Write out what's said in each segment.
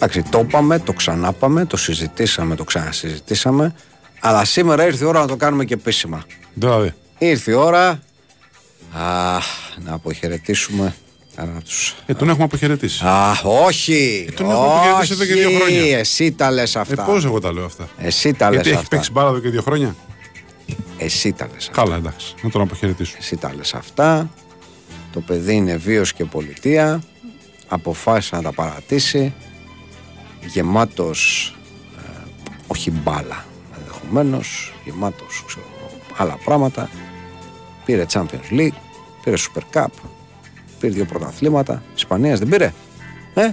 Εντάξει, το είπαμε, το ξανάπαμε, το συζητήσαμε, το ξανασυζητήσαμε. Αλλά σήμερα ήρθε η ώρα να το κάνουμε και επίσημα. Δηλαδή. Ήρθε η ώρα α, να αποχαιρετήσουμε ένα τους... Ε, τον έχουμε αποχαιρετήσει. Α, όχι! Ε, τον έχουμε αποχαιρετήσει εδώ και δύο όχι, χρόνια. Εσύ τα λες Ε, αυτά. πώς εγώ τα λέω αυτά; Εσύ τα λες Γιατί έχει αυτά. παίξει μπάλα εδώ και δύο χρόνια; Εσύ τα λες αυτά. Καλά, εντάξει. Να τον αποχαιρετήσω. Εσύ τα λες αυτά. Το παιδί είναι βίος και πολιτεία. Αποφάσισε να τα παρατήσει. Γεμάτος, ε, όχι μπάλα ενδεχομένως, γεμάτος ξέρω, εγώ, άλλα πράγματα. Πήρε Champions League, πήρε Super Cup, πήρε δύο πρωταθλήματα. Ισπανίας δεν πήρε. Ε;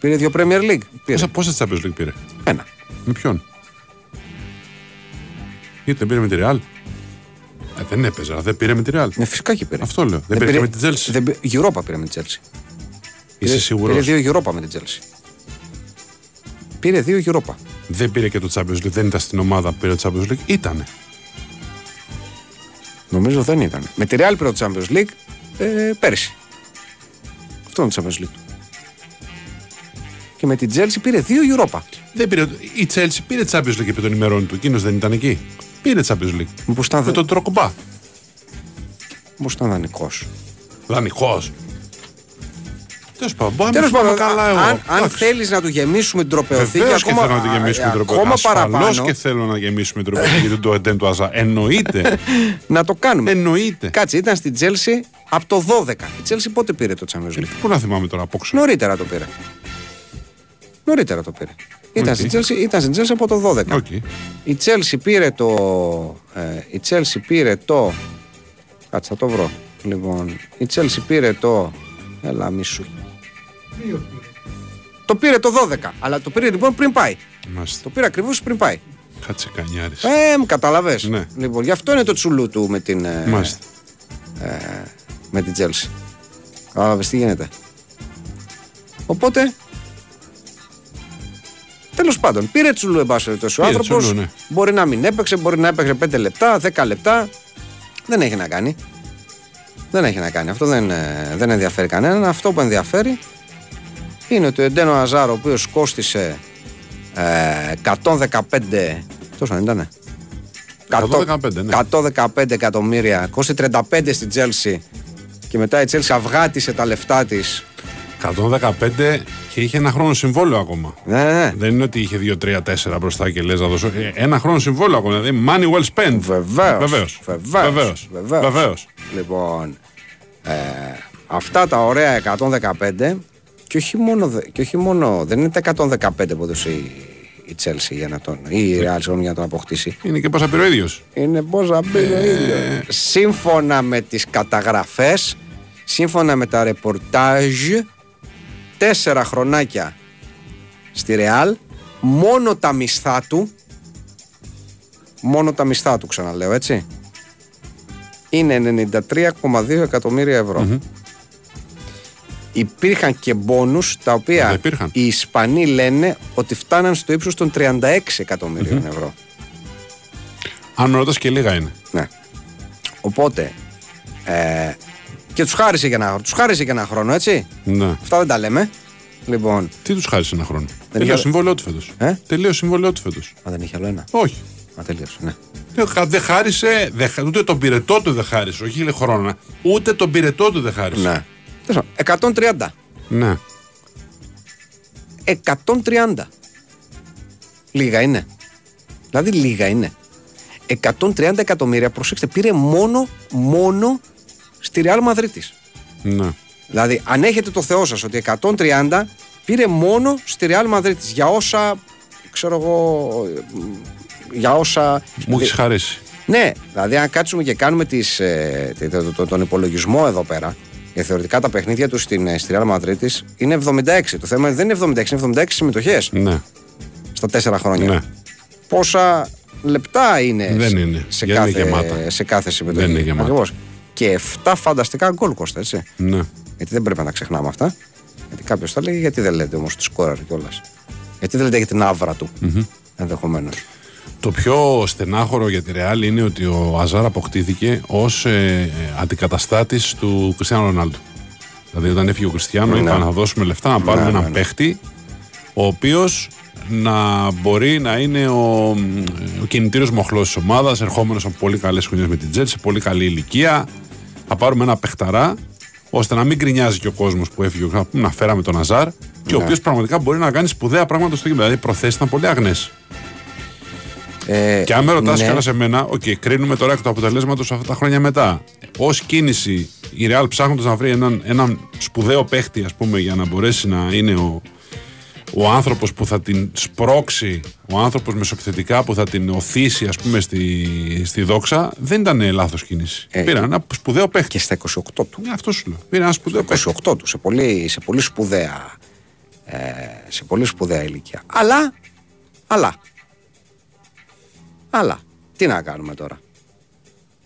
Πήρε δύο Premier League. Πήρε. Πόσα, πόσα Champions League πήρε; Ένα. Με ποιον; Γιατί δεν πήρε με τη Real; Ε, δεν έπαιζε, αλλά δεν πήρε με τη Real. Ναι, φυσικά και πήρε. Αυτό λέω. Δεν, πήρε και με τη Chelsea. Δεν, πήρε- Europa πήρε με την Chelsea. Είσαι Πήρε- σίγουρος; Πήρε δύο Europa με την Chelsea. Πήρε δύο Europa. Δεν πήρε και το Champions League. Δεν ήταν στην ομάδα που πήρε το Champions League. Ήτανε. Νομίζω δεν ήταν. Με τη Real πήρε το Champions League ε, πέρυσι. Αυτό είναι το Champions League. Και με την Chelsea πήρε δύο Europa. Δεν πήρε. Η Chelsea πήρε Champions League επί των ημερών του. Εκείνος δεν ήταν εκεί. Πήρε Champions League. Μήπως ήταν, Με τον Τροκομπά. μήπως ήταν δανεικός. Δανεικός. Καλά εγώ. αν, αν Εντάξει. θέλεις να του γεμίσουμε την τροπεοθήκη Βεβαίως και ακόμα, θέλω να τη γεμίσουμε ε, την τροπή. ακόμα Ασφαλώς παραπάνω, και θέλω να γεμίσουμε την τροπή γιατί το εντέν του Αζά. Εννοείται. να το κάνουμε. Εννοείται. Κάτσε, ήταν στην Chelsea από το 12. Η Chelsea πότε πήρε το Champions League; Πού να θυμάμαι τώρα απόξω. Νωρίτερα το πήρε. Νωρίτερα το πήρε. Ήταν, Οκ. στην Chelsea, ήταν στην Chelsea από το 12. Οκ. Η Chelsea πήρε το. Ε, η Chelsea πήρε το. Κάτσε, θα το βρω. Λοιπόν, η Chelsea πήρε το. Έλα, μισού. Το πήρε το 12. Αλλά το πήρε λοιπόν πριν πάει. Μάλιστα. Το πήρε ακριβώς πριν πάει. Κάτσε κανιάρης. Ε, μου καταλαβες. Ναι. Λοιπόν, γι' αυτό είναι το τσουλού του με την, ε, Μάλιστα. με την Chelsea. Κατάλαβες τι γίνεται. Οπότε. Τέλος πάντων, πήρε τσουλού εν πάση περιπτώσει ο Πήρε άνθρωπος. τσουλού, ναι. Μπορεί να μην έπαιξε, μπορεί να έπαιξε 5 λεπτά, 10 λεπτά. Δεν έχει να κάνει. Δεν έχει να κάνει. Αυτό δεν, ε, δεν ενδιαφέρει κανέναν. Αυτό που ενδιαφέρει είναι ότι ο Εντένο Αζάρο, ο οποίος κόστησε ε, 115. Τόσο δεν ήταν. 115, ναι. 115 εκατομμύρια. Κόστησε 35 στην Τζέλσι. Και μετά η Τσέλσι αυγάτισε τα λεφτά της. 115 και είχε ένα χρόνο συμβόλαιο ακόμα. Ναι, ναι, ναι. Δεν είναι ότι είχε 2-3-4 μπροστά και λες να δώσω. Ε, Ένα χρόνο συμβόλαιο ακόμα. Δηλαδή money well spent. Βεβαίως. Βεβαίως. Βεβαίως. Βεβαίως. Λοιπόν, ε, αυτά τα ωραία 115 και όχι μόνο, δε- και όχι μόνο δεν είναι τα 115 που έδωσε η, η Chelsea για να τον, ή η Real συγγνώμη, για να τον αποκτήσει. Είναι και πόσα πήρε ο ίδιος. Είναι πώς να πει το ίδιος. Σύμφωνα με τις καταγραφές, σύμφωνα με τα ρεπορτάζ, τέσσερα χρονάκια στη Ρεάλ, μόνο τα μισθά του, μόνο τα μισθά του ξαναλέω έτσι, είναι 93,2 εκατομμύρια ευρώ. Υπήρχαν και μπόνους τα Δεν οποία υπήρχαν. οι Ισπανοί λένε ότι φτάναν στο ύψος των 36 εκατομμυριων ευρώ. Αν ρωτάς και λίγα είναι. Ναι. Οπότε. Ε, και τους χάρισε, για ένα, τους χάρισε για ένα χρόνο, έτσι; Ναι. Αυτά δεν τα λέμε. Λοιπόν. Τι τους χάρισε ένα χρόνο; είχε- Τελείωσε συμβόλαιό του φέτος. Ε; Τελείωσε συμβόλαιό του φέτος. Α, δεν είχε άλλο ένα. Όχι. Α, τελείωσε, ναι. Δεν χα- Δεν χάρισε, δεν χα- ούτε τον πυρετό του δεν χάρισε. Όχι λέει χρόνο. Ούτε τον πυρετό του δεν χάρισε. ναι. Τέλος πάντων, 130. Ναι. 130. Λίγα είναι. Δηλαδή λίγα είναι. 130 εκατομμύρια, προσέξτε, πήρε μόνο, μόνο στη Real Μαδρίτης. ναι. Δηλαδή, αν έχετε το Θεό σας ότι 130 πήρε μόνο στη Real Μαδρίτης για όσα, ξέρω εγώ, για όσα... Μου έχεις χαρίσει. Ναι, δηλαδή αν κάτσουμε και κάνουμε τις, ε, τε- το- το- τον υπολογισμό εδώ πέρα, για θεωρητικά τα παιχνίδια τους στην, ε, στη Real Μαδρίτης είναι 76. Το θέμα δεν είναι 76, είναι 76 συμμετοχές Ναι. στα τέσσερα χρόνια. Ναι. Πόσα λεπτά είναι, Δεν σε, είναι. σε, Δεν κάθε, είναι γεμάτα. σε κάθε συμμετοχή. Δεν είναι γεμάτα. Ακριβώς. Και 7 φανταστικά γκολ κόστα, έτσι. ναι. Γιατί δεν πρέπει να τα ξεχνάμε αυτά. Γιατί κάποιος θα λέει, γιατί δεν λέτε όμως τη σκόραρ κιόλας; Γιατί δεν λέτε για την άβρα του, mm ενδεχομένως. Το πιο στενάχωρο για τη Ρεάλ είναι ότι ο Αζάρ αποκτήθηκε ως ε, αντικαταστάτης του Κριστιανού Ρονάλντου. Δηλαδή, όταν έφυγε ο Κριστιανό, Ναι. είπαν να δώσουμε λεφτά να πάρουμε Ναι, ναι, έναν ναι. παίχτη ο οποίος να μπορεί να είναι ο, ο κινητήριος μοχλός της ομάδας, ερχόμενος από πολύ καλές χρονιές με την Τζέτ, σε πολύ καλή ηλικία. Θα πάρουμε ένα παιχταρά, ώστε να μην γκρινιάζει και ο κόσμος που έφυγε, να πούμε, να φέραμε τον Αζάρ, και ο Ναι. οποίος πραγματικά μπορεί να κάνει σπουδαία πράγματα στο γήπεδο. Δηλαδή, οι προθέσεις ήταν πολύ αγνές. Ε, Και αν με ρωτάς ναι. καλά σε μένα, οκ, κρίνουμε τώρα εκ του αποτελέσματος αυτά τα χρόνια μετά. Ως κίνηση, η Real ψάχνοντας να βρει έναν, έναν σπουδαίο παίχτη, ας πούμε, για να μπορέσει να είναι ο, ο άνθρωπος που θα την σπρώξει, ο άνθρωπος μεσοπιθετικά που θα την ωθήσει, ας πούμε, στη, στη δόξα, δεν ήταν λάθος κίνηση. Ε, Πήραν ένα σπουδαίο παίχτη. Και στα 28 του. Ναι, αυτός σου λέω. Πήραν ένα σπουδαίο παίχτη. 28 του, σε πολύ, σε πολύ σπουδαία ε, σε πολύ σπουδαία ηλικία. Αλλά, αλλά, αλλά, τι να κάνουμε τώρα.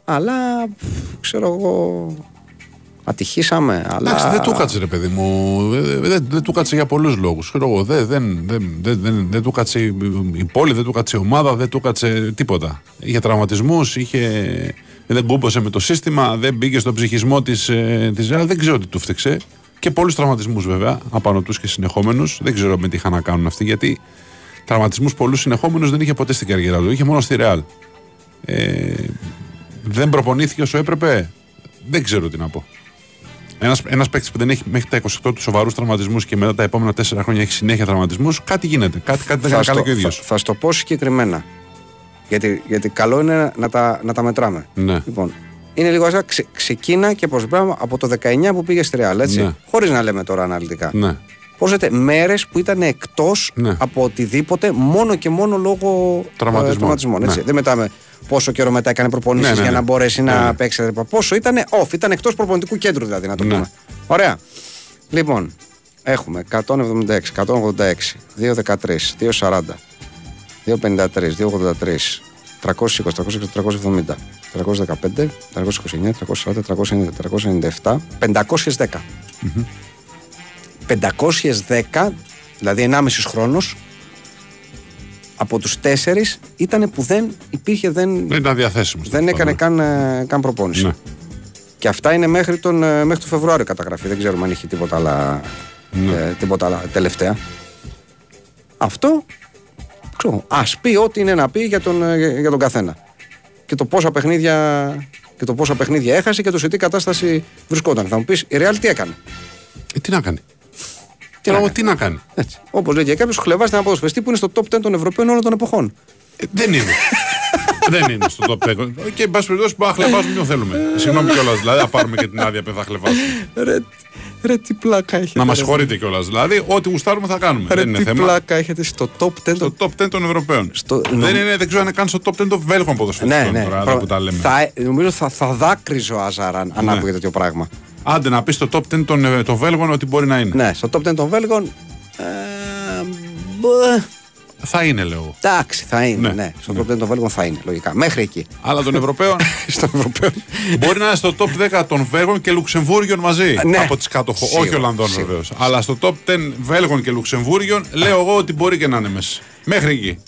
Αλλά, πφ, ξέρω εγώ, ατυχήσαμε, αλλά... Εντάξει, δεν του κάτσε ρε παιδί μου. Δεν, δεν, δεν του κάτσε για πολλούς λόγους. Δεν, δεν, δεν, δεν, δεν, δεν του κάτσε η η πόλη, δεν του κάτσε η ομάδα, δεν του κάτσε τίποτα. Είχε τραυματισμούς, είχε. Δεν κούμπωσε με το σύστημα, δεν μπήκε στον ψυχισμό της της Real. Δεν ξέρω τι του φταίξε. Και πολλούς τραυματισμούς βέβαια, απάνω τους και συνεχόμενους. Δεν ξέρω με τι είχαν να κάνουν αυτοί, γιατί τραυματισμούς πολλούς συνεχόμενους δεν είχε ποτέ στην καριέρα του. Είχε μόνο στη Real. Ε, δεν προπονήθηκε όσο έπρεπε. Δεν ξέρω τι να πω. Ένας ένας παίκτης που δεν έχει μέχρι τα 28 τους σοβαρούς τραυματισμούς και μετά τα επόμενα 4 χρόνια έχει συνέχεια τραυματισμούς, κάτι γίνεται. Κάτι, κάτι δεν θα, κάνει καλά στο, και ο ίδιος. θα, θα στο πω συγκεκριμένα. Γιατί, γιατί καλό είναι να τα, να τα μετράμε. Ναι. Λοιπόν, είναι λίγο așa, ξε, ξεκίνα και προσβάμε από το 19 που πήγε στη Real, έτσι. Ναι. Χωρίς να λέμε τώρα αναλυτικά. Ναι. Πόσετε μέρες που ήταν εκτός Ναι. από οτιδήποτε μόνο και μόνο λόγω ε, Τραυματισμών. τραυματισμών, έτσι. Ναι. Δεν μετάμε πόσο καιρό μετά έκανε προπονήσεις Ναι, ναι, για ναι. να μπορέσει Ναι, να ναι. παίξει. κτλ. Πόσο ήταν off, ήταν εκτός προπονητικού κέντρου δηλαδή, να το Ναι. πούμε. Ωραία. Λοιπόν, έχουμε 176, 186, 213, 240, 253, 283, 320, 360, 370, 315, 329, 340, 390, 397, 510. 510, δηλαδή 1,5 χρόνος, από τους τέσσερις ήταν που δεν υπήρχε, δεν, Δεν ήταν διαθέσιμος. δεν έκανε καν, ε, καν προπόνηση. Ναι. Και αυτά είναι μέχρι τον, ε, μέχρι τον Φεβρουάριο καταγραφή. Δεν ξέρουμε αν έχει τίποτα άλλα, Ναι. ε, τίποτα άλλα τελευταία. Αυτό ξέρω, ας πει ό,τι είναι να πει για τον, ε, για τον καθένα. Και το πόσα παιχνίδια, και το πόσα παιχνίδια έχασε και το σε τι κατάσταση βρισκόταν. Θα μου πεις, η Real τι έκανε; Ε, τι να κάνει; Τι να Μπράβο, κάνει. τι να κάνει. Έτσι. Όπως λέει και κάποιος, χλεβάζει ένα ποδοσφαιστή που είναι στο top 10 των Ευρωπαίων όλων των εποχών. Ε, δεν είναι. δεν είναι στο top 10. Και εν πάση περιπτώσει που να χλεβάζουμε ποιον θέλουμε. Συγγνώμη κιόλας. Δηλαδή, θα πάρουμε και την άδεια που θα χλεβάζουμε. Ρε, ρε τι πλάκα έχετε. να μας ρε. συγχωρείτε κιόλας. Δηλαδή, ό,τι γουστάρουμε θα κάνουμε. Ρε, δεν είναι τι θέμα. πλάκα έχετε στο top 10 Στο των top 10 των Ευρωπαίων. Στο- Δεν, νομ- είναι, δεν ξέρω αν είναι καν στο top 10 των Βέλγων ποδοσφαιριστών. Ναι, ναι. Τώρα, Προ- που τα λέμε. Θα, νομίζω θα, θα δάκρυζε ο Αζάρα αν αν Ναι. άκουγε τέτοιο πράγμα. Άντε να πεις στο top 10 των, ε, των Βέλγων ότι μπορεί να είναι. Ναι, στο top 10 των Βέλγων. Ε, μπε, Θα είναι, λέω. εγώ. εντάξει, θα είναι. Ναι. Ναι. Στο top 10 των Βέλγων θα είναι, λογικά. Μέχρι εκεί. Αλλά των Ευρωπαίων; Στον Ευρωπαίο. μπορεί να είναι στο top 10 των Βέλγων και Λουξεμβούργιων μαζί. Ναι. Από τις κάτω χώρε. Σίγουρα, Όχι Ολλανδών σίγουρα. βεβαίως. Αλλά στο top 10 Βέλγων και Λουξεμβούργιων λέω εγώ ότι μπορεί και να είναι μέσα. Μέχρι εκεί.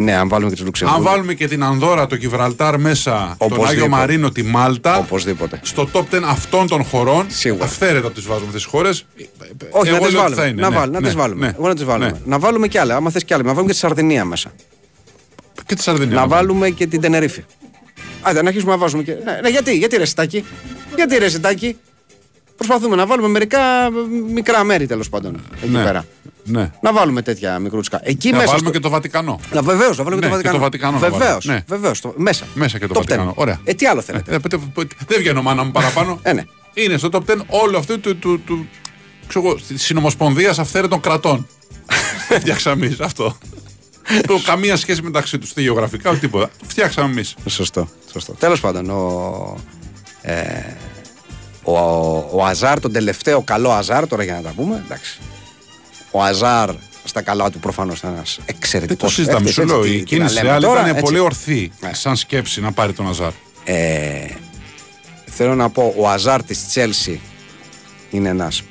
Ναι, αν βάλουμε και του Αν Λουξεμβούργου. βάλουμε και την Ανδόρα, το Γιβραλτάρ μέσα, τον Οπωσδήποτε. Άγιο Μαρίνο, τη Μάλτα. Οπωσδήποτε. Στο top 10 αυτών των χωρών, Σίγουρα. αυθαίρετα τις βάζουμε αυτές τις χώρες. Όχι, να τις βάλουμε. είναι, να, ναι, βάλ- να ναι, τις βάλουμε. ναι, Εγώ να τις βάλουμε. ναι. Να βάλουμε και άλλα. Άμα θες και άλλα. Να βάλουμε και τη Σαρδινία μέσα. Και τη Σαρδινία. να βάλουμε και την Τενερίφη. Άντε, να αρχίσουμε να βάζουμε και. Ναι, ναι, γιατί, γιατί ρε Σιτάκη; Γιατί ρε Σιτάκη; Προσπαθούμε να βάλουμε μερικά ε, μικρά μέρη τέλος πάντων εκεί Ναι. πέρα. Ναι. Να βάλουμε τέτοια μικρούτσικα. Εκεί Να μέσα. βάλουμε στο... και το Βατικανό. Να, βεβαίως, να βάλουμε Ναι, και και το το Βατικανό. Βατικανό να Βεβαίως. βάλουμε. Ναι. Βεβαίως, το- μέσα. Μέσα και το Top Βατικανό. 10. Ωραία. Ε, τι άλλο θέλετε; Ε, πετε- πετε- Δεν βγαίνω μάνα μου παραπάνω. Ε, ναι. Είναι στο top 10 όλο αυτό του, του, του, ξέρω εγώ, της συνομοσπονδίας αυθαίρετων κρατών. Φτιάξαμε εμείς αυτό. το καμία σχέση μεταξύ τους στη γεωγραφικά ούτε τίποτα. Το φτιάξαμε εμείς. Σωστό. σωστό. Τέλος πάντων, ο, ε, ο, ο Αζάρ, τον τελευταίο καλό Αζάρ, τώρα για να τα πούμε, εντάξει. Ο Αζάρ στα καλά του προφανώς ήταν ένας Δεν εξαιρετικό το συζητάμε. Σου λέω, η κίνηση Real ήταν πολύ ορθή Ναι. σαν σκέψη να πάρει τον Αζάρ. Ε, θέλω να πω, ο Αζάρ της Τσέλσι είναι ένας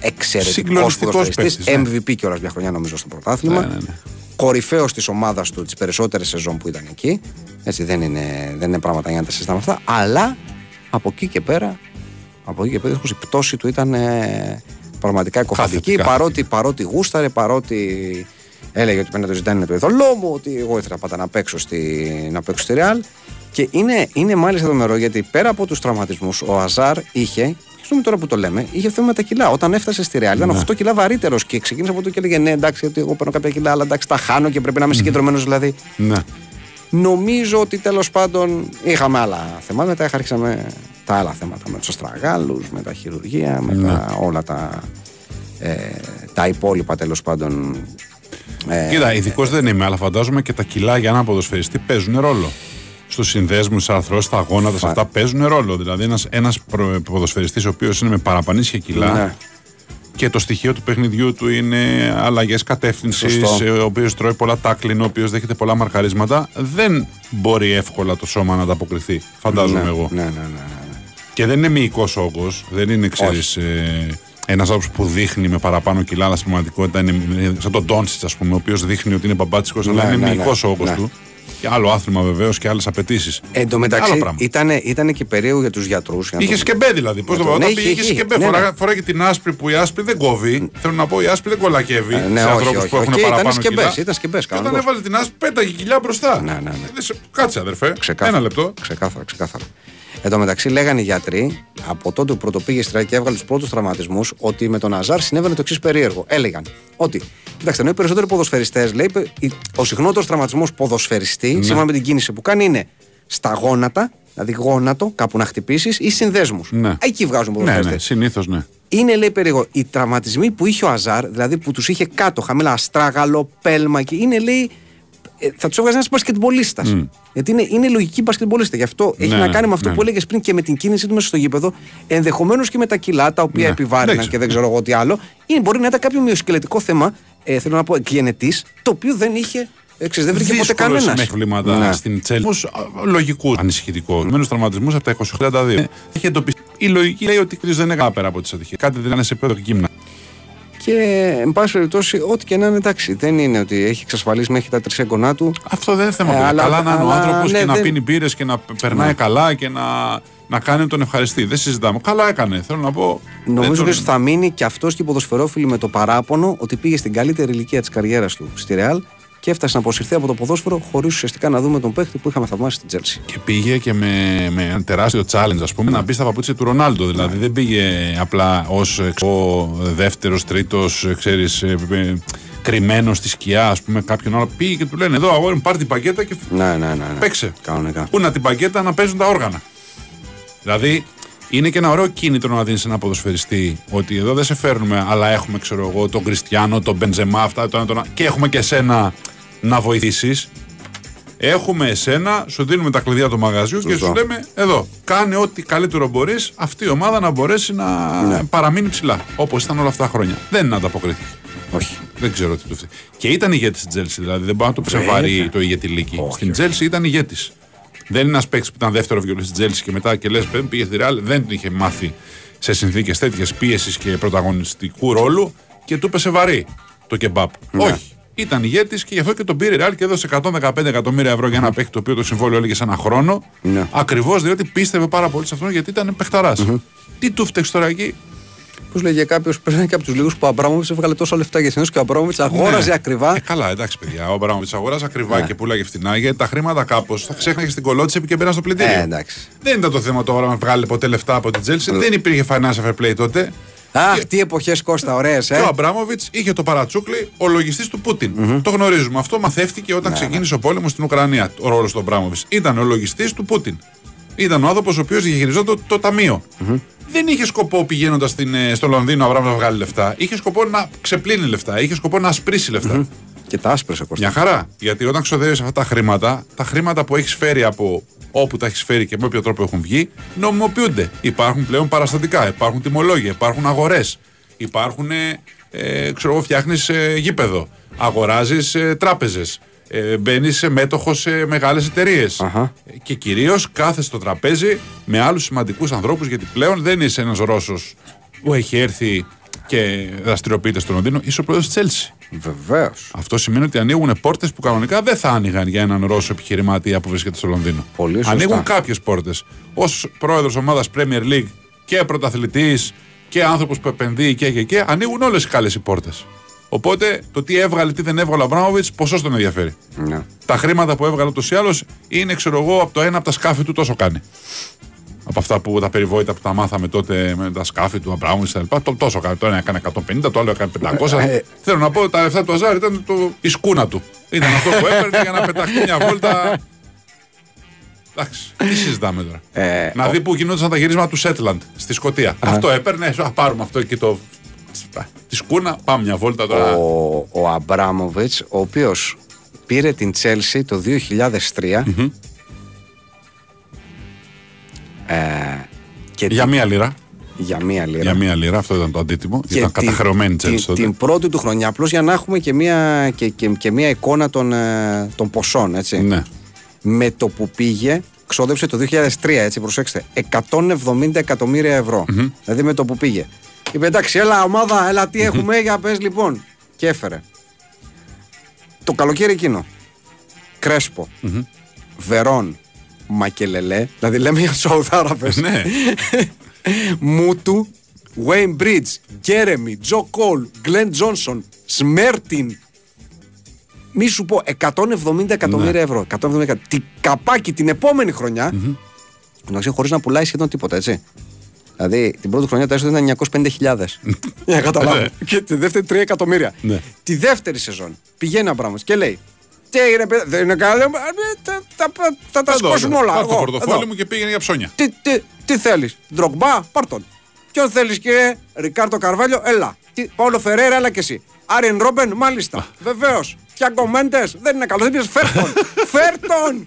εξαιρετικός Συγκλονιστικός ποδοσφαιριστής παίκτης, ναι. MVP κιόλας μια χρονιά νομίζω στο πρωτάθλημα. Ναι, ναι, ναι. Κορυφαίος της ομάδας του τις περισσότερες σεζόν που ήταν εκεί. Έτσι δεν είναι, δεν είναι πράγματα για να τα συζητάμε αυτά. Αλλά από εκεί και πέρα Από εκεί και πέρα η πτώση του ήταν ε, πραγματικά εκοφαντική. Παρότι, παρότι γούσταρε, παρότι έλεγε ότι πρέπει να το ζητάνε το ειδωλό μου, ότι εγώ ήθελα πάντα να παίξω στη, να παίξω στη Real. Και είναι, είναι μάλιστα το γιατί πέρα από τους τραυματισμούς, ο Αζάρ είχε πούμε τώρα που το λέμε, είχε θέμα με τα κιλά. Όταν έφτασε στη Ρεάλ, ήταν 8 ναι. κιλά βαρύτερος και ξεκίνησε από το και έλεγε Ναι, εντάξει, ότι εγώ παίρνω κάποια κιλά, αλλά εντάξει, τα χάνω και πρέπει να είμαι συγκεντρωμένος δηλαδή. Ναι. Νομίζω ότι τέλος πάντων είχαμε άλλα θέματα. Μετά άρχισαμε τα άλλα θέματα με τους Αστραγάλους, με τα χειρουργία, με ναι. τα, όλα τα, ε, τα υπόλοιπα τέλος πάντων. Ε, Κοίτα, ειδικός δεν είμαι, αλλά φαντάζομαι και τα κιλά για ένα ποδοσφαιριστή παίζουν ρόλο στους συνδέσμους, στι αρθρώσει, στα γόνατα, σε αυτά παίζουν ρόλο. Δηλαδή, ένας ένας ποδοσφαιριστής ο οποίος είναι με παραπανήσια κιλά ναι. και το στοιχείο του παιχνιδιού του είναι αλλαγές κατεύθυνσης, ο οποίος τρώει πολλά τάκλιν, ο οποίος δέχεται πολλά μαρκαρίσματα, δεν μπορεί εύκολα το σώμα να ανταποκριθεί. Φαντάζομαι ναι, εγώ. Ναι, ναι, ναι, ναι. Και δεν είναι μυϊκός όγκος, δεν είναι, ξέρεις. Ε, ένας άνθρωπος που δείχνει με παραπάνω κιλά, αλλά στην πραγματικότητα είναι σαν τον Τόνσιτ, ας πούμε, ο οποίος δείχνει ότι είναι μπαμπάτσικο, αλλά είναι ναι, μυϊκός όγκος του. Και άλλο άθλημα βεβαίως και άλλες απαιτήσεις. Εν τω μεταξύ ήταν, ήταν και περίεργο για τους γιατρούς. Είχες το... μπέ δηλαδή. Πώς το πω, όταν πήγε, είχες σκεμπέ. Ναι, φορά, ναι. φορά και την άσπρη που η άσπρη δεν κόβει. Θέλω να πω, η άσπρη δεν κολακεύει. Ε, ναι, σε ανθρώπους που έχουν παραπάνω ήταν σκεμπές, Ήταν σκεμπέ. Και όταν έβαλε την άσπρη, πέταγε κοιλιά μπροστά. Ναι, ναι, ναι. Κάτσε αδερφέ. Ένα λεπτό. Ξεκάθαρα, ξεκάθαρα. Εν τω μεταξύ, λέγανε οι γιατροί από τότε που πρωτοπήγε στη και έβγαλε τους πρώτους τραυματισμούς ότι με τον Αζάρ συνέβαινε το εξής περίεργο. Έλεγαν ότι, κοιτάξτε, ενώ οι περισσότεροι ποδοσφαιριστές, λέει, ο συχνότερος τραυματισμός ποδοσφαιριστή, ναι. σύμφωνα με την κίνηση που κάνει, είναι στα γόνατα, δηλαδή γόνατο, κάπου να χτυπήσεις ή συνδέσμους. Ναι. Εκεί βγάζουν ποδοσφαιριστέ. Ναι, ναι, συνήθως ναι. Είναι, λέει, περίεργο. Οι τραυματισμοί που είχε ο Αζάρ, δηλαδή που τους είχε κάτω, χαμηλά, αστράγαλο, πέλμα και είναι, λέει, ε, θα τους έβγαζε ένας μπασκετμπολίστας. Mm. Γιατί είναι, είναι λογική μπασκετμπολίστα. Γι' αυτό ναι, έχει να κάνει με αυτό ναι. που έλεγες πριν και με την κίνησή του μέσα στο γήπεδο. Ενδεχομένως και με τα κιλά τα οποία ναι. επιβάρυναν και δεν ξέρω εγώ τι άλλο. Ή μπορεί να ήταν κάποιο μειοσκελετικό θέμα, ε, θέλω να πω, εκγενετής, το οποίο δεν είχε Έξι, δεν βρήκε ποτέ κανένας. με βλήματα ναι. στην Τσέλη. Λογικού ανησυχητικού. Μένου τραυματισμούς από τα 20-32. Έχει εντοπιστεί. Η λογική λέει ότι δεν έκανε πέρα από τις ατυχίες. Κάτι δεν είναι σε επίπεδο γύμνας. Και εν πάση περιπτώσει, ό,τι και να είναι εντάξει. Δεν είναι ότι έχει εξασφαλίσει μέχρι τα τρία του. Αυτό δεν είναι θέμα. Ε, αλλά, καλά να είναι ο άνθρωπος ναι, και να πίνει μπύρες και να περνάει ναι. καλά και να, να κάνει τον ευχαριστή. Δεν συζητάμε. Καλά έκανε. Θέλω να πω. Νομίζω ότι θα μείνει και αυτός και οι ποδοσφαιρόφιλοι με το παράπονο ότι πήγε στην καλύτερη ηλικία της καριέρας του στη Ρεάλ και έφτασε να αποσυρθεί από το ποδόσφαιρο χωρίς ουσιαστικά να δούμε τον παίχτη που είχαμε θαυμάσει στην Τζέλση. Και πήγε και με, με ένα τεράστιο challenge, ας πούμε, να μπει στα παπούτσια του Ρονάλντο. Δηλαδή δεν πήγε απλά ως δεύτερος, τρίτος, ξέρεις, ε, ε, κρυμμένος στη σκιά, ας πούμε, κάποιον άλλο. Πήγε και του λένε: Εδώ αγόρι μου, πάρε την μπαγκέτα και ναι, ναι, ναι, ναι. παίξε. Κανονικά. Πού να την μπαγκέτα να παίζουν τα όργανα. Δηλαδή είναι και ένα ωραίο κίνητρο να δίνεις ένα ποδοσφαιριστή ότι εδώ δεν σε φέρνουμε, αλλά έχουμε, ξέρω εγώ, τον Κριστιανό, τον Μπενζεμά, αυτά, το ένα, και έχουμε και σένα να βοηθήσεις. Έχουμε εσένα, σου δίνουμε τα κλειδιά του μαγαζιού και σου λέμε εδώ, κάνε ό,τι καλύτερο μπορείς αυτή η ομάδα να μπορέσει να ναι. παραμείνει ψηλά. Όπως ήταν όλα αυτά τα χρόνια. Δεν ανταποκρίθηκε. Όχι. Δεν ξέρω τι του φταίει. Και ήταν ηγέτης στην Τζέλσης, δηλαδή δεν μπορεί να το ψεβάρει το ηγετηλίκι. Στην Τζέλση ήταν ηγέτης. Δεν είναι ένας παίκτης που ήταν δεύτερο βιολί στην Τζέλσης και μετά και λες: Πήγε στη Ρεάλ, δεν είχε μάθει σε συνθήκες τέτοιες πίεσης και πρωταγωνιστικού ρόλου και του έπεσε βαρύ το κεμπάπ. Ναι. Όχι. Ήταν ηγέτης και γι' αυτό και τον πήρε Ρεάλ και έδωσε 115 εκατομμύρια ευρώ για ένα παίκτη το οποίο το συμβόλαιο έλεγε σε ένα χρόνο. Ναι. Ακριβώς διότι πίστευε πάρα πολύ σε αυτόν γιατί ήταν παιχταράς. Mm-hmm. Τι του φταίξει τώρα εκεί, Πώς λέγε κάποιο, πριν και από τους λίγους που ο Αμπράμοβιτς έβγαλε τόσα λεφτά για συνήθω και ο Αμπράμοβιτς αγόραζε ναι. ακριβά. Ε, καλά, εντάξει, παιδιά. Ο Αμπράμοβιτς αγόραζε ακριβά ναι. και πουλάγε φθηνά γιατί τα χρήματα κάπως θα ξέχναγε στην κολότση και μπαίνα στο πλυντήριο. Ε, εντάξει. Δεν ήταν το θέμα τώρα να βγάλει ποτέ λεφτά από την Τζέλση. Δεν υπήρχε financial fair play τότε. Αχ, και... τι εποχές Κώστα, ωραίες, ε. Και ο Αμπράμοβιτς είχε το παρατσούκλι ο λογιστής του Πούτιν. Mm-hmm. Το γνωρίζουμε. Αυτό μαθεύτηκε όταν ναι, ξεκίνησε ναι. ο πόλεμος στην Ουκρανία. Ο ρόλος του Αμπράμοβιτς. Ήταν ο λογιστής του Πούτιν. Ήταν ο άνθρωπος ο οποίος διαχειριζόταν το, το ταμείο. Mm-hmm δεν είχε σκοπό πηγαίνοντας ε, στο Λονδίνο Αβραάμ να βγάλει λεφτά. Είχε σκοπό να ξεπλύνει λεφτά. Είχε σκοπό να ασπρίσει λεφτά. Mm-hmm. Και τα άσπρεσε Κώστα. Μια χαρά. Γιατί όταν ξοδεύεις αυτά τα χρήματα, τα χρήματα που έχεις φέρει από όπου τα έχεις φέρει και με όποιο τρόπο έχουν βγει, νομιμοποιούνται. Υπάρχουν πλέον παραστατικά, υπάρχουν τιμολόγια, υπάρχουν αγορές. Υπάρχουν, ε, ε, ξέρω εγώ, φτιάχνεις ε, γήπεδο. Αγοράζεις ε, τράπεζες ε, μπαίνεις σε μέτοχο σε μεγάλες Και κυρίως κάθεσαι στο τραπέζι με άλλους σημαντικούς ανθρώπους, γιατί πλέον δεν είσαι ένας Ρώσος που έχει έρθει και δραστηριοποιείται στο Λονδίνο, είσαι ο πρόεδρος της Τσέλση. Βεβαίως. Αυτό σημαίνει ότι ανοίγουν πόρτες που κανονικά δεν θα άνοιγαν για έναν Ρώσο επιχειρηματία που βρίσκεται στο Λονδίνο. Πολύ σωστά. Ανοίγουν κάποιες πόρτες. Ω πρόεδρος ομάδας Premier League και πρωταθλητής και άνθρωπος που επενδύει και, και, και ανοίγουν όλες οι καλές οι πόρτες. Οπότε το τι έβγαλε, τι δεν έβγαλε ο Αμπράμοβιτ, ποσό τον ενδιαφέρει. Ναι. Τα χρήματα που έβγαλε ούτως ή άλλως είναι, ξέρω εγώ, από το ένα από τα σκάφη του τόσο κάνει. Από αυτά που τα περιβόητα που τα μάθαμε τότε με τα σκάφη του Αμπράμοβιτ κτλ. Το, τόσο κάνει. Το ένα έκανε 150, το άλλο έκανε 500. Ε, ε. Θέλω να πω, τα λεφτά του Αζάρ ήταν το, η σκούνα του. Ήταν αυτό που έπαιρνε για να πεταχτεί μια βόλτα. Εντάξει, τι συζητάμε τώρα. Ε, να δει που γινόταν τα γυρίσματα του Σέτλαντ στη Σκωτία. Αυτό έπαιρνε, α πάρουμε αυτό εκεί το. Τη σκούνα, πάμε μια βόλτα τώρα. ο, ο Αμπράμοβιτς, ο οποίος πήρε την Τσέλσι το 2003. Ε, και Για την- μία λίρα. για μία λίρα. Για μία λίρα, αυτό ήταν το αντίτιμο. Και ήταν την- καταχρεωμένη την, Τσέλση τότε. την πρώτη του χρονιά, απλώς για να έχουμε και μία, και, και, και μία εικόνα των, ε, των ποσών. Έτσι. Ναι. Με το που πήγε, ξόδεψε το 2003, έτσι, προσέξτε, 170 εκατομμύρια ευρώ. Δηλαδή με το που πήγε. Είπε εντάξει, έλα ομάδα, έλα τι έχουμε, για πες λοιπόν. Και έφερε. Το καλοκαίρι εκείνο. Κρέσπο, Βερόν, Μακελελέ, δηλαδή λέμε για Σαουδάραβες. ναι. Μούτου, Wayne Bridge, Γκέρεμι, Τζο Κόλ, Γκλεν Τζόνσον, Σμέρτιν. Μη σου πω 170 εκατομμύρια ευρώ. 170 εκα- Τι καπάκι την επόμενη χρονιά. Εντάξει, χωρίς να πουλάει σχεδόν τίποτα, έτσι. Δηλαδή την πρώτη χρονιά τα έσοδα ήταν 950.000. Για να καταλάβω. Ναι. και τη δεύτερη 3 εκατομμύρια. Ναι. Τη δεύτερη σεζόν πηγαίνει ο Μπράμος και λέει. Τι έγινε, παιδιά, δεν είναι καλό. ε, Θα, θα, θα τα Εδώ, σκόσουμε εδώ. όλα. Πάρ' το εγώ, πορτοφόλι εδώ. μου και πήγαινε για ψώνια. Τι, τι, τι θέλεις, Ντρογκμπά, πάρ τον. Ποιον θέλεις, κύριε Ρικάρτο Καρβάλιο, έλα. Τι, Παύλο Φεραίρα, έλα και εσύ. Άριν Ρόμπεν, μάλιστα. Βεβαίως. Τιάγκο Μέντες, δεν είναι καλός. Δεν πει, φέρ τον. φέρ τον.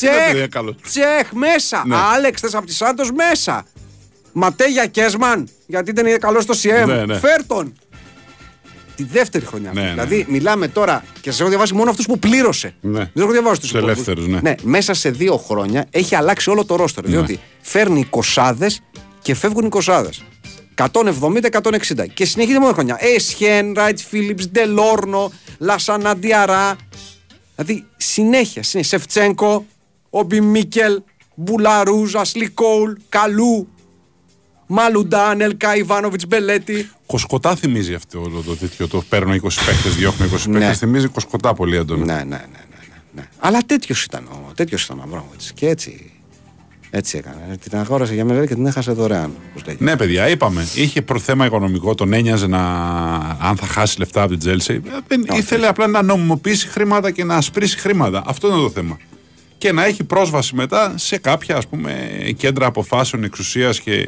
δεν είναι Τσεχ, καλός. τσεχ μέσα. Ναι. Άλεξ θες από τη Σάντος μέσα. Ματέγια Κέσμαν, γιατί ήταν καλό στο CM. Ναι, ναι. Φέρ τον. Τη δεύτερη χρονιά. Ναι, ναι. δηλαδή, μιλάμε τώρα και σας έχω διαβάσει μόνο αυτούς που πλήρωσε. Ναι. Δεν έχω διαβάσει τους Τους ελεύθερους, ναι. μέσα σε δύο χρόνια έχει αλλάξει όλο το ρόστερ. Διότι φέρνει κοσάδε και φεύγουν οι κοσάδε. 170-160. Και συνεχίζει μόνο χρονιά. Εσχέν, Ράιτ Φίλιπς, Ντελόρνο, Λασανά Διαρά. Δηλαδή συνέχεια. συνέχεια. Σεφτσέγκο, Όμπι Μίκελ, Μπουλαρούζ, Ασλι Κόουλ, Καλού, Μαλουντάν, Ελκά Ιβάνοβιτς Μπελέτη. Κοσκοτά θυμίζει αυτό όλο το τέτοιο. Το παίρνω 20 παίχτε, διώχνω 20 Ναι. παίχτε. Θυμίζει κοσκοτά πολύ έντονα. Ναι, ναι, ναι. ναι, ναι, ναι. Αλλά τέτοιος ήταν ο, τέτοιος ήταν ο Αμπράμοβιτς. Και έτσι, έτσι έκανε. Την αγόρασε για μένα και την έχασε δωρεάν. Όπως λέγεται. Ναι, παιδιά, είπαμε. Είχε προ θέμα οικονομικό, τον ένοιαζε να. αν θα χάσει λεφτά από την Τζέλση. Δεν ήθελε απλά να νομιμοποιήσει χρήματα και να ασπρίσει χρήματα. Αυτό είναι το θέμα. Και να έχει πρόσβαση μετά σε κάποια ας πούμε κέντρα αποφάσεων, εξουσίας και ε,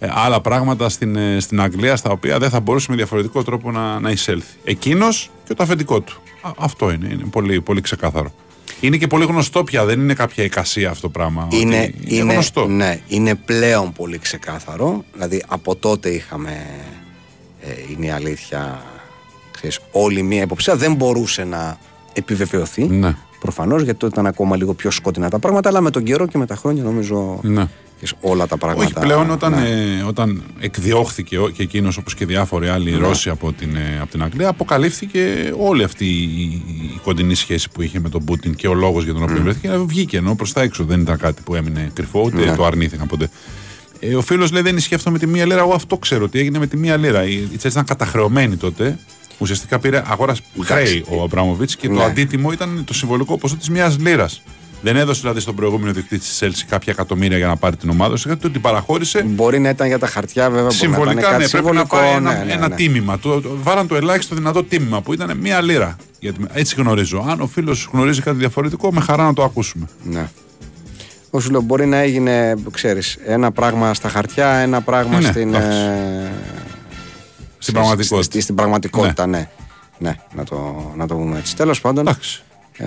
άλλα πράγματα στην, ε, στην Αγγλία στα οποία δεν θα μπορούσε με διαφορετικό τρόπο να, να εισέλθει. Εκείνος και το αφεντικό του. Α, αυτό είναι, είναι πολύ, πολύ ξεκάθαρο. Είναι και πολύ γνωστό πια, δεν είναι κάποια εικασία αυτό το πράγμα. ότι Είναι, είναι, γνωστό. ναι, είναι πλέον πολύ ξεκάθαρο. Δηλαδή από τότε είχαμε, ε, είναι η αλήθεια, ξέρεις, όλη μία υποψία. Δεν μπορούσε να επιβεβαιωθεί. Ναι. Προφανώς γιατί τότε ήταν ακόμα λίγο πιο σκοτεινά τα πράγματα. Αλλά με τον καιρό και με τα χρόνια νομίζω Ναι. Ξέρεις, όλα τα πράγματα. Όχι πλέον όταν, ναι. ε, όταν εκδιώχθηκε ο- και εκείνος όπως και διάφοροι άλλοι Ναι. Ρώσοι από την, ε, από την Αγγλία αποκαλύφθηκε όλη αυτή η, η κοντινή σχέση που είχε με τον Πούτιν και ο λόγος για τον οποίο βρέθηκε βγήκε ενώ προς τα έξω δεν ήταν κάτι που έμεινε κρυφό ούτε Ναι. το αρνήθηκαν ποτέ. Ε, ο φίλος λέει δεν ισχύει αυτό με τη μία λίρα. Εγώ αυτό ξέρω ότι έγινε με τη μία λίρα. Η η Τσέλση ήταν καταχρεωμένη τότε. Ουσιαστικά πήρε αγορά χρέη ο Αμπράμοβιτ και το Ναι. αντίτιμο ήταν το συμβολικό ποσό της μία λίρας. Δεν έδωσε δηλαδή στον προηγούμενο διοικητή της Chelsea κάποια εκατομμύρια για να πάρει την ομάδα. Ουσιαστικά την παραχώρησε Μπορεί να ήταν για τα χαρτιά, βέβαια. μπορεί να ήταν Συμβολικά, κάτι ναι, πρέπει να συμβολικό, πάρει ένα, ναι, ναι, ένα ναι. τίμημα. Το, το, βάλαν το ελάχιστο δυνατό τίμημα που ήταν μία λίρα. Γιατί, έτσι γνωρίζω. Αν ο φίλος γνωρίζει κάτι διαφορετικό, με χαρά να το ακούσουμε. Ναι. Όσο σου λέω, μπορεί να έγινε, ξέρεις, ένα πράγμα στα χαρτιά, ένα πράγμα Ναι, στην, εντάξει. ε, Στην πραγματικότητα. στη- στην πραγματικότητα, ναι. Ναι, να, το, να το πούμε έτσι. Τέλος πάντων, Εντάξει. ε,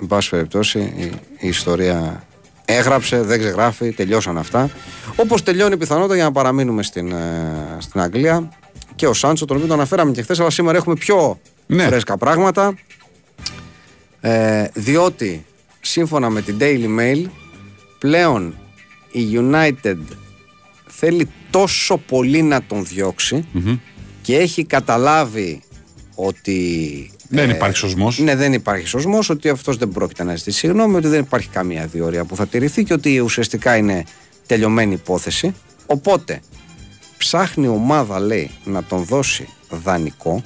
εν πάση περιπτώσει, η, η ιστορία έγραψε, δεν ξεγράφει, τελειώσαν αυτά. Όπως τελειώνει η πιθανότητα για να παραμείνουμε στην, ε, στην Αγγλία και ο Σάντσο, τον οποίο το αναφέραμε και χθες, αλλά σήμερα έχουμε πιο Ναι. φρέσκα πράγματα. Ε, διότι σύμφωνα με την Daily Mail πλέον η United θέλει τόσο πολύ να τον διωξει και έχει καταλάβει ότι Δεν υπάρχει σωσμός. ναι, δεν υπάρχει σωσμό, ότι αυτός δεν πρόκειται να ζητήσει συγγνώμη, ότι δεν υπάρχει καμία διορία που θα τηρηθεί και ότι ουσιαστικά είναι τελειωμένη υπόθεση. Οπότε, ψάχνει η ομάδα, λέει, να τον δώσει δανεικό.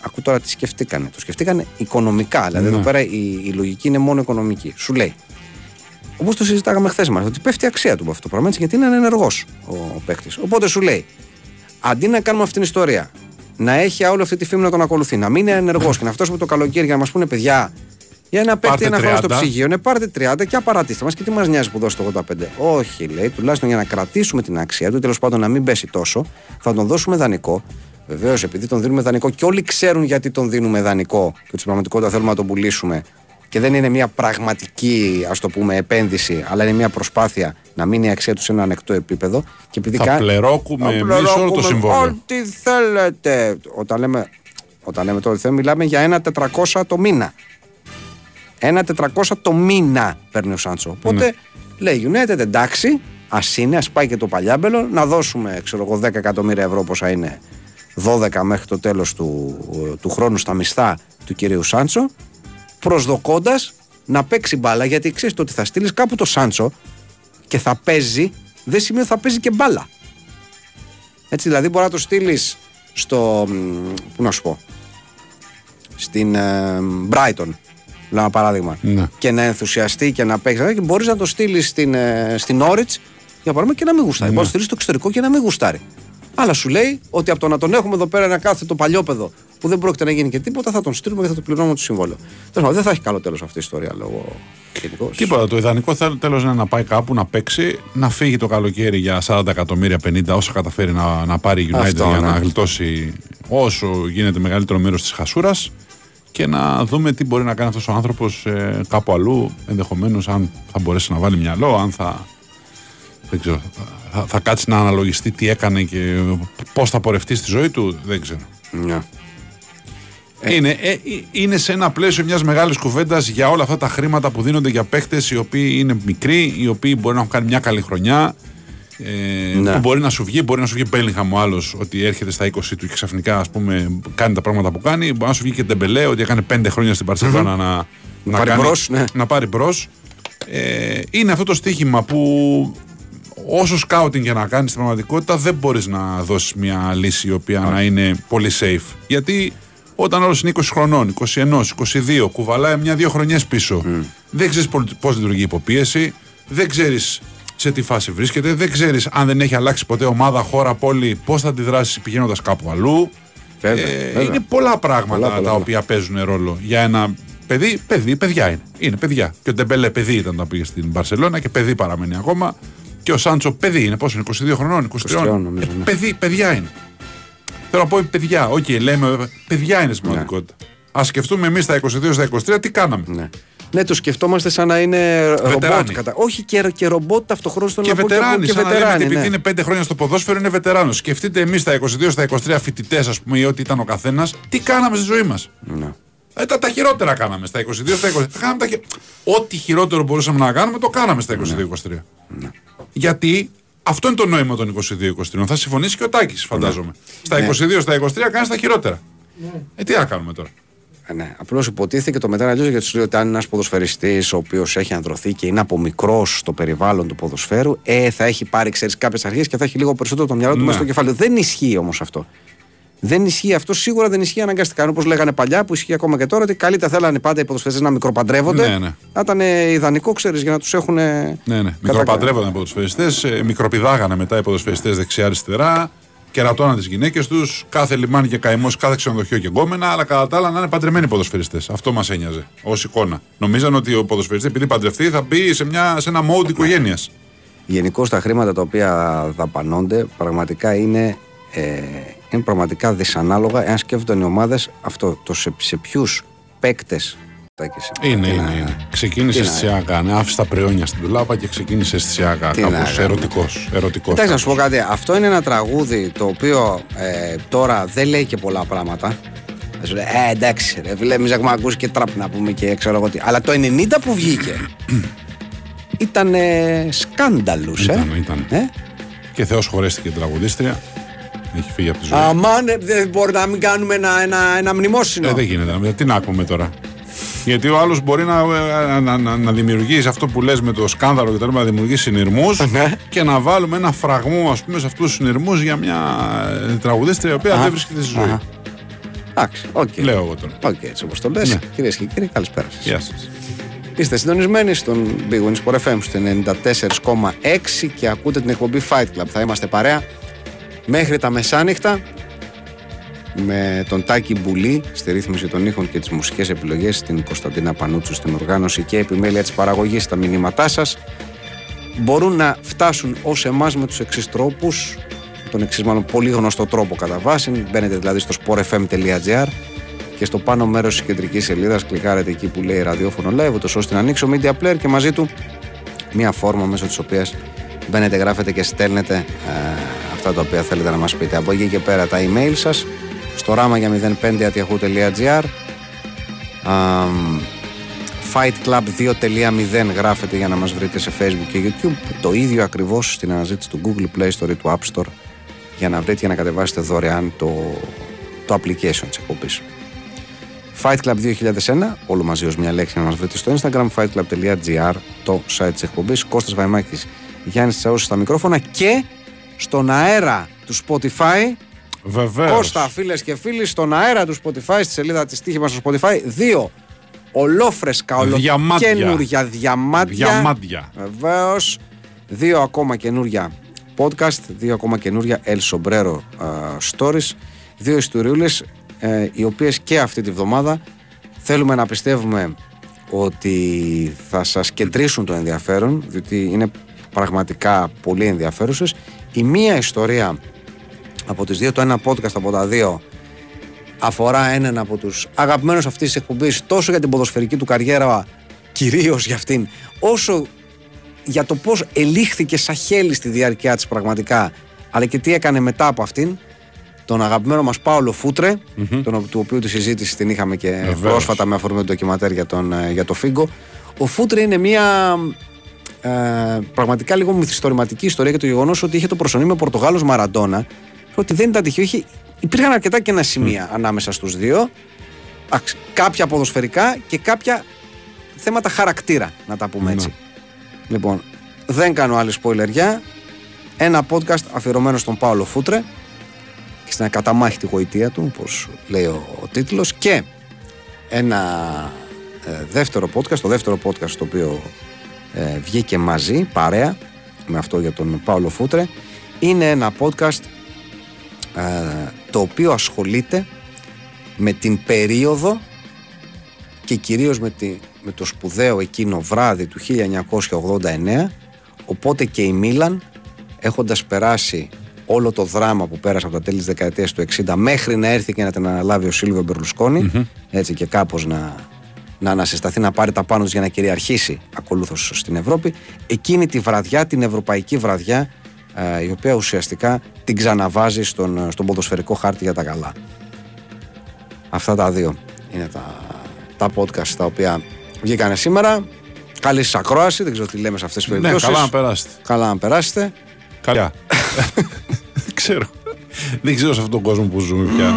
Ακού τώρα τι σκεφτήκανε. Το σκεφτήκανε οικονομικά. Δηλαδή, εδώ πέρα η, η λογική είναι μόνο οικονομική. Σου λέει, Όπως το συζητάγαμε χθες μα, ότι πέφτει η αξία του από αυτό το πράγμα έτσι, γιατί είναι ενεργός ο, ο παίκτης. Οπότε σου λέει, αντί να κάνουμε αυτή την ιστορία, να έχει όλη αυτή τη φήμη να τον ακολουθεί, να μην είναι ενεργός και να φτάσουμε το καλοκαίρι για να μας πούνε παιδιά, για ένα παίκτη ένα χρόνο στο ψυγείο, ναι, πάρτε 30 και απαρατήστε μας και τι μας νοιάζει που δώσει το 85. Όχι, λέει, τουλάχιστον για να κρατήσουμε την αξία του, τέλος πάντων να μην πέσει τόσο, θα τον δώσουμε δανεικό. Βεβαίως, επειδή τον δίνουμε δανεικό και όλοι ξέρουν γιατί τον δίνουμε δανεικό και ότι στην πραγματικότητα θέλουμε να τον πουλήσουμε και δεν είναι μια πραγματική ας το πούμε επένδυση αλλά είναι μια προσπάθεια να μείνει η αξία τους σε ένα ανεκτό επίπεδο. Και επειδή θα πληρώσουμε εμείς όλο το συμβόλαιο. ό,τι θέλετε. Όταν λέμε, όταν λέμε το θέλουμε μιλάμε για ένα 400 το μήνα. Ένα 400 το μήνα παίρνει ο Σάντσο. Οπότε ναι. λέει United εντάξει ας είναι, ας πάει και το παλιάμπελο να δώσουμε ξέρω εγώ 10 εκατομμύρια ευρώ πόσα είναι 12 μέχρι το τέλος του, του χρόνου στα μισθά του κυρίου Σάντσο προσδοκώντας να παίξει μπάλα γιατί ξέρεις ότι θα στείλεις κάπου το Σάντσο και θα παίζει, δεν σημαίνει ότι θα παίζει και μπάλα. Έτσι δηλαδή μπορεί να το στείλεις στο. Πού να σου πω. Στην ε, Brighton, λέω ένα παράδειγμα. Ναι. Και να ενθουσιαστεί και να παίξει. Και μπορείς να το στείλεις στην, ε, στην Norwich για παράδειγμα και να μην γουστάρει. Ναι. Μπορείς να το στείλεις στο εξωτερικό και να μην γουστάρει. Αλλά σου λέει ότι από το να τον έχουμε εδώ πέρα ένα κάθετο παλιόπεδο που δεν πρόκειται να γίνει και τίποτα, θα τον στείλουμε και θα το πληρώνουμε το συμβόλαιο. δεν θα έχει καλό τέλος αυτή η ιστορία λόγω γενικώς. Τίποτα. Το ιδανικό τέλος είναι να πάει κάπου να παίξει, να φύγει το καλοκαίρι για 40 εκατομμύρια, 50 όσα καταφέρει να, να πάρει η United Αυτό, για ναι. να γλιτώσει όσο γίνεται μεγαλύτερο μέρος της χασούρας και να δούμε τι μπορεί να κάνει αυτός ο άνθρωπος ε, κάπου αλλού. Ενδεχομένως, αν θα μπορέσει να βάλει μυαλό, αν θα. Δεν ξέρω, θα, θα κάτσει να αναλογιστεί τι έκανε και πώς θα πορευτεί στη ζωή του. Δεν ξέρω. Ναι. Είναι, ε, είναι σε ένα πλαίσιο μιας μεγάλης κουβέντας για όλα αυτά τα χρήματα που δίνονται για παίχτε οι οποίοι είναι μικροί, οι οποίοι μπορεί να έχουν κάνει μια καλή χρονιά. Ε, ναι. που μπορεί να σου βγει, μπορεί να σου βγει Μπέλιγχαμ ο άλλος ότι έρχεται στα 20 του και ξαφνικά ας πούμε, κάνει τα πράγματα που κάνει. Μπορεί να σου βγει και Ντεμπελέ ότι έκανε 5 χρόνια στην παρσελονα να, να, να, πάρει μπρος, ναι. να πάρει μπρος. Ε, είναι αυτό το στοίχημα που όσο σκάουτινγκ και να κάνεις στην πραγματικότητα δεν μπορείς να δώσεις μια λύση η οποία να είναι πολύ safe. Γιατί όταν όλο είναι 20 χρονών, 21, 22, κουβαλάει μια-δύο χρονιές πίσω, mm. δεν ξέρεις πώς λειτουργεί η υπό πίεση, δεν ξέρεις σε τι φάση βρίσκεται, δεν ξέρεις αν δεν έχει αλλάξει ποτέ ομάδα, χώρα, πόλη, πώς θα αντιδράσεις πηγαίνοντας κάπου αλλού. Βέβαια, ε, βέβαια. Είναι πολλά πράγματα πολλά, πολλά, τα οποία παίζουν ρόλο για ένα παιδί. Παιδί, παιδιά είναι. Είναι παιδιά. Και ο Ντεμπελέ παιδί ήταν όταν πήγε στην Μπαρτσελόνα και παιδί παραμένει ακόμα. Και ο Σάντσο παιδί είναι. Πόσο είναι, 22 χρονών, 23. 23 νομίζω, ναι. παιδί, παιδιά είναι. Θέλω να πω παιδιά. OK, okay, λέμε παιδιά είναι στην πραγματικότητα. Ναι. Ας σκεφτούμε εμείς τα 22 στα 23 τι κάναμε. Ναι. Ναι, το σκεφτόμαστε σαν να είναι ρομπότ. Κατα... Όχι και, και ρομπότ ταυτοχρόνως στον Και βετεράνοι. Και, και βετεράνοι, ναι. επειδή είναι πέντε χρόνια στο ποδόσφαιρο, είναι βετεράνος. Σκεφτείτε εμείς τα 22 στα 23 φοιτητές, ας πούμε, ή ό,τι ήταν ο καθένας, τι κάναμε στη ζωή μας. Ναι. Ε, τα, τα χειρότερα κάναμε στα 22 στα 23. τα... Ό,τι χειρότερο μπορούσαμε να κάνουμε, το κάναμε στα 22-23. Ναι. ναι. Γιατί αυτό είναι το νόημα των 22-23. Θα συμφωνήσει και ο Τάκης, φαντάζομαι. Ναι. Στα 22 ναι. στα 23 κάνεις τα χειρότερα. Ναι. Ε, τι να κάνουμε τώρα. Ε, ναι, απλώς υποτίθεται και το μετά αλλιώ γιατί σου λέει ότι αν ένας ποδοσφαιριστής ο οποίος έχει ανδρωθεί και είναι από μικρός στο περιβάλλον του ποδοσφαίρου, ε, θα έχει πάρει κάποιες αρχές και θα έχει λίγο περισσότερο το μυαλό του ναι. μέσα στο κεφάλι. Δεν ισχύει όμως αυτό. Δεν ισχύει αυτό, σίγουρα δεν ισχύει αναγκαστικά. Όπως λέγανε παλιά, που ισχύει ακόμα και τώρα, ότι καλύτερα θέλανε πάντα οι ποδοσφαιριστέ να μικροπαντρεύονται. Ναι, ναι. Να ήταν ιδανικό, ξέρεις, για να τους έχουν. Ναι, ναι. Μικροπαντρεύονταν οι ποδοσφαιριστές, ε, μικροπηδάγανε μετά οι ποδοσφαιριστές δεξιά-αριστερά, κερατώναν τις γυναίκες τους, κάθε λιμάνι και καημός, κάθε ξενοδοχείο και γκόμενα, αλλά κατά τα άλλα να είναι παντρεμένοι ποδοσφαιριστές. Αυτό μας ένοιαζε ως εικόνα. Νομίζαν ότι ο ποδοσφαιριστής, επειδή παντρευτεί, θα μπει σε, μια, σε ένα mode οικογένειας. Γενικώς τα χρήματα τα οποία δαπανώνται πραγματικά είναι ε, είναι πραγματικά δυσανάλογα εάν σκέφτονται οι ομάδες αυτό. Το σε, σε ποιους παίκτες είναι, είναι, είναι. Ξεκίνησες στη Σιάκα, ναι, άφησε τα πριόνια στην τουλάπα και ξεκίνησες στη Σιάκα. Κάπως ερωτικός. Ερωτικός, Κοιτάξτε, να σου πω κάτι. Αυτό είναι ένα τραγούδι το οποίο ε, τώρα δεν λέει και πολλά πράγματα. Θα σου λέει, Ε, εντάξει, ρε φίλε, εμεί έχουμε ακούσει και τραπ να πούμε και ξέρω εγώ τι. Αλλά το 90 που βγήκε ήταν ε, σκάνδαλου, ε. Ήταν, ήταν. Ε; Και Θεός χωρέστηκε την τραγουδίστρια. Έχει φύγει από τη ζωή. Αμάν, δεν μπορεί να μην κάνουμε ένα, ένα, ένα μνημόσυνο. Ε, δεν γίνεται. Τι να ακούμε τώρα. Γιατί ο άλλος μπορεί να, να, να, να δημιουργήσει αυτό που λες με το σκάνδαλο και τα να δημιουργήσει συνειρμούς Ναι. και να βάλουμε ένα φραγμό ας πούμε, σε αυτούς τους συνειρμούς για μια ε, τραγουδίστρια η οποία δεν βρίσκεται στη ζωή. Αχα. Εντάξει, οκ. Λέω εγώ τώρα. Οκ, έτσι όπως το λες. Ναι. Κυρίες και κύριοι, καλησπέρα σας. Γεια σας. Είστε συντονισμένοι στον bwin Sport FM στο 94,6 και ακούτε την εκπομπή Fight Club. Θα είμαστε παρέα μέχρι τα μεσάνυχτα με τον Τάκη Μπουλή στη ρύθμιση των ήχων και τις μουσικές επιλογές, την Κωνσταντίνα Πανούτσου στην οργάνωση και επιμέλεια της παραγωγής τα μηνύματά σας μπορούν να φτάσουν ως εμάς με τους εξής τρόπους τον εξής μάλλον πολύ γνωστό τρόπο κατά βάση. Μπαίνετε δηλαδή στο sportfm.gr και στο πάνω μέρος της κεντρικής σελίδας κλικάρετε εκεί που λέει ραδιόφωνο live ούτως ώστε να ανοίξει ο media player και μαζί του μια φόρμα μέσω της οποίας μπαίνετε, γράφετε και στέλνετε ε, αυτά τα οποία θέλετε να μας πείτε. Από εκεί και πέρα τα email σας στο ράμα για 05.yahoo.gr Fight Club 2.0 γράφετε για να μας βρείτε σε Facebook και YouTube το ίδιο ακριβώς στην αναζήτηση του Google Play Store ή του App Store για να βρείτε και να κατεβάσετε δωρεάν το, το application της εκπομπής. Fight Club 2001, όλο μαζί ως μια λέξη να μας βρείτε στο Instagram, fightclub.gr, το site της εκπομπής, Κώστας Βαϊμάκης, Γιάννης Τσαούσης στα μικρόφωνα και στον αέρα του Spotify, Βεβαίως. Κώστα φίλες και φίλοι, στον αέρα του Spotify, στη σελίδα της τύχης μας στο Spotify, δύο ολόφρεσκα, Διαμάντια. ολοκένουργια διαμάντια. Διαμάντια. Βεβαίως. Δύο ακόμα καινούρια podcast, δύο ακόμα καινούρια El Sombrero α, Stories. Δύο ιστοριούλες ε, οι οποίες και αυτή τη βδομάδα θέλουμε να πιστεύουμε ότι θα σας κεντρήσουν το ενδιαφέρον διότι είναι πραγματικά πολύ ενδιαφέρουσες. Η μία ιστορία από τις δύο, το ένα podcast από τα δύο αφορά έναν από τους αγαπημένους αυτής της εκπομπής τόσο για την ποδοσφαιρική του καριέρα κυρίως για αυτήν όσο για το πώς ελήχθηκε σαν χέλη στη διάρκεια της πραγματικά αλλά και τι έκανε μετά από αυτήν τον αγαπημένο μας Πάολο Φούτρε τον, του οποίου τη συζήτηση την είχαμε και Βεβαίως. πρόσφατα με αφορμή το ντοκιματέρ για, τον, ε, για το Φίγκο ο Φούτρε είναι μια ε, πραγματικά λίγο μυθιστορηματική ιστορία για το γεγονός ότι είχε το προσωνύμιο με Πορτογάλος Μαραντόνα ότι δεν ήταν τυχαίο. Είχε, υπήρχαν αρκετά κενά σημεία ανάμεσα στους δύο. Εντάξει, κάποια ποδοσφαιρικά και κάποια θέματα χαρακτήρα να τα πούμε Ναι. έτσι. Λοιπόν, δεν κάνω άλλη spoilerιά. Ένα podcast αφιερωμένο στον Πάολο Φούτρε. Και στην ακαταμάχητη γοητεία του, όπως λέει ο, ο τίτλος. Και ένα ε, δεύτερο podcast, το δεύτερο podcast το οποίο ε, βγήκε μαζί, παρέα με αυτό για τον Πάολο Φούτρε. Είναι ένα podcast ε, το οποίο ασχολείται με την περίοδο και κυρίως με, τη, με το σπουδαίο εκείνο βράδυ του 1989 οπότε και η Μίλαν έχοντας περάσει όλο το δράμα που πέρασε από τα τέλη της δεκαετίας του 60 μέχρι να έρθει και να την αναλάβει ο Σίλβιο Μπερλουσκόνη έτσι και κάπως να, να ανασυσταθεί να πάρει τα πάνω της για να κυριαρχήσει ακολούθως στην Ευρώπη εκείνη τη βραδιά, την ευρωπαϊκή βραδιά ε, η οποία ουσιαστικά την ξαναβάζει στον, στον ποδοσφαιρικό χάρτη για τα καλά. Αυτά τα δύο είναι τα, τα podcast τα οποία βγήκανε σήμερα. Καλή σας ακρόαση, δεν ξέρω τι λέμε σε αυτές τις Ναι, περιπτώσεις. καλά να περάσετε. Καλά να περάσετε. Καλά. Δεν ξέρω. Δεν ξέρω σε αυτόν τον κόσμο που ζούμε πια.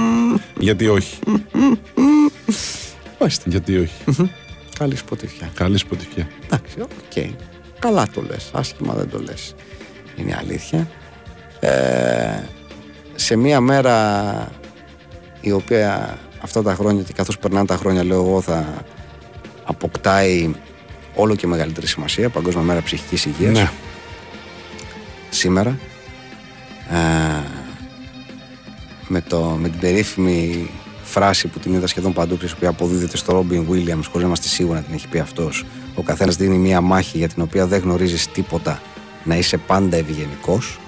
Γιατί όχι. Μάλιστα. Γιατί όχι. Καλή σποτιφιά. Καλή σποτιφιά. Εντάξει, οκ. Καλά το λες, άσχημα δεν το λες. Είναι η αλήθεια. Ε, σε μία μέρα η οποία αυτά τα χρόνια και καθώς περνάνε τα χρόνια λέω εγώ θα αποκτάει όλο και μεγαλύτερη σημασία Παγκόσμια Μέρα Ψυχικής Υγείας Ναι. σήμερα ε, με, το, με την περίφημη φράση που την είδα σχεδόν παντού ξέρεις, που αποδίδεται στο Ρόμπιν Williams χωρίς να είμαστε σίγουροι να την έχει πει αυτός ο καθένας δίνει μία μάχη για την οποία δεν γνωρίζεις τίποτα να είσαι πάντα ευγενικός.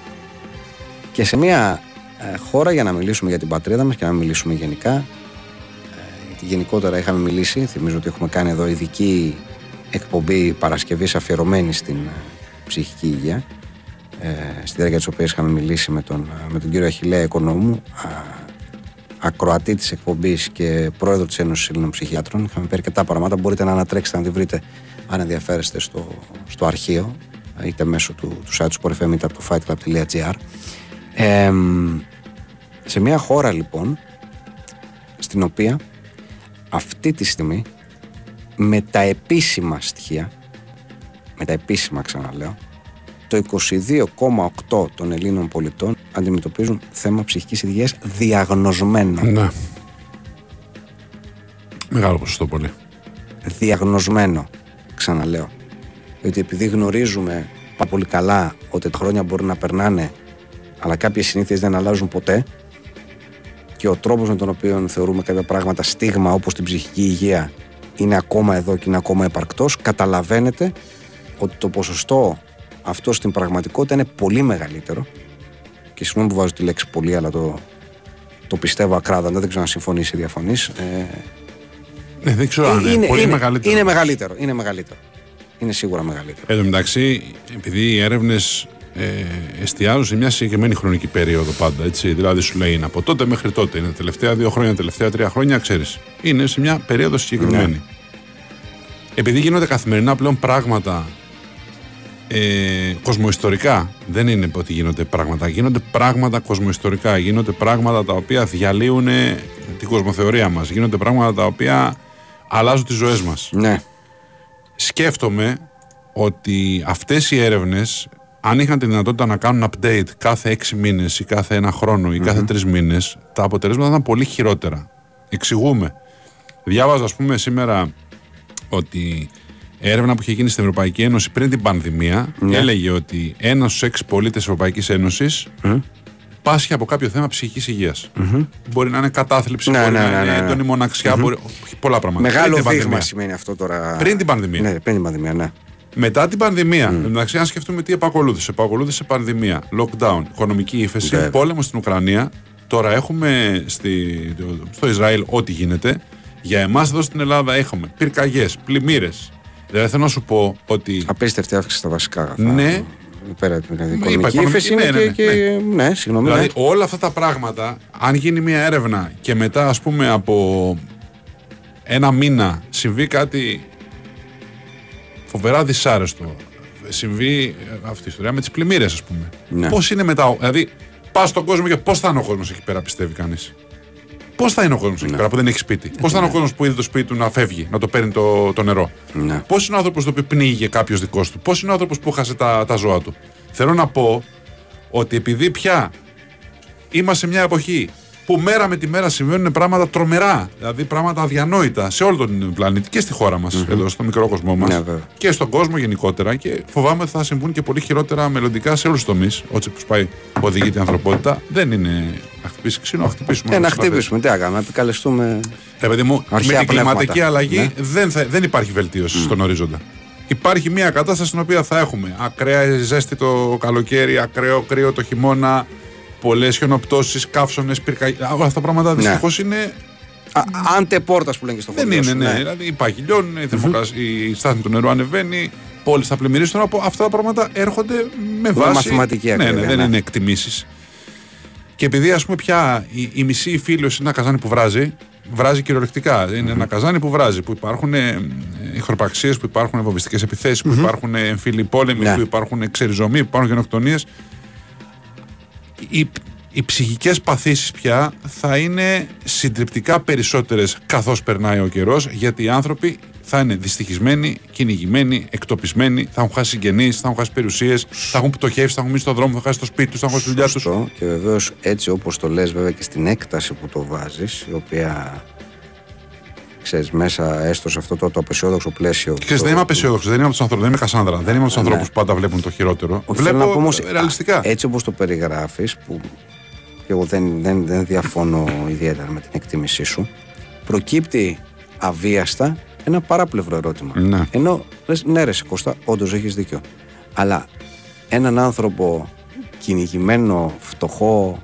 και σε μία ε, χώρα για να μιλήσουμε για την πατρίδα μας και να μην μιλήσουμε γενικά ε, γιατί γενικότερα είχαμε μιλήσει θυμίζω ότι έχουμε κάνει εδώ ειδική εκπομπή Παρασκευής αφιερωμένη στην ε, ψυχική υγεία ε, στη διάρκεια της οποίας είχαμε μιλήσει με τον, με τον κύριο Αχιλέα Οικονόμου α, ακροατή της εκπομπής και πρόεδρο της Ένωσης Ελλήνων Ψυχιάτρων. Είχαμε πει αρκετά πράγματα μπορείτε να ανατρέξετε να τη βρείτε αν ενδιαφέρεστε στο, στο αρχείο. Είτε μέσω του, του site του Sport FM είτε από το fightclub.gr ε, σε μια χώρα λοιπόν στην οποία αυτή τη στιγμή με τα επίσημα στοιχεία, με τα επίσημα ξαναλέω, το 22,8 των Ελλήνων πολιτών αντιμετωπίζουν θέμα ψυχικής υγείας διαγνωσμένο. Ναι. Μεγάλο ποσοστό πολύ. Διαγνωσμένο, ξαναλέω. Διότι επειδή γνωρίζουμε πάρα πολύ καλά ότι τα χρόνια μπορεί να περνάνε, αλλά κάποιες συνήθειες δεν αλλάζουν ποτέ και ο τρόπος με τον οποίο θεωρούμε κάποια πράγματα στίγμα όπως την ψυχική υγεία είναι ακόμα εδώ και είναι ακόμα επαρκτός, καταλαβαίνετε ότι το ποσοστό αυτό στην πραγματικότητα είναι πολύ μεγαλύτερο και συγγνώμη που βάζω τη λέξη πολύ αλλά το, το πιστεύω ακράδαντα, δεν ξέρω αν συμφωνήσει ή διαφωνείς ε, Ναι, δεν ξέρω αν είναι, είναι, πολύ είναι, μεγαλύτερο. είναι μεγαλύτερο, είναι μεγαλύτερο. Είναι σίγουρα μεγαλύτερο. Εν τω μεταξύ, επειδή οι έρευνες ε, εστιάζουν σε μια συγκεκριμένη χρονική περίοδο πάντα, έτσι. Δηλαδή σου λέει είναι από τότε μέχρι τότε. Είναι τα τελευταία δύο χρόνια, τα τελευταία τρία χρόνια, ξέρεις. Είναι σε μια περίοδο συγκεκριμένη. Ναι. Επειδή γίνονται καθημερινά πλέον πράγματα ε, κοσμοϊστορικά, δεν είναι ότι γίνονται πράγματα. Γίνονται πράγματα κοσμοϊστορικά. Γίνονται πράγματα τα οποία διαλύουν την κοσμοθεωρία μας. Γίνονται πράγματα τα οποία αλλάζουν τις ζωές μας Ναι. σκέφτομαι ότι αυτές οι έρευνες αν είχαν τη δυνατότητα να κάνουν update κάθε έξι μήνες ή κάθε ένα χρόνο ή κάθε τρεις μήνες τα αποτελέσματα ήταν πολύ χειρότερα. Εξηγούμε. Διάβαζα ας πούμε σήμερα ότι έρευνα που είχε γίνει στην Ευρωπαϊκή Ένωση πριν την πανδημία έλεγε ότι ένας στους έξι πολίτες της Ευρωπαϊκής Ένωσης πάσχει από κάποιο θέμα ψυχικής υγείας. Μπορεί να είναι κατάθλιψη, Ναι, μπορεί ναι, να ναι, είναι ναι, ναι. έντονη μοναξιά, μπορεί... πολλά πράγματα. Πριν Μεγάλο την πανδημία. δείγμα σημαίνει αυτό τώρα. Πριν την πανδημία. Ναι, πριν την πανδημία, ναι. Μετά την πανδημία, mm. μεταξύ, αν σκεφτούμε τι επακολούθησε. Επακολούθησε πανδημία, lockdown, οικονομική ύφεση, Βέβαια. πόλεμο στην Ουκρανία. Τώρα έχουμε στη, στο Ισραήλ ό,τι γίνεται. Για εμάς εδώ στην Ελλάδα έχουμε πυρκαγιές, πλημμύρες. Δηλαδή θέλω να σου πω ότι. Απίστευτη αύξηση στα βασικά αγαθά. Ναι. Πέρα από την είπα, οικονομική οικονομική, ύφεση ναι, είναι ναι, και. ναι, και- Ναι, συγγνώμη. Δηλαδή ναι. όλα αυτά τα πράγματα, αν γίνει μια έρευνα και μετά ας πούμε από ένα μήνα συμβεί κάτι φοβερά δυσάρεστο, συμβεί ε, αυτή η ιστορία με τις πλημμύρες ας πούμε. Ναι. Πώς είναι μετά, δηλαδή πας στον κόσμο και πώς θα είναι ο κόσμος εκεί πέρα πιστεύει κανείς; Πώς θα είναι ο κόσμος εκεί πέρα που δεν έχει σπίτι; Πώς θα είναι ο κόσμος που είδε το σπίτι του να φεύγει, να το παίρνει το, το νερό; Ναι. Πώς είναι ο άνθρωπος το οποίο πνίγηκε κάποιος δικός του; Πώς είναι ο άνθρωπος που χάσε τα, τα ζώα του; Θέλω να πω ότι επειδή πια είμαστε σε μια εποχή που μέρα με τη μέρα συμβαίνουν πράγματα τρομερά, δηλαδή πράγματα αδιανόητα σε όλο τον πλανήτη και στη χώρα μας, εδώ στο μικρό κόσμο μας Ναι, βέβαια. και στον κόσμο γενικότερα. Και φοβάμαι ότι θα συμβούν και πολύ χειρότερα μελλοντικά σε όλους τους τομείς. Ό,τι που πάει οδηγεί την ανθρωπότητα. Δεν είναι να χτυπήσει ξύνο, να χτυπήσουμε. Ε, να όλες τις χτυπήσουμε, τι να κάνουμε, να επικαλεστούμε. Ρε παιδί μου, με Αρχαία την κλιματική πνεύματα. αλλαγή Ναι. δεν, θα, δεν υπάρχει βελτίωση στον ορίζοντα. Υπάρχει μια κατάσταση στην οποία θα έχουμε ακραία ζέστη το καλοκαίρι, ακραίο κρύο το χειμώνα, πολλές χιονοπτώσεις, καύσονες, πυρκαγιέ. Όλα αυτά τα πράγματα δυστυχώς είναι. Αντεπόρτα που λένε και στο Δεν χωριό είναι, σου, ναι. Δηλαδή υπάρχει λιόν, η, θερμοκρασία- η στάθμη του νερού ανεβαίνει, πόλεις θα πλημμυρίσουν. Από αυτά τα πράγματα έρχονται με βάση. μαθηματική ναι, ναι, ακρίβεια, δεν ναι. είναι εκτιμήσεις. Και επειδή ας πούμε πια η, η μισή φύλλωση είναι ένα καζάνι που βράζει, βράζει κυριολεκτικά. Είναι ένα καζάνι που βράζει, που υπάρχουν ε, εχθροπραξίε, που υπάρχουν βομβιστικές επιθέσεις, που υπάρχουν ε, εμφύλοι πόλεμοι, Ναι. που υπάρχουν ξεριζωμοί, που υπάρχουν γενοκτονίες. Οι, οι ψυχικές παθήσεις πια θα είναι συντριπτικά περισσότερες καθώς περνάει ο καιρός γιατί οι άνθρωποι θα είναι δυστυχισμένοι, κυνηγημένοι, εκτοπισμένοι, θα έχουν χάσει συγγενείς, θα έχουν χάσει περιουσίες, θα έχουν πτωχεύσει, θα έχουν μείνει στον δρόμο, θα έχουν χάσει το σπίτι τους, θα έχουν χάσει τη δουλειά τους. Σωστό. Και βεβαίως έτσι όπως το λες βέβαια και στην έκταση που το βάζεις, η οποία ξέρεις, μέσα έστω σε αυτό το, το απεσιόδοξο πλαίσιο. Ξέρεις, το- δεν είμαι απεσιόδοξο, δεν είμαι από τους ανθρώπους, δεν είμαι Κασάνδρα, δεν είμαι από τους ανθρώπους που πάντα βλέπουν το χειρότερο. Ναι. Όχι, θέλω να πω Βλέπω όμως, ε, ρεαλιστικά. α, Έτσι όπως το περιγράφεις, που και εγώ δεν, δεν, δεν διαφωνώ ιδιαίτερα με την εκτίμησή σου, προκύπτει αβίαστα ένα παράπλευρο ερώτημα. Ναι. Ενώ λες, ναι, ρε, σε Κώστα, όντως έχεις δίκιο. Αλλά έναν άνθρωπο κυνηγημένο, φτωχό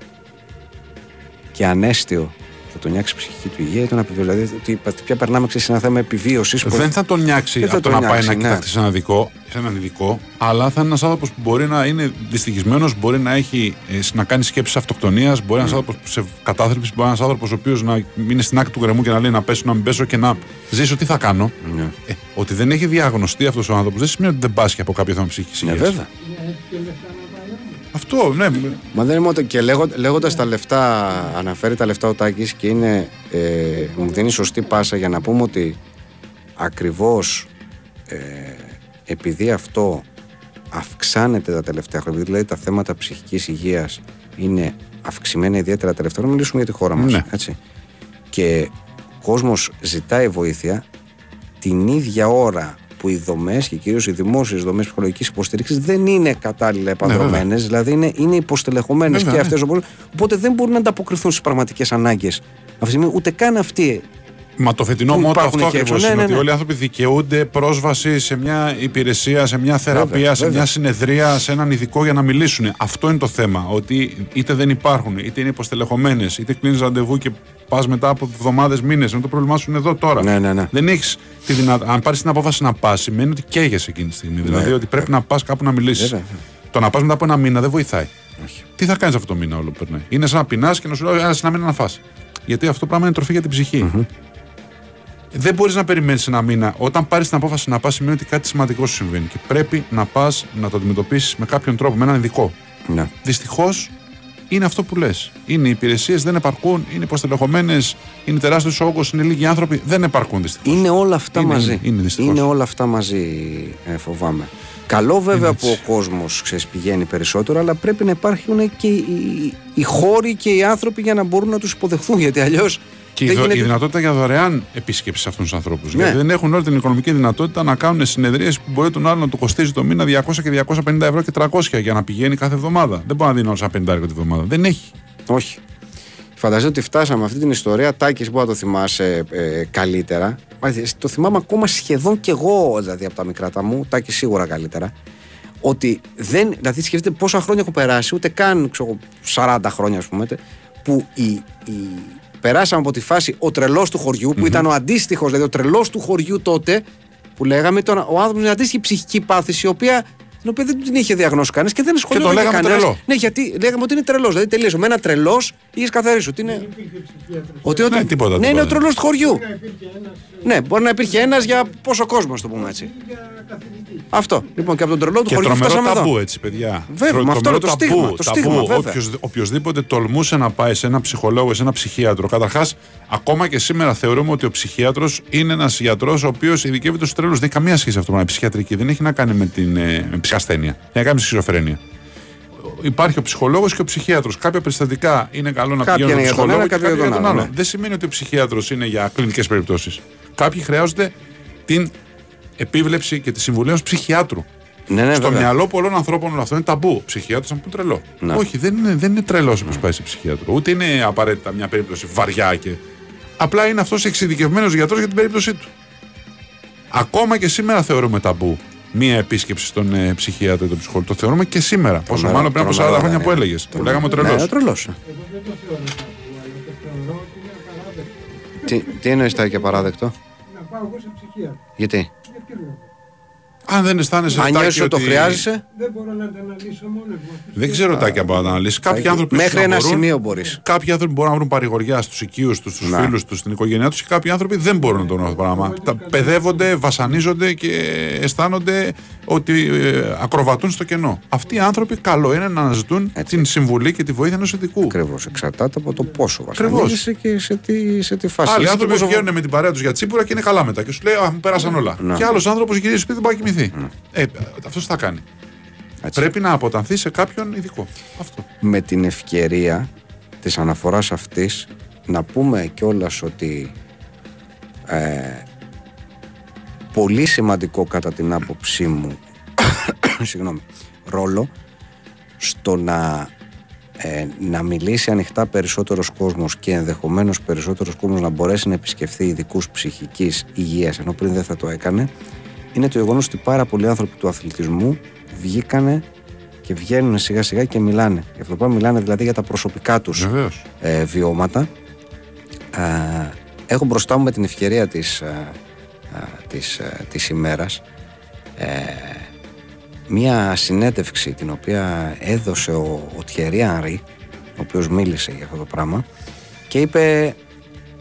και ανέστιο θα τον νιάξει η ψυχική του υγεία, ήταν απειβε- Δηλαδή, ότι πια περνάμε ξέρεις, σε ένα θέμα επιβίωσης. Δεν θα τον νιάξει Δεν θα από το τον να πάει νιάξει, να ναι. κοιταχτεί σε, ένα δικό, σε έναν ειδικό, αλλά θα είναι ένας άνθρωπος που μπορεί να είναι δυστυχισμένος, μπορεί να, έχει, ε, να κάνει σκέψεις αυτοκτονίας, μπορεί να είναι ένας άνθρωπος σε κατάθλιψη, μπορεί να είναι ένας άνθρωπος ο οποίος να είναι στην άκρη του γκρεμού και να λέει να πέσω, να μην πέσω και να ζήσω τι θα κάνω. Ναι. Ε, ότι δεν έχει διαγνωστεί αυτός ο άνθρωπος δεν σημαίνει ότι δεν πάσχει από κάποιο θέμα ψυχικής Ναι, υγείας. βέβαια. Αυτό, ναι. Μα δεν είναι μόνο. Και λέγον, λέγοντας τα λεφτά, αναφέρει τα λεφτά ο Τάκης και είναι, ε, μου δίνει σωστή πάσα για να πούμε ότι ακριβώς ε, επειδή αυτό αυξάνεται τα τελευταία χρόνια, δηλαδή τα θέματα ψυχικής υγείας είναι αυξημένα ιδιαίτερα τα τελευταία χρόνια, μιλήσουμε για τη χώρα μας. Ναι. Έτσι. Και ο κόσμος ζητάει βοήθεια την ίδια ώρα που οι δομές και κυρίως οι δημόσιες δομές ψυχολογικής υποστήριξης δεν είναι κατάλληλα επανδρομένε, δηλαδή είναι, είναι υποστελεχωμένες Βέβαια, και ναι. αυτές. Οπότε δεν μπορούν να ανταποκριθούν στις πραγματικές ανάγκες. Αυτή τη στιγμή ούτε καν αυτοί. Μα το φετινό Που μότο υπάρχουν αυτό εκεί ακριβώς έξω. Ναι, είναι ναι, ότι ναι. όλοι οι άνθρωποι δικαιούνται πρόσβαση σε μια υπηρεσία, σε μια θεραπεία, Βέβαια, σε βέβαια. μια συνεδρία, σε έναν ειδικό για να μιλήσουν. Αυτό είναι το θέμα. Ότι είτε δεν υπάρχουν, είτε είναι υποστελεχωμένες, είτε κλείνεις ραντεβού και πας μετά από εβδομάδες, μήνες, ενώ το πρόβλημά σου είναι εδώ τώρα. Ναι, ναι, ναι. Δεν έχεις τη δυνατότητα. Αν πάρεις την απόφαση να πας, σημαίνει ότι καίγεσαι εκείνη τη στιγμή. Δηλαδή ότι πρέπει να πας κάπου να μιλήσεις. Ναι. Βέβαια. Το να πας μετά από ένα μήνα δεν βοηθάει. Όχι. Τι θα κάνεις αυτό το μήνα όλο που περνάει; Είναι σαν να πεινάς και να σου λέει ένα μήνα να φας. Γιατί αυτό το πράγμα είναι τροφή για την ψυχη Δεν μπορείς να περιμένεις ένα μήνα. Όταν πάρεις την απόφαση να πας, σημαίνει ότι κάτι σημαντικό σου συμβαίνει. Και πρέπει να πας να το αντιμετωπίσεις με κάποιον τρόπο, με έναν ειδικό. Ναι. Δυστυχώς είναι αυτό που λες. Είναι οι υπηρεσίες, δεν επαρκούν, είναι υποστελεχωμένες, είναι τεράστιος όγκος, είναι λίγοι άνθρωποι. Δεν επαρκούν δυστυχώς. Είναι όλα αυτά Είναι, μαζί. είναι, είναι δυστυχώς. είναι όλα αυτά μαζί, ε, φοβάμαι. Καλό βέβαια Είναι που ο κόσμος πηγαίνει περισσότερο, αλλά πρέπει να υπάρχουν και οι, οι- οι χώροι και οι άνθρωποι για να μπορούν να τους υποδεχθούν. Γιατί αλλιώς. Και η, δο- η δυνατότητα για δωρεάν επίσκεψη σε αυτούς τους ανθρώπους. Ναι. Γιατί δεν έχουν όλη την οικονομική δυνατότητα να κάνουν συνεδρίες που μπορεί τον άλλο να του κοστίζει το μήνα 200 και 250 ευρώ και 300 για να πηγαίνει κάθε εβδομάδα. Δεν μπορεί να δίνει όλο 50 ευρώ τη εβδομάδα. Δεν έχει. Όχι. Φανταζείτε ότι φτάσαμε αυτή την ιστορία. Τάκης, που να το θυμάσαι ε, καλύτερα. Μάλιστα, Το θυμάμαι ακόμα σχεδόν κι εγώ, δηλαδή από τα μικρά τα μου. Τάκη σίγουρα καλύτερα. Ότι δεν. Δηλαδή, σκεφτείτε πόσα χρόνια έχω περάσει, ούτε καν ξέρω, 40 χρόνια, ας πούμε, που η, η, περάσαμε από τη φάση ο τρελός του χωριού, που ήταν ο αντίστοιχος, δηλαδή ο τρελός του χωριού τότε, που λέγαμε, τον, ο άνθρωπος με αντίστοιχη ψυχική πάθηση, η οποία, την οποία δεν την είχε διαγνώσει κανείς και δεν ασχολιόταν λέγαμε κανένας. τρελό. Ναι, γιατί λέγαμε ότι είναι τρελός. Δηλαδή τελείωσε. Με ένα τρελός είχες καθαρίσει ότι είναι. Ότι Ναι, όταν... τίποτα, ναι, είναι τίποτα. ο τρελός του χωριού. Υπήρχε ένας Ναι, μπορεί να υπήρχε ένας για πόσο κόσμο, το πούμε έτσι. για καθηγητή. Αυτό. Λοιπόν, και από τον τρελό του Και χωριού τρομερό φτάσαμε ταμπού, εδώ. έτσι, παιδιά. Βέβαια, Τρο- με αυτό τρομερό είναι το στίγμα, το ταμπού. στίγμα, βέβαια. Όποιος, οποιοδήποτε τολμούσε να πάει σε ένα ψυχολόγο, σε ένα ψυχίατρο. Καταρχάς, ακόμα και σήμερα θεωρούμε ότι ο ψυχίατρος είναι ένας γιατρός ο οποίος ειδικεύεται στους τρέλου. Δεν έχει καμία σχέση αυτό με ψυχιατρική. Δεν έχει να κάνει με την ε, με ψυχασθένεια. Έχει να κάνει με σχιζοφρένεια. Υπάρχει ο ψυχολόγος και ο ψυχίατρος. Κάποια περιστατικά είναι καλό να Κάποια πηγαίνουν είναι στον για τον ψυχολόγο ένα, και κάποια κάποια για τον άλλο. ναι. Δεν σημαίνει ότι ο ψυχίατρος είναι για κλινικές περιπτώσεις. Κάποιοι χρειάζονται την επίβλεψη και τη συμβουλή ενός ψυχιάτρου. Ναι, ναι, Στο βέβαια. μυαλό πολλών ανθρώπων όλο αυτό είναι ταμπού. Ψυχίατρο να πούν τρελό. Ναι. Όχι, δεν είναι, δεν είναι τρελός όποιο πάει σε ψυχίατρο. Ούτε είναι απαραίτητα μια περίπτωση βαριά και. Απλά είναι αυτός εξειδικευμένος γιατρός για την περίπτωσή του. Ακόμα και σήμερα θεωρούμε ταμπού μία επίσκεψη στον ε, ψυχίατρο ή τον ψυχολόγο. Το θεωρούμε και σήμερα. Πόσο Τρομερό, μάλλον πριν από 40 τρομερό, χρόνια ναι. που έλεγες. Που λέγαμε τρελός. Ναι, ο τρελός. Εγώ δεν το θεωρώ ταμπού, αλλά το θεωρώ ότι είναι απαράδεκτο. Τι, τι εννοείς τα και παράδεκτο. Να πάω εγώ σε ψυχίατρο. Γιατί; Για ποιο λόγο. Αν δεν αισθάνεσαι. Αν Τάκη, νιώσει ότι το ότι- χρειάζεσαι, Δεν μπορώ να τα αναλύσω μόνο μου. Δεν ξέρω τάκια από να αναλύσεις. Κάποιοι Τάκη, άνθρωποι μέχρι ίσως να ένα μπορούν- σημείο μπορείς. Κάποιοι άνθρωποι μπορούν να βρουν παρηγοριά στους οικείους τους, στους Να. φίλους τους, στην οικογένειά τους και κάποιοι άνθρωποι δεν μπορούν να το βρουν αυτό το πράγμα. Τα παιδεύονται, βασανίζονται και αισθάνονται ότι ε, ακροβατούν στο κενό. Αυτοί οι άνθρωποι καλό είναι να αναζητούν την συμβουλή και τη βοήθεια ενός ειδικού. Ακριβώς. Εξαρτάται από το πόσο Ακριβώς. βασανίζεσαι και σε τι, σε τι φάση. Άλλοι είσαι και άνθρωποι πόσο- βγαίνουν με την παρέα τους για τσίπουρα και είναι καλά μετά και σου λέει Α, μου πέρασαν όλα. Ναι. Και άλλος άνθρωπος γυρίζει σπίτι δεν πάει να κοιμηθεί. Ε, αυτός θα κάνει. Έτσι. Πρέπει να αποτανθεί σε κάποιον ειδικό. Αυτό. με την ευκαιρία της αναφοράς αυτής να πούμε κιόλας ότι ε, πολύ σημαντικό κατά την άποψή μου συγγνώμη, ρόλο στο να, ε, να μιλήσει ανοιχτά περισσότερος κόσμος και ενδεχομένως περισσότερος κόσμος να μπορέσει να επισκεφθεί ειδικούς ψυχικής υγείας ενώ πριν δεν θα το έκανε είναι το γεγονός ότι πάρα πολλοί άνθρωποι του αθλητισμού βγήκανε και βγαίνουν σιγά σιγά και μιλάνε. Γι' αυτό που μιλάνε δηλαδή για τα προσωπικά τους Βεβαίως. ε, βιώματα. Ε, έχω μπροστά μου με την ευκαιρία της, ε, ε, της, ε, της ημέρας ε, μία συνέντευξη την οποία έδωσε ο, ο Thierry Henry, ο οποίος μίλησε για αυτό το πράγμα και είπε,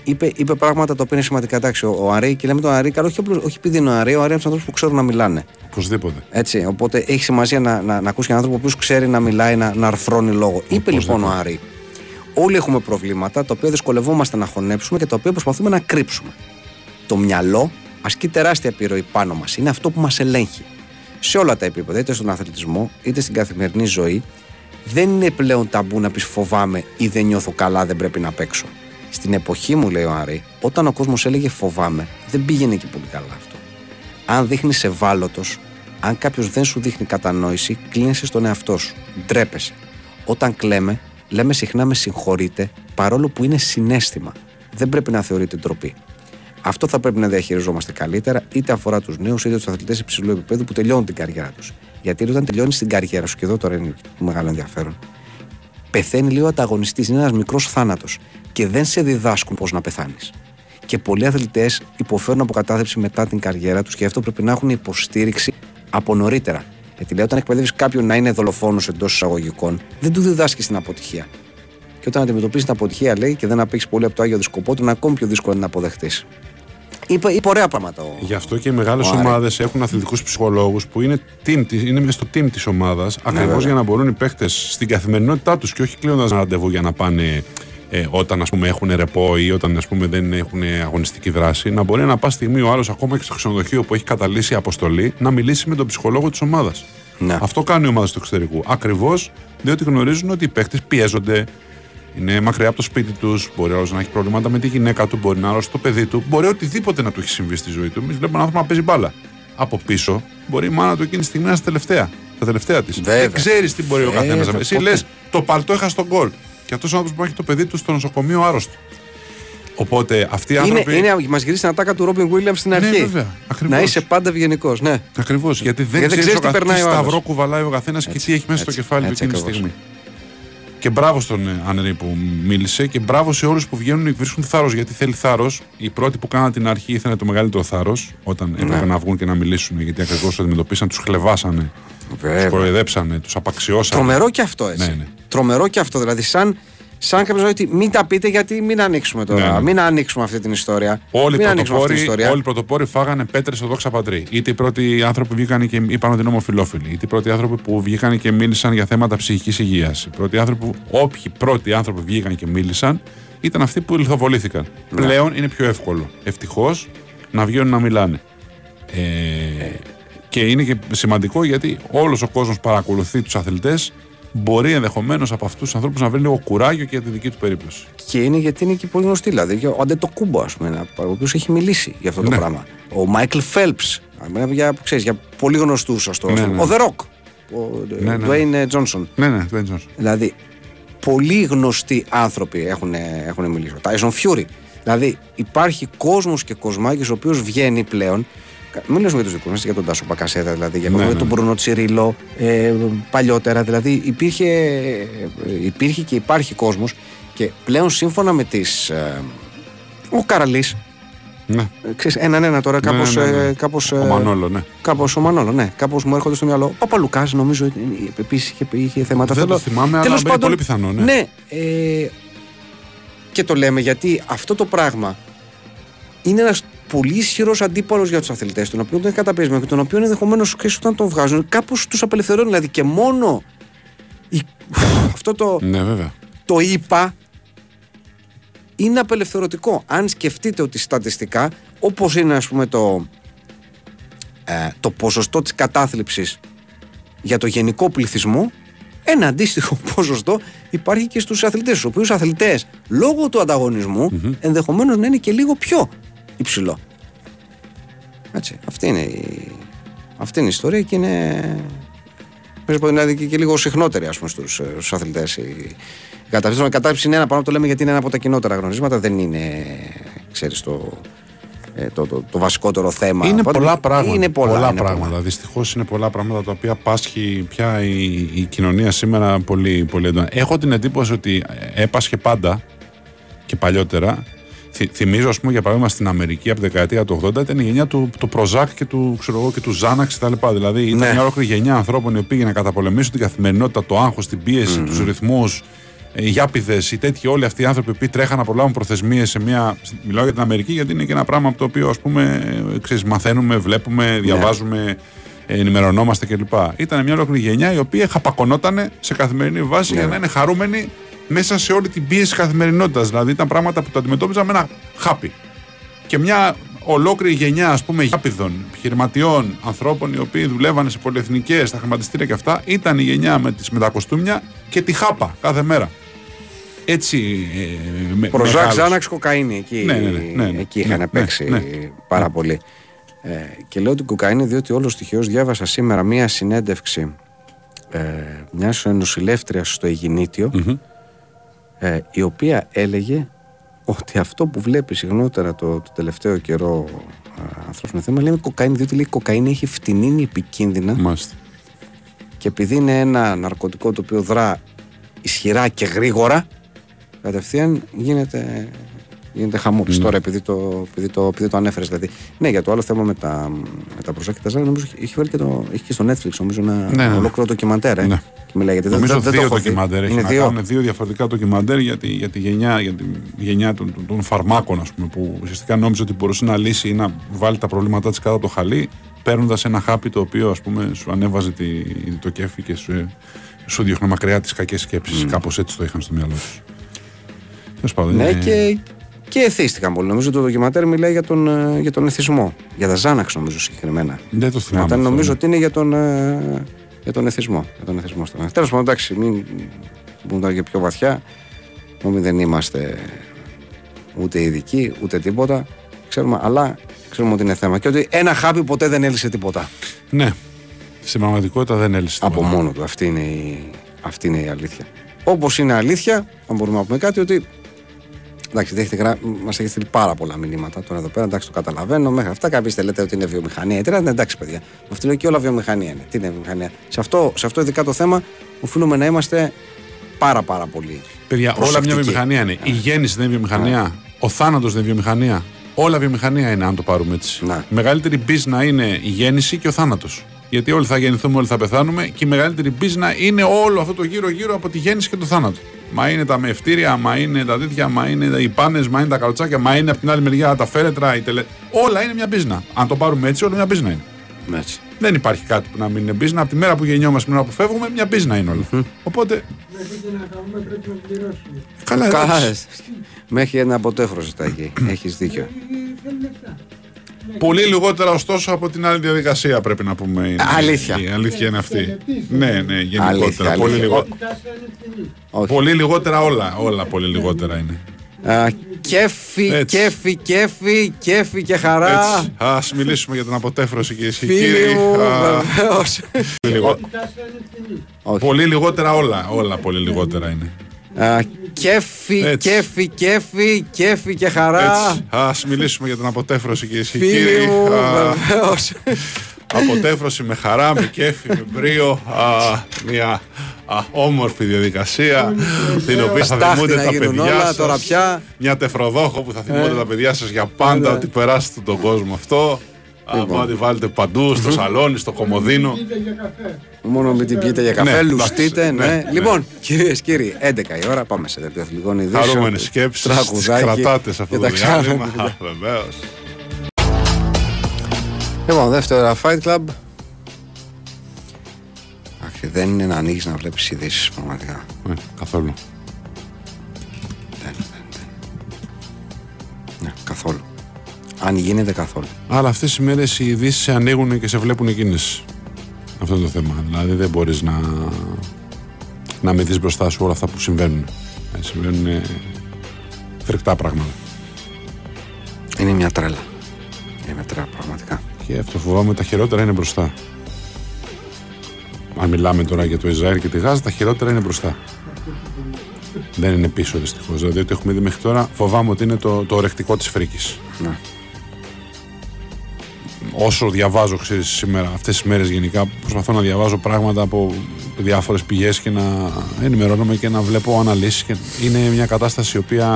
είπε, είπε πράγματα τα οποία είναι σημαντικά. Εντάξει, ο, ο Αρή, και λέμε τον Αρή, καλό, όχι, απλώς- όχι επειδή είναι ο Αρή, ο Αρή είναι από του ανθρώπου που ξέρουν να μιλάνε. Οπωσδήποτε. Έτσι, οπότε έχει σημασία να, να, να ακούσει έναν άνθρωπο ο οποίος ξέρει να μιλάει, να, να αρθρώνει λόγο. Είπε λοιπόν ο Άρη, Όλοι έχουμε προβλήματα τα οποία δυσκολευόμαστε να χωνέψουμε και τα οποία προσπαθούμε να κρύψουμε. Το μυαλό ασκεί τεράστια επιρροή πάνω μας. Είναι αυτό που μας ελέγχει. Σε όλα τα επίπεδα, είτε στον αθλητισμό, είτε στην καθημερινή ζωή, δεν είναι πλέον ταμπού να πεις φοβάμαι ή δεν νιώθω καλά, δεν πρέπει να παίξω. Στην εποχή μου, λέει ο Άρη, όταν ο κόσμος έλεγε φοβάμαι, δεν πήγαινε και πολύ καλά αυτό. Αν δείχνεις ευάλωτος, αν κάποιος δεν σου δείχνει κατανόηση, κλείνεσαι στον εαυτό σου. Ντρέπεσαι. Όταν κλαίμε, λέμε συχνά με συγχωρείτε, παρόλο που είναι συνέστημα. Δεν πρέπει να θεωρείται ντροπή. Αυτό θα πρέπει να διαχειριζόμαστε καλύτερα, είτε αφορά τους νέους είτε τους αθλητές υψηλού επίπεδου που τελειώνουν την καριέρα τους. Γιατί όταν τελειώνεις την καριέρα σου, και εδώ τώρα είναι μεγάλο ενδιαφέρον, πεθαίνει λίγο ανταγωνιστής, είναι ένας μικρός θάνατος και δεν σε διδάσκουν πώς να πεθάνεις. Και πολλοί αθλητές υποφέρουν από κατάθλιψη μετά την καριέρα τους και αυτό πρέπει να έχουν υποστήριξη από νωρίτερα. Γιατί λέει, όταν εκπαιδεύεις κάποιον να είναι δολοφόνος εντός εισαγωγικών, δεν του διδάσκεις την αποτυχία. Και όταν αντιμετωπίζεις την αποτυχία, λέει, και δεν απέχεις πολύ από το άγιο δισκοπό του, είναι ακόμη πιο δύσκολο να αποδεχτείς. Είπε, είπε ωραία πράγματα. Ο... Γι' αυτό και οι μεγάλες ομάδες έχουν αθλητικούς ψυχολόγους που είναι, team, είναι στο team της ομάδας, ακριβώς για να μπορούν οι παίχτε στην καθημερινότητά τους και όχι κλείνοντας ένα ραντεβού για να πάνε ε, όταν ας πούμε, έχουν ρεπό ή όταν ας πούμε, δεν έχουν αγωνιστική δράση, να μπορεί να πας στιγμή ο άλλος, ακόμα και στο ξενοδοχείο που έχει καταλύσει αποστολή, να μιλήσει με τον ψυχολόγο της ομάδας. Ναι. Αυτό κάνει η ομάδα του εξωτερικού. Ακριβώς διότι γνωρίζουν ότι οι παίχτε πιέζονται, είναι μακριά από το σπίτι τους, μπορεί άλλος να έχει προβλήματα με τη γυναίκα του, μπορεί να αρρώσει το παιδί του, μπορεί οτιδήποτε να του έχει συμβεί στη ζωή του. Εμείς βλέπουμε έναν άνθρωπο να παίζει μπάλα. Από πίσω μπορεί η μάνα του εκείνη τη στιγμή να είναι στα τελευταία, τα τελευταία της. Δεν ξέρεις τι μπορεί ο καθένας να Εσύ λες, το παλτό είχα στον κόλ. Και αυτός ο άνθρωπος που έχει το παιδί του στο νοσοκομείο άρρωστο. Οπότε αυτοί οι άνθρωποι. Είναι, είναι, μας γυρίσει την ατάκα του Ρόμπιν Βίλιαμ στην ναι, αρχή. βέβαια, να είσαι πάντα ευγενικός. Ναι. Ακριβώς. Γιατί δεν, Γιατί ξέρεις τι περνάει ο σταυρό κουβαλάει ο καθένας και τι έχει μέσα στο κεφάλι του εκείνη τη στιγμή. Και μπράβο στον ε, Άνερη που μίλησε και μπράβο σε όλους που βγαίνουν και βρίσκουν θάρρος. Γιατί θέλει θάρρος. Οι πρώτοι που κάναν την αρχή ήθελαν το μεγαλύτερο θάρρος όταν ναι. έπρεπε να βγουν και να μιλήσουν. Γιατί ακριβώς του αντιμετωπίσαν, τους χλεβάσανε, τους κοροϊδέψανε, τους απαξιώσανε. Τρομερό και αυτό έτσι. Ναι, ναι. Τρομερό και αυτό. Δηλαδή, σαν σαν κάποιος ότι μην τα πείτε γιατί μην ανοίξουμε τώρα. Ναι, ναι. Μην ανοίξουμε αυτή την ιστορία. Όλοι οι μην ανοίξουμε αυτή την πρωτοπόροι, ιστορία. όλοι οι πρωτοπόροι φάγανε πέτρες στο δόξα πατρί. Είτε οι πρώτοι άνθρωποι που βγήκαν και είπαν ότι είναι ομοφυλόφιλοι, είτε οι πρώτοι άνθρωποι που βγήκαν και μίλησαν για θέματα ψυχικής υγείας. Οι πρώτοι άνθρωποι, όποιοι πρώτοι άνθρωποι βγήκαν και μίλησαν, ήταν αυτοί που λιθοβολήθηκαν. Ναι. Πλέον είναι πιο εύκολο. Ευτυχώς να βγαίνουν να μιλάνε. Ε, και είναι και σημαντικό γιατί όλος ο κόσμος παρακολουθεί τους αθλητές. Μπορεί ενδεχομένως από αυτούς τους ανθρώπους να βρει λίγο κουράγιο και για τη δική του περίπτωση. Και είναι γιατί είναι και πολύ γνωστή. Δηλαδή, ο Αντε το Κούμπο, ας πούμε, ένα- ο οποίος έχει μιλήσει για αυτό το Ναι. πράγμα. Ο Μάικλ Φέλπς, για, ξέρεις, για πολύ γνωστούς, ας το Ναι, ναι. Ο The Rock, ο Ναι, ναι. Dwayne Johnson. Ναι, ναι, Dwayne Johnson. Δηλαδή, πολύ γνωστοί άνθρωποι έχουν, έχουν μιλήσει. Ο Tyson Fury. Δηλαδή, υπάρχει κόσμος και κοσμάκι ο οποίος βγαίνει πλέον. Μην μιλήσουμε για τους δικούς μας, για τον Τάσο Μπακασέτα, δηλαδή, για Ναι, ναι, ναι. τον Μπρουνό Τσιρίλο ε, παλιότερα. Δηλαδή, υπήρχε, ε, υπήρχε και υπάρχει κόσμος και πλέον σύμφωνα με τις. Ε, ο Καραλής. Ναι. Ξέρεις, έναν ένα τώρα, Ναι, κάπως, ναι, ναι, ναι. ε, κάπως, Ο ε, Μανόλο, ναι. Κάπως ο Μανόλο, ναι. Κάπως μου έρχονται στο μυαλό. Ο Παπαλουκάς νομίζω επίσης είχε, είχε θέματα. Δεν το θυμάμαι, αλλά τέλος είναι πολύ πιθανό, ναι. Ναι. ε, και το λέμε γιατί αυτό το πράγμα είναι ένας πολύ ισχυρός αντίπαλος για τους αθλητές, τον οποίο δεν είναι καταπιεσμένο και τον οποίο ενδεχομένως όταν τον βγάζουν κάπως τους απελευθερώνει. Δηλαδή και μόνο η- αυτό το, Ναι, βέβαια. το είπα είναι απελευθερωτικό. Αν σκεφτείτε ότι στατιστικά, όπως είναι ας πούμε το, ε, το ποσοστό της κατάθλιψης για το γενικό πληθυσμό, ένα αντίστοιχο ποσοστό υπάρχει και στους αθλητές, στους οποίους αθλητές λόγω του ανταγωνισμού ενδεχομένως να είναι και λίγο πιο υψηλό. Έτσι, αυτή είναι η, αυτή είναι η ιστορία και είναι Πες πω, δηλαδή και, και λίγο συχνότερη ας πούμε, στους, ε, στους αθλητές. Η, η κατάθλιψη. Η κατάθλιψη είναι ένα πράγμα, το λέμε γιατί είναι ένα από τα κοινότερα γνωρίσματα, δεν είναι, ξέρεις, το, ε, το, το, το βασικότερο θέμα. Είναι Οπότε, πολλά πράγματα. Είναι πολλά, είναι πράγματα. Δυστυχώς είναι πολλά πράγματα τα οποία πάσχει πια η, η κοινωνία σήμερα πολύ, πολύ έντονα. Έχω την εντύπωση ότι έπασχε πάντα και παλιότερα. Θυ- Θυμίζω, ας πούμε, για παράδειγμα, στην Αμερική από τη δεκαετία του 80 ήταν η γενιά του, του Προζάκ και του, ξέρω εγώ, και του Ζάναξ κτλ. Δηλαδή ήταν Ναι. μια ολόκληρη γενιά ανθρώπων οι οποίοι πήγαιναν να καταπολεμήσουν την καθημερινότητα, το άγχος, την πίεση, τους ρυθμούς, οι γιάπηδες, οι τέτοιοι όλοι αυτοί οι άνθρωποι που τρέχαν να προλάβουν προθεσμίες σε μια. Μιλάω για την Αμερική γιατί είναι και ένα πράγμα από το οποίο ας πούμε, ε, ξέρεις, μαθαίνουμε, βλέπουμε, διαβάζουμε, ε, ενημερωνόμαστε κλπ. Ήταν μια ολόκληρη γενιά η οποία χαπακωνόταν σε καθημερινή βάση Ναι. για να είναι χαρούμενοι μέσα σε όλη την πίεση τη καθημερινότητας. Δηλαδή ήταν πράγματα που τα αντιμετώπιζαν με ένα χάπι. Και μια ολόκληρη γενιά ας πούμε γιάπηδων, επιχειρηματιών, ανθρώπων οι οποίοι δουλεύανε σε πολυεθνικές, στα χρηματιστήρια και αυτά, ήταν η γενιά με, τις, με τα κοστούμια και τη χάπα κάθε μέρα. Έτσι. Ε, με, Προζάκ, μεγάλωσε. Ζάναξ, κοκαίνη. Εκεί, Ναι, ναι, ναι, ναι, ναι. εκεί Ναι, είχαν ναι, παίξει ναι. πάρα πολύ. Ε, και λέω την κοκαίνη διότι όλος τυχαίως διάβασα σήμερα μία συνέντευξη ε, μιας νοσηλεύτρια στο Αιγινήτιο Μμμ. Ε, η οποία έλεγε ότι αυτό που βλέπεις συχνότερα το, το τελευταίο καιρό ε, ανθρώπινο θέμα λέει κοκαίνη διότι λέει η κοκαίνη έχει φτηνή είναι επικίνδυνα Μάλιστα. και επειδή είναι ένα ναρκωτικό το οποίο δρά ισχυρά και γρήγορα, κατευθείαν γίνεται, γίνεται χαμό. Ναι. Τώρα, επειδή το, επειδή, το, επειδή το ανέφερες, δηλαδή. Ναι, για το άλλο θέμα με τα, με τα προσάκια τα ζάρια, νομίζω έχει- έχει, βάλει και, το, έχει και στο Netflix νομίζω ένα Ναι, ναι. ολόκληρο ντοκιμαντέρ. Ε, Ναι. Και μιλάει γιατί δεν, Νομίζω δεν, δεν το δύο έχω δει. ντοκιμαντέρ έχει Είναι να δύο. κάνουν δύο διαφορετικά ντοκιμαντέρ για τη, για τη γενιά, για τη γενιά των, των, των φαρμάκων, ας πούμε, που ουσιαστικά νόμιζε ότι μπορούσε να λύσει ή να βάλει τα προβλήματά της κάτω από το χαλί, παίρνοντας ένα χάπι το οποίο ας πούμε, σου ανέβαζε τη, το κέφι και σου, σου διώχνε μακριά τις κακές σκέψεις. Κάπως έτσι το είχαν στο μυαλό τους. Τέλος πάντων. Ναι, είναι- και, και εθίστηκαν πολύ. Νομίζω το ντοκιμαντέρ μιλάει για τον, ε, για τον εθισμό. Για τα Ζάναξ, νομίζω συγκεκριμένα. Δεν το θυμάμαι. Ήταν, αυτό, νομίζω ναι. ότι είναι για τον, ε, για τον εθισμό. Για τον εθισμό στον Τέλος πάντων, εντάξει, μην πούμε τώρα και πιο βαθιά. Νομίζω δεν είμαστε ούτε ειδικοί, ούτε τίποτα. Ξέρουμε, αλλά ξέρουμε ότι είναι θέμα. Και ότι ένα χάπι ποτέ δεν έλυσε τίποτα. Ναι. Στην πραγματικότητα δεν έλυσε. Από τίποτα. μόνο του. Αυτή είναι η, αυτή είναι η αλήθεια. Όπως είναι αλήθεια, αν μπορούμε να πούμε κάτι, ότι. Εντάξει, μας έχει στείλει πάρα πολλά μηνύματα τώρα εδώ πέρα. Εντάξει, το καταλαβαίνω. Μέχρι αυτά κάποιοι είστε λέτε ότι είναι βιομηχανία. εταιρεία. Ναι, εντάξει, παιδιά. Με αυτό λέω και όλα βιομηχανία είναι. Τι είναι βιομηχανία; Σε αυτό, σε αυτό ειδικά το θέμα οφείλουμε να είμαστε πάρα πάρα πολύ. Παιδιά, όλα μια προσεκτικοί. βιομηχανία είναι. Η γέννηση δεν είναι βιομηχανία. Ο θάνατος δεν είναι βιομηχανία. Όλα βιομηχανία είναι, αν το πάρουμε έτσι. Ναι. Η μεγαλύτερη μπίζνα είναι η γέννηση και ο θάνατος. Γιατί όλοι θα γεννηθούμε, όλοι θα πεθάνουμε και η μεγαλύτερη μπίζνα είναι όλο αυτό το γύρω-γύρω από τη γέννηση και το θάνατο. Μα είναι τα μευτήρια, μα είναι τα τέτοια, μα είναι οι πάνες, μα είναι τα καλοτσάκια, μα είναι από την άλλη μεριά τα φέρετρα, η τελε... Όλα είναι μια μπίζνα. Αν το πάρουμε έτσι, όλα μια μπίζνα είναι. Έτσι. Δεν υπάρχει κάτι που να μην είναι μπίζνα. Από τη μέρα που γεννιόμαστε, την μέρα που φεύγουμε, μια μπίζνα είναι όλα. Οπότε. Μέχρι και να κάνουμε πρέπει να πληρώσουμε. Καλά, Καλά. εντάξει. Μέχρι ένα αποτέφρωση τα εκεί. Έχεις δίκιο. Ε, Θέλει λεφτά. Πολύ λιγότερα ωστόσο από την άλλη διαδικασία πρέπει να πούμε. Είναι. Αλήθεια. Η αλήθεια είναι αυτή. Τελετής, Ναι, ναι, γενικότερα. Αλήθεια, πολύ, αλήθεια. λιγο... Η τάση είναι φθηνή. Όχι. πολύ λιγότερα όλα. Όλα πολύ λιγότερα είναι. Α, κέφι, Έτσι. κέφι, κέφι, κέφι και χαρά. Έτσι. Α μιλήσουμε για την αποτέφρωση κυρίε και Φίλοι κύριοι. μου, Α, βεβαίως. πολύ λιγο- Η τάση είναι φθηνή. Πολύ λιγότερα όλα. Όλα πολύ λιγότερα είναι. Κέφι, Έτσι. κέφι, κέφι, κέφι και χαρά. Έτσι. Α μιλήσουμε για την αποτέφρωση κυρίες και Φίλοι κύριοι. μου, Α, βεβαίως. αποτέφρωση με χαρά, με κέφι, με μπρίο. Α, μια α, όμορφη διαδικασία την οποία θα Στάχτη θυμούνται να τα γίνουν παιδιά όλα, σας. τώρα πια. Μια τεφροδόχο που θα θυμούνται Ε. τα παιδιά σας για πάντα Ναι. ότι περάσετε τον κόσμο αυτό. Λοιπόν. Αν τη βάλετε παντού, στο σαλόνι, στο κομμωδίνο. Πείτε για καφέ. Μόνο μην την πιείτε για καφέ, Ναι, λουστείτε. εντάξει, Ναι. ναι, ναι. Λοιπόν, κυρίες και κύριοι, 11 η ώρα, πάμε σε δελτίο αθλητικών ειδήσεων. Χαρούμενες σκέψεις. Τι Τραγουδάκι κρατάτε σε αυτό και το τα ξανά. διάλειμμα. Βεβαίως. Λοιπόν, δεύτερα Fight Club. Αχ, δεν είναι να ανοίγεις να βλέπεις ειδήσεις πραγματικά. Καθόλου. Δεν, δεν, δεν. Ναι, καθόλου. Αν γίνεται καθόλου. Αλλά αυτές οι μέρες οι ειδήσεις σε ανοίγουν και σε βλέπουν εκείνες. Αυτό είναι το θέμα. Δηλαδή δεν μπορείς να, να με δεις μπροστά σου όλα αυτά που συμβαίνουν. Ε, Συμβαίνουν ε, φρικτά πράγματα. Είναι μια τρέλα. Είναι μια τρέλα πραγματικά. Και αυτό φοβάμαι τα χειρότερα είναι μπροστά. Αν μιλάμε τώρα για το Ισραήλ και τη Γάζα, τα χειρότερα είναι μπροστά. Δεν είναι πίσω δυστυχώς. Δηλαδή, ό,τι έχουμε δει μέχρι τώρα, φοβάμαι ότι είναι το, το ορεκτικό της φρίκης. Ναι. Όσο διαβάζω, ξέρεις, σήμερα, αυτές τις μέρες γενικά, προσπαθώ να διαβάζω πράγματα από διάφορες πηγές και να ενημερώνομαι και να βλέπω αναλύσεις. Και είναι μια κατάσταση η οποία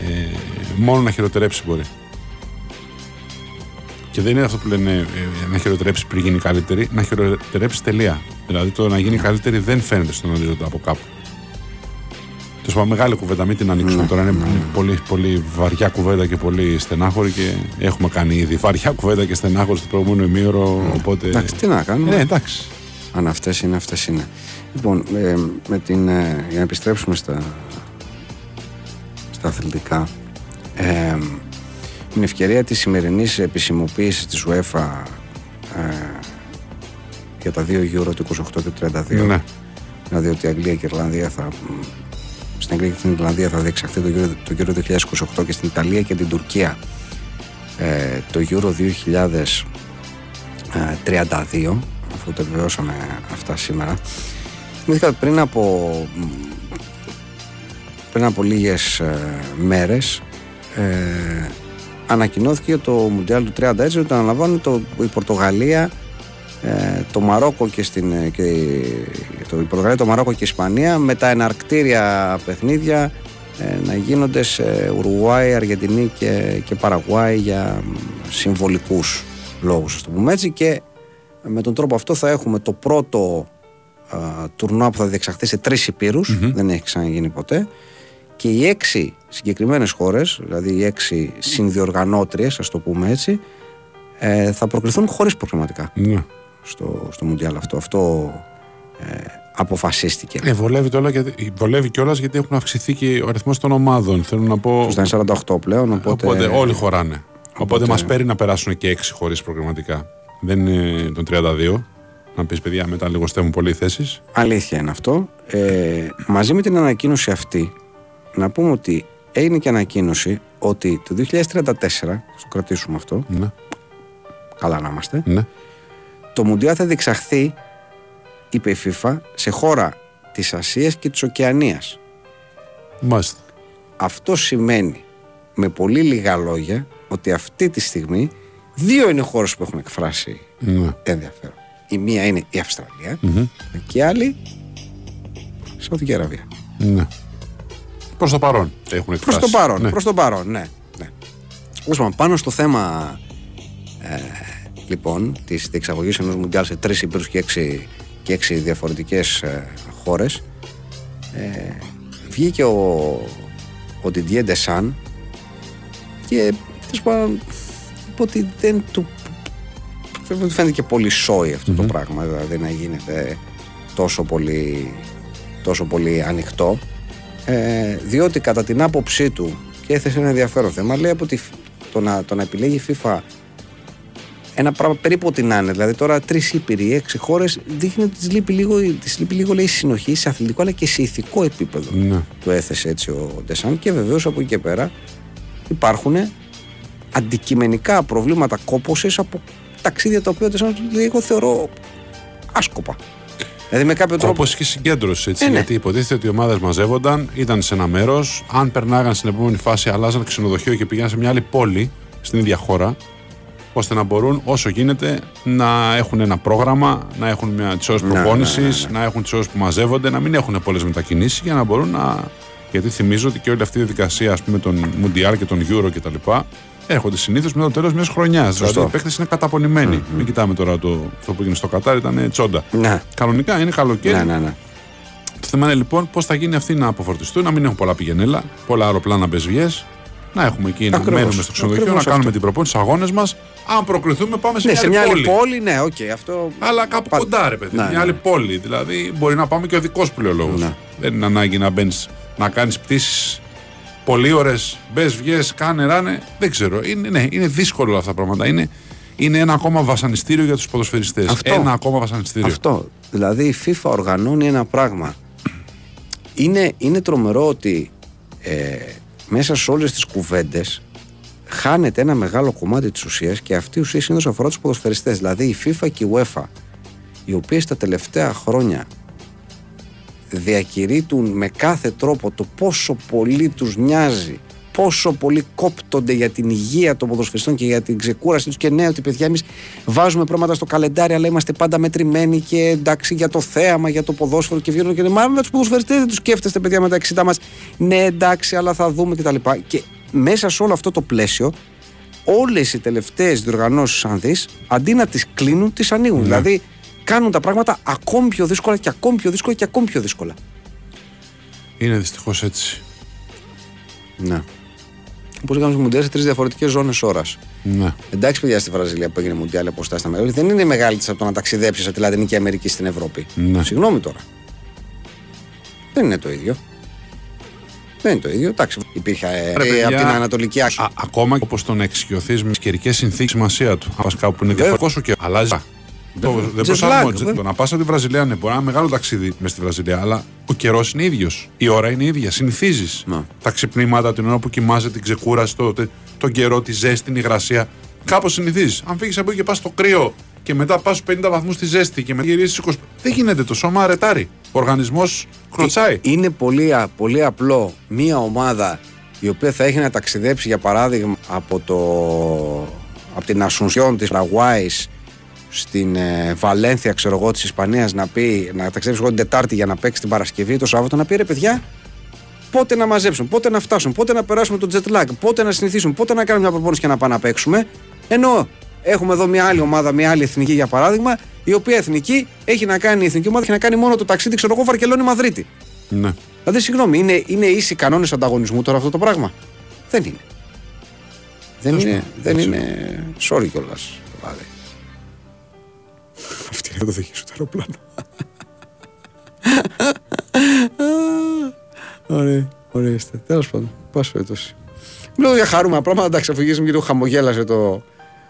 ε, μόνο να χειροτερέψει μπορεί. Και δεν είναι αυτό που λένε ε, να χειροτερέψεις πριν γίνει καλύτερη, να χειροτερέψεις τελεία. Δηλαδή το να γίνει καλύτερη δεν φαίνεται στον ορίζοντα από κάπου. Το είπα μεγάλη κουβέντα, μην την ανοίξουμε Ναι, τώρα. Είναι ναι, ναι. πολύ, πολύ βαριά κουβέντα και πολύ στενάχωρη και έχουμε κάνει ήδη βαριά κουβέντα και στενάχωρη στο προηγούμενο ημίωρο. Οπότε. Εντάξει, τι να κάνουμε. Ναι, εντάξει. Αν αυτές είναι, αυτές είναι. Λοιπόν, ε, με την, ε, για να επιστρέψουμε στα, στα αθλητικά. Ε, την ευκαιρία της σημερινής επισημοποίησης της UEFA ε, για τα δύο Euro του 28 και του 32 Ναι. δηλαδή ότι η Αγγλία και η Ιρλανδία θα στην Αγγλία και την Ιρλανδία θα διεξαχθεί το Euro, το Euro 2028 και στην Ιταλία και την Τουρκία ε, το Euro 2032 αφού το επιβεβαιώσαμε αυτά σήμερα. Θυμήθηκα ότι πριν από πριν από λίγες ε, μέρες ε, ανακοινώθηκε το Μουντιάλ του 30 έτσι ότι αναλαμβάνουν το, η Πορτογαλία ε, το Μαρόκο και, στην, ε, και το, η Πορτογαλία, το Μαρόκο και η Ισπανία με τα εναρκτήρια παιχνίδια ε, να γίνονται σε Ουρουάη, Αργεντινή και, και Παραγουάη για μ, συμβολικούς λόγους ας το πούμε έτσι και με τον τρόπο αυτό θα έχουμε το πρώτο α, τουρνουά που θα διεξαχθεί σε τρεις υπήρους, δεν έχει ξαναγίνει ποτέ και οι έξι συγκεκριμένες χώρες, δηλαδή οι έξι συνδιοργανώτριες, ας το πούμε έτσι, ε, θα προκριθούν χωρίς προκριματικά ναι. στο, στο Μουντιάλ αυτό. Αυτό ε, αποφασίστηκε. Ε, βολεύει, το όλο γιατί, βολεύει κιόλας γιατί έχουν αυξηθεί και ο αριθμός των ομάδων. Θέλω να πω. Στα είναι 48 πλέον, οπότε... Οπότε, όλοι χωράνε. Οπότε, οπότε- μας παίρνει να περάσουν και έξι χωρίς προγραμματικά. Δεν είναι τον 32. Να πεις παιδιά μετά λιγοστεύουν πολλοί οι θέσεις. Αλήθεια είναι αυτό. Ε, μαζί με την ανακοίνωση αυτή, να πούμε ότι έγινε και ανακοίνωση ότι το 2034, θα το κρατήσουμε αυτό, Ναι. καλά να είμαστε, ναι. το Μουντιάλ θα διεξαχθεί, είπε η FIFA, σε χώρα της Ασίας και της Οκεανίας. Μάλιστα. Αυτό σημαίνει με πολύ λίγα λόγια ότι αυτή τη στιγμή δύο είναι οι χώρες που έχουν εκφράσει Ναι. ενδιαφέρον. Η μία είναι η Αυστραλία Μμμ. και η άλλη η Σαουδική Αραβία. ναι. Προς το παρόν έχουν Προς εκφράσει. το παρόν, Ναι. προς το παρόν, ναι. ναι. Τέλος πάντων, πάνω στο θέμα ε, λοιπόν της διεξαγωγής ενός Μουντιάλ σε τρεις υπήρους και έξι, και έξι διαφορετικές ε, χώρες. Ε, βγήκε ο, ο Didier Deschamps και τέλος πάντων είπε ότι δεν του δεν του φαίνεται και πολύ σόι αυτό το πράγμα δηλαδή να γίνεται τόσο πολύ τόσο πολύ ανοιχτό. Ε, διότι κατά την άποψή του και έθεσε ένα ενδιαφέρον θέμα λέει από τη, το, να, το να επιλέγει η FIFA ένα πράγμα περίπου ό,τι να είναι. Δηλαδή τώρα τρεις ήπειροι, έξι χώρες δείχνει ότι τη λείπει λίγο, της λείπει λίγο λέει, η συνοχή σε αθλητικό αλλά και σε ηθικό επίπεδο. Ναι. Το έθεσε έτσι ο Ντεσάν και βεβαίως από εκεί και πέρα υπάρχουν αντικειμενικά προβλήματα κόπωση από ταξίδια τα οποία ο Ντεσάν λέει, εγώ θεωρώ άσκοπα. Δηλαδή με κάποιο τρόπο. Όπω και συγκέντρωση. Έτσι, Ε, ναι. Γιατί υποτίθεται ότι οι ομάδες μαζεύονταν, ήταν σε ένα μέρος. Αν περνάγαν στην επόμενη φάση, αλλάζαν ξενοδοχείο και πήγαν σε μια άλλη πόλη στην ίδια χώρα. Ώστε να μπορούν όσο γίνεται να έχουν ένα πρόγραμμα, να έχουν μια τις ώρες Ναι, προπόνησης, ναι, ναι, να έχουν τις ώρες που μαζεύονται, να μην έχουν πολλές μετακινήσεις για να μπορούν να. Γιατί θυμίζω ότι και όλη αυτή η διαδικασία ας πούμε, των Μουντιάλ και των Euro κτλ. έρχονται συνήθως με το τέλος μιας χρονιάς. Δηλαδή οι παίκτες είναι καταπονημένοι. Μην κοιτάμε τώρα το, αυτό που έγινε στο Κατάρ, ήταν τσόντα. Ναι, Κανονικά είναι καλοκαίρι. ναι, ναι, ναι. Το θέμα είναι λοιπόν πώς θα γίνει αυτοί να αποφορτιστούν, να μην έχουν πολλά πηγαινέλα, πολλά αεροπλάνα μπες βγες, να έχουμε εκεί να Ακριβώς. μένουμε στο ξενοδοχείο, να Ακριβώς κάνουμε αυτό. την προπόνηση, τους αγώνες μας. Αν προκριθούμε, πάμε σε Ναι, μια σε άλλη μια άλλη πόλη. πόλη, ναι, οκ, αυτό. Αλλά κάπου Πάντα. κοντά, ρε παιδί. Ναι, μια ναι. άλλη πόλη. Δηλαδή, μπορεί να πάμε και οδικό πληολόγο. Ναι. Δεν είναι ανάγκη να μπαίνεις να κάνεις πτήσεις πολύ ώρες, μπες, βγει, κάνε, ράνε. Δεν ξέρω. Είναι, ναι, είναι δύσκολο όλα αυτά τα πράγματα. Είναι, είναι ένα ακόμα βασανιστήριο για τους ποδοσφαιριστές. Αυτό. Ένα ακόμα βασανιστήριο. Αυτό. Δηλαδή η FIFA οργανώνει ένα πράγμα. Είναι, είναι τρομερό ότι ε, μέσα σε όλες τις κουβέντες χάνεται ένα μεγάλο κομμάτι της ουσίας και αυτή η ουσία συνήθως αφορά τους ποδοσφαιριστές. Δηλαδή η FIFA και η UEFA οι οποίες τα τελευταία χρόνια διακηρύττουν με κάθε τρόπο το πόσο πολύ τους νοιάζει πόσο πολύ κόπτονται για την υγεία των ποδοσφαιριστών και για την ξεκούρασή τους και ναι ότι παιδιά εμείς βάζουμε πράγματα στο καλεντάρι αλλά είμαστε πάντα μετρημένοι και εντάξει για το θέαμα, για το ποδόσφαιρο και βγαίνουν και λένε μα με τους ποδοσφαιριστές δεν τους σκέφτεστε παιδιά με τα 60 μας ναι εντάξει αλλά θα δούμε κτλ. Και, και μέσα σε όλο αυτό το πλαίσιο όλες οι τελευταίες διοργανώσεις αν δεις αντί να τις κλείνουν τις ανοίγουν δηλαδή κάνουν τα πράγματα ακόμη πιο δύσκολα και ακόμη πιο δύσκολα και ακόμη πιο δύσκολα Είναι δυστυχώς έτσι. Ναι. Όπω κάνουμε στο Μουντιάλ σε τρεις διαφορετικές ζώνες ώρας. Ναι. Εντάξει, παιδιά, στη Βραζιλία που έγινε Μουντιάλ αποστάσει στα μεγάλη, δεν είναι η μεγάλη της από το να ταξιδέψεις από τη Λατινική Αμερική στην Ευρώπη. Ναι. Συγγνώμη τώρα. Δεν είναι το ίδιο. Δεν είναι το ίδιο. Εντάξει, υπήρχε ε, Ρε, παιδιά, από την Ανατολική Άκρη. Α, ακόμα και όπως τον εξοικειωθείς με τι καιρικές συνθήκες, σημασία του. Αν πα κάπου που είναι διαφορετικό σου και αλλάζει. Το, Βέβαια. δεν Jet προσαρμόζεται. lag, βέβαια. Το να πας από τη Βραζιλία, ναι, μπορεί να είναι ένα μεγάλο ταξίδι μες στη Βραζιλία, αλλά ο καιρός είναι ίδιος. Η ώρα είναι ίδια. Συνηθίζεις. Ναι. Τα ξυπνήματα, την ώρα που κοιμάσαι, την ξεκούραση, το, το- τον καιρό, τη ζέστη, την υγρασία. Κάπως συνηθίζεις. Αν φύγεις από εκεί και πας στο κρύο και μετά πας 50 βαθμούς στη ζέστη και μετά γυρίσεις 20. Δεν γίνεται. Το σώμα αρετάρει. Ο οργανισμός κλωτσάει. Είναι πολύ, α- πολύ απλό μία ομάδα η οποία θα έχει να ταξιδέψει για παράδειγμα από, το, από την Ασουνσιόν της Ραγουάης στην ε, Βαλένθια ξέρω εγώ της Ισπανίας να πει να ταξιδέψει εγώ την Τετάρτη για να παίξει την Παρασκευή το Σάββατο να πει ρε παιδιά πότε να μαζέψουν, πότε να φτάσουν, πότε να περάσουμε το jet lag, πότε να συνηθίσουν, πότε να κάνουμε μια προπόνηση και να πάμε να παίξουμε. Ενώ έχουμε εδώ μια άλλη ομάδα, μια άλλη εθνική για παράδειγμα, η οποία εθνική έχει να κάνει, η εθνική ομάδα έχει να κάνει μόνο το ταξίδι, ξέρω εγώ, Βαρκελόνη-Μαδρίτη. Ναι. Δηλαδή, συγγνώμη, είναι, είναι ίσοι κανόνες ανταγωνισμού τώρα αυτό το πράγμα; Δεν είναι. Δεν είναι. Δεν είναι. Sorry κιόλας. Δηλαδή. Αυτή είναι το δική σου το αεροπλάνο. Ωραία, ωραία είστε. Τέλος πάντων, πάση περιπτώσει. Μιλάω για χαρούμενα πράγματα, εντάξει, αφηγήσουμε γιατί χαμογέλασε το,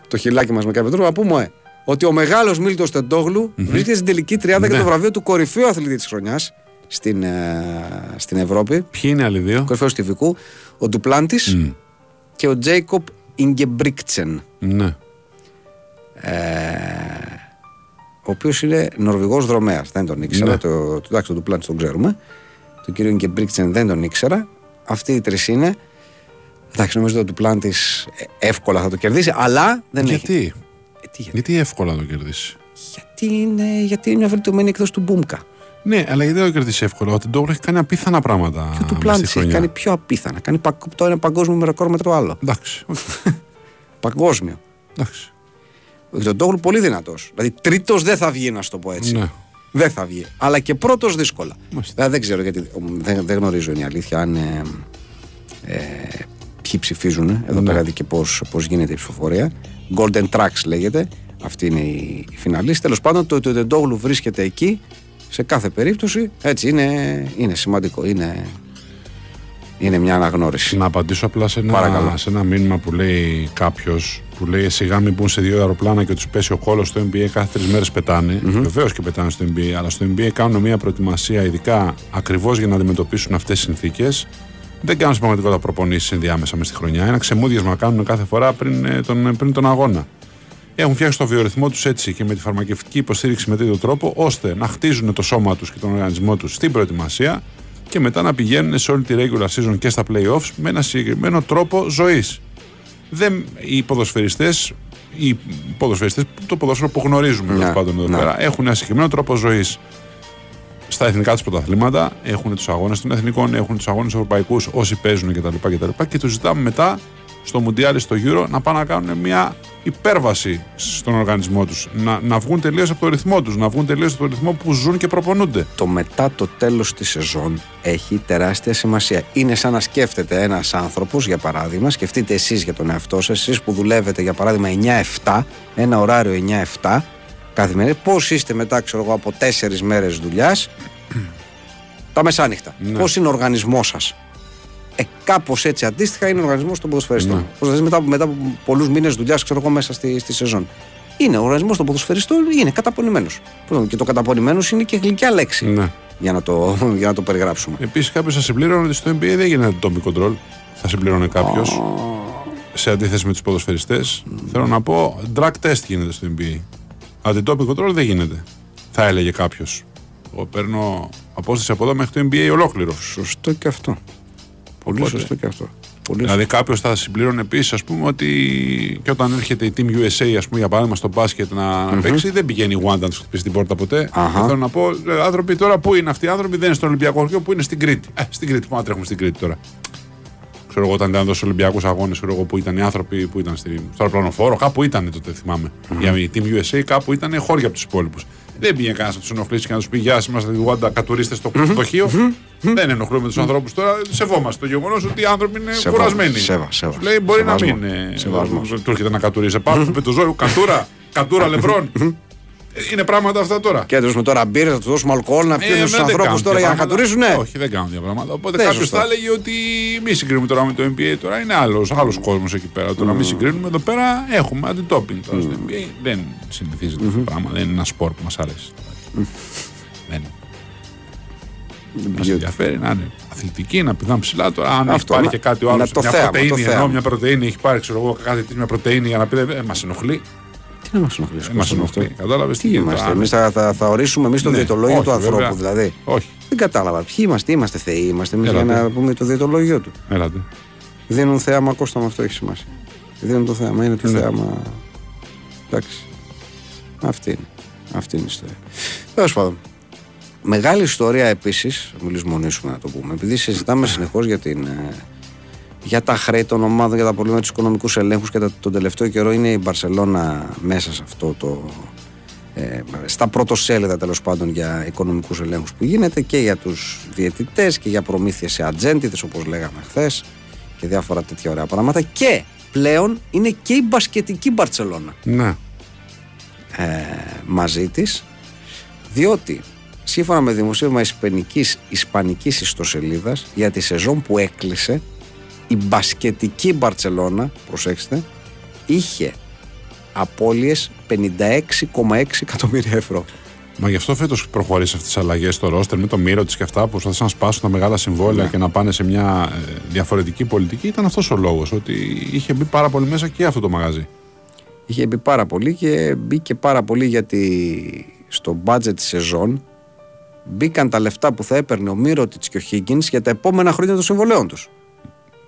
το χιλάκι μας με κάποιο τρόπο. Να πούμε ε, ότι ο μεγάλος Μίλτος Τεντόγλου βρίσκεται στην τελική τριάδα για Ναι. το βραβείο του κορυφαίου αθλητή της χρονιάς στην, ε, στην Ευρώπη. Ποιοι είναι οι άλλοι δύο; Κορυφαίο τυπικού. Ο Ντουπλάντης και ο Τζέικοπ Ιγκεμπρίκτσεν. Ναι. Ο οποίος είναι Νορβηγός δρομέας. Δεν τον ήξερα. Ναι. Το, το, εντάξει, τον Ντουπλάντη τον ξέρουμε. Τον κύριο Ιγκεμπρίκτσεν δεν τον ήξερα. Αυτοί οι τρεις είναι. Εντάξει, νομίζω ότι ο Ντουπλάντη εύκολα θα το κερδίσει, αλλά δεν έχει. Γιατί; Ε, τι, γιατί, Γιατί εύκολα να το κερδίσει; γιατί, είναι, γιατί είναι μια βελτιωμένη έκδοση του Μπούμκα. Ναι, αλλά γιατί δεν το κερδίσει εύκολα; Ο Τεντόγλου έχει κάνει απίθανα πράγματα. Και ο μες στη Ντουπλάντη έχει χρονιά. κάνει πιο απίθανα. Κάνει πακ- το ένα παγκόσμιο με ρεκόρ με το άλλο. Εντάξει. οκ. Παγκόσμιο. Εντάξει. Ο Τεντόγλου πολύ δυνατός. Δηλαδή τρίτος δεν θα βγει, να σου το πω έτσι. Ναι. Δεν θα βγει. Αλλά και πρώτος δύσκολα. Μάλιστα. Δηλαδή, δεν ξέρω γιατί. Δεν, δεν γνωρίζω είναι η αλήθεια αν. Ε, ε, ποιοι ψηφίζουν ε, εδώ Ναι. πέρα και πώς πώς γίνεται η ψηφοφορία. Golden Tracks λέγεται. Αυτή είναι η, η φιναλίστη. Τέλος πάντων, το ότι ο Ντεντόγλου βρίσκεται εκεί σε κάθε περίπτωση έτσι είναι, είναι σημαντικό. Είναι, είναι μια αναγνώριση. Να απαντήσω απλά σε ένα, Παρακαλώ. σε ένα μήνυμα που λέει κάποιος που λέει σιγά μην μπουν σε δύο αεροπλάνα και τους πέσει ο κόλος στο NBA κάθε τρεις μέρες πετάνε. Βεβαίως και πετάνε στο NBA, αλλά στο NBA κάνουν μια προετοιμασία ειδικά ακριβώς για να αντιμετωπίσουν αυτές τις συνθήκες. Δεν κάνουν στην πραγματικότητα προπονήσεις ενδιάμεσα μες στη χρονιά. Ένα ξεμούδιασμα κάνουν κάθε φορά πριν, ε, τον, πριν τον αγώνα. Έχουν φτιάξει το βιορυθμό τους έτσι και με τη φαρμακευτική υποστήριξη με τέτοιο τρόπο, ώστε να χτίζουν το σώμα τους και τον οργανισμό τους στην προετοιμασία και μετά να πηγαίνουν σε όλη τη regular season και στα playoffs με ένα συγκεκριμένο τρόπο ζωής. Δεν, οι ποδοσφαιριστές, οι ποδοσφαιριστές, το ποδόσφαιρο που γνωρίζουμε Ναι, τέλος πάντων εδώ ναι. πέρα, έχουν ένα συγκεκριμένο τρόπο ζωής. Στα εθνικά τους πρωταθλήματα έχουν τους αγώνες των εθνικών, έχουν τους αγώνες ευρωπαϊκούς, όσοι παίζουν κτλ. Και, και, και τους ζητάμε μετά στο Μουντιάλ, στο Euro, να πάνε να κάνουν μια υπέρβαση στον οργανισμό τους. Να, να βγουν τελείως από το ρυθμό τους, να βγουν τελείως από το ρυθμό που ζουν και προπονούνται. το μετά το τέλος της σεζόν έχει τεράστια σημασία. Είναι σαν να σκέφτεται ένας άνθρωπος, για παράδειγμα, σκεφτείτε εσείς για τον εαυτό σας, εσείς που δουλεύετε για παράδειγμα 9-7, ένα ωράριο 9-7, κάθε μέρα, πώς είστε μετά, ξέρω εγώ, από τέσσερις μέρες δουλειάς, τα μεσάνυχτα. Ναι. Πώς είναι ο οργανισμός σας; Ε, κάπως έτσι αντίστοιχα είναι ο οργανισμός των ποδοσφαιριστών. Ναι. Πώς να δεις, μετά, μετά από πολλούς μήνες δουλειάς, ξέρω εγώ, μέσα στη, στη σεζόν. Είναι ο οργανισμός των ποδοσφαιριστών είναι καταπονημένος. Και το καταπονημένος είναι και γλυκιά λέξη Ναι. για να το, για να το περιγράψουμε. Επίσης, κάποιος θα συμπλήρωνε ότι στο NBA δεν γίνεται το control. Θα συμπλήρωνε κάποιος. Σε αντίθεση με τους ποδοσφαιριστές. Θέλω να πω, drug test γίνεται στο NBA. Αντιτόπι control δεν γίνεται. Θα έλεγε κάποιος. Εγώ παίρνω απόσταση από εδώ μέχρι το NBA ολόκληρο. Σωστό και αυτό. Πολύ Οπότε- σωστό και αυτό. Πολύ Δηλαδή κάποιος θα συμπλήρωνε επίσης, ας πούμε, ότι και όταν έρχεται η Team USA, ας πούμε, για παράδειγμα, στο μπάσκετ να να παίξει, δεν πηγαίνει η Wanda να τους χτυπήσει την πόρτα ποτέ. Αχα. Και Θέλω να πω, ε, άνθρωποι τώρα πού είναι αυτοί οι άνθρωποι, δεν είναι στον Ολυμπιακό χωριό, πού είναι στην Κρήτη. Ε, στην Κρήτη, πού να τρέχουμε στην Κρήτη τώρα. Ξέρω εγώ, όταν ήταν εδώ στου Ολυμπιακούς Αγώνες, ξέρω εγώ που ήταν οι άνθρωποι που ήταν στη- στο αεροπλανοφόρο, κάπου ήταν τότε, θυμάμαι. Για η Team USA, κάπου ήταν χώρια από τους υπόλοιπους. Δεν πήγε κανένας να τους ενοχλήσει και να τους πει Γεια σα, είμαστε τη Wanda, κατουρίστε στο δοχείο. Δεν ενοχλούμε τους ανθρώπους τώρα. Σεβόμαστε το γεγονός ότι οι άνθρωποι είναι Σεβα- κουρασμένοι. σεβα- σεβα- Σου λέει μπορεί σεβασμό. να μην. ε, Σεβασμός. Του έρχεται να κατουρίσει. Πάρτε με το ζώο, κατούρα, κατούρα λεμπρών. Είναι πράγματα αυτά τώρα. Και του τώρα μπύρες, θα τους δώσουμε αλκοόλ να πιούν Ε, στους δεν ανθρώπους κάνουν τώρα για να τέτοια χατουρίσουν. πράγματα. Ναι. Όχι, δεν κάνουν τέτοια πράγματα. Οπότε Δεν κάποιος σωστό. θα έλεγε ότι μη συγκρίνουμε τώρα με το NBA. Τώρα είναι άλλος άλλος κόσμος εκεί πέρα. Τώρα μη συγκρίνουμε εδώ πέρα έχουμε αντιτόπινγκ. Τώρα στο NBA δεν συνηθίζεται αυτό το πράγμα. Δεν είναι ένα σπορ που μας αρέσει. Δεν μας ενδιαφέρει να είναι αθλητική, να πηδάνε ψηλά. Τώρα, αν Αυτό, υπάρχει να- και κάτι να άλλο, το μια θέαμα, πρωτενη, το ενώ θέαμα. μια πρωτενη έχει πάρει, ξέρω εγώ, κάθε τι μια πρωτενη για να πει, δεν μας ενοχλεί. Τι να μας ενοχλήσει. Δεν μας ενοχλεί. Κατάλαβες Τι είμαστε, εμείς θα, θα, θα ορίσουμε εμείς το Ναι, διαιτολόγιο όχι, του ανθρώπου βέβαια. δηλαδή. Όχι, Δεν κατάλαβα. Ποιοι είμαστε, είμαστε θεοί, είμαστε εμείς για Έλατε. να πούμε το διαιτολόγιο του. έλατε. Δίνουν θέαμα, Κώστα μου αυτό έχει σημασία. Δίνουν το θέαμα, είναι το Ναι. θέαμα. Εντάξει. Αυτή είναι. Αυτή είναι η ιστορία. Τέλος πάντων. Μεγάλη ιστορία επίσης, μην λησμονήσουμε να το πούμε, επειδή συζητάμε συνεχώς για, την, ε, για τα χρέη των ομάδων, για τα προβλήματα τους οικονομικούς ελέγχους και τα, τον τελευταίο καιρό είναι η Μπαρσελόνα μέσα σε αυτό το. Ε, στα πρωτοσέλιδα τέλος πάντων για οικονομικούς ελέγχους που γίνεται και για τους διαιτητές και για προμήθειες σε ατζέντιδες όπως λέγαμε χθες και διάφορα τέτοια ωραία πράγματα και πλέον είναι και η μπασκετική Μπαρσελόνα Ναι. ε, μαζί της διότι σύμφωνα με δημοσίευμα ισπανικής, ισπανικής ιστοσελίδας για τη σεζόν που έκλεισε η μπασκετική Μπαρτσελώνα προσέξτε είχε απώλειες 56,6 εκατομμύρια ευρώ Μα γι' αυτό φέτος προχωρήσει αυτές τις αλλαγές στο ρόστερ με το μύρο της και αυτά που προσπαθήσαν να σπάσουν τα μεγάλα συμβόλαια και να πάνε σε μια ε, διαφορετική πολιτική. Ήταν αυτός ο λόγος. Ότι είχε μπει πάρα πολύ μέσα και αυτό το μαγαζί. είχε μπει πάρα πολύ και μπήκε πάρα πολύ γιατί στο budget της σεζόν μπήκαν τα λεφτά που θα έπαιρνε ο Μύρωτιτς και ο Higgins για τα επόμενα χρόνια των συμβολέων τους.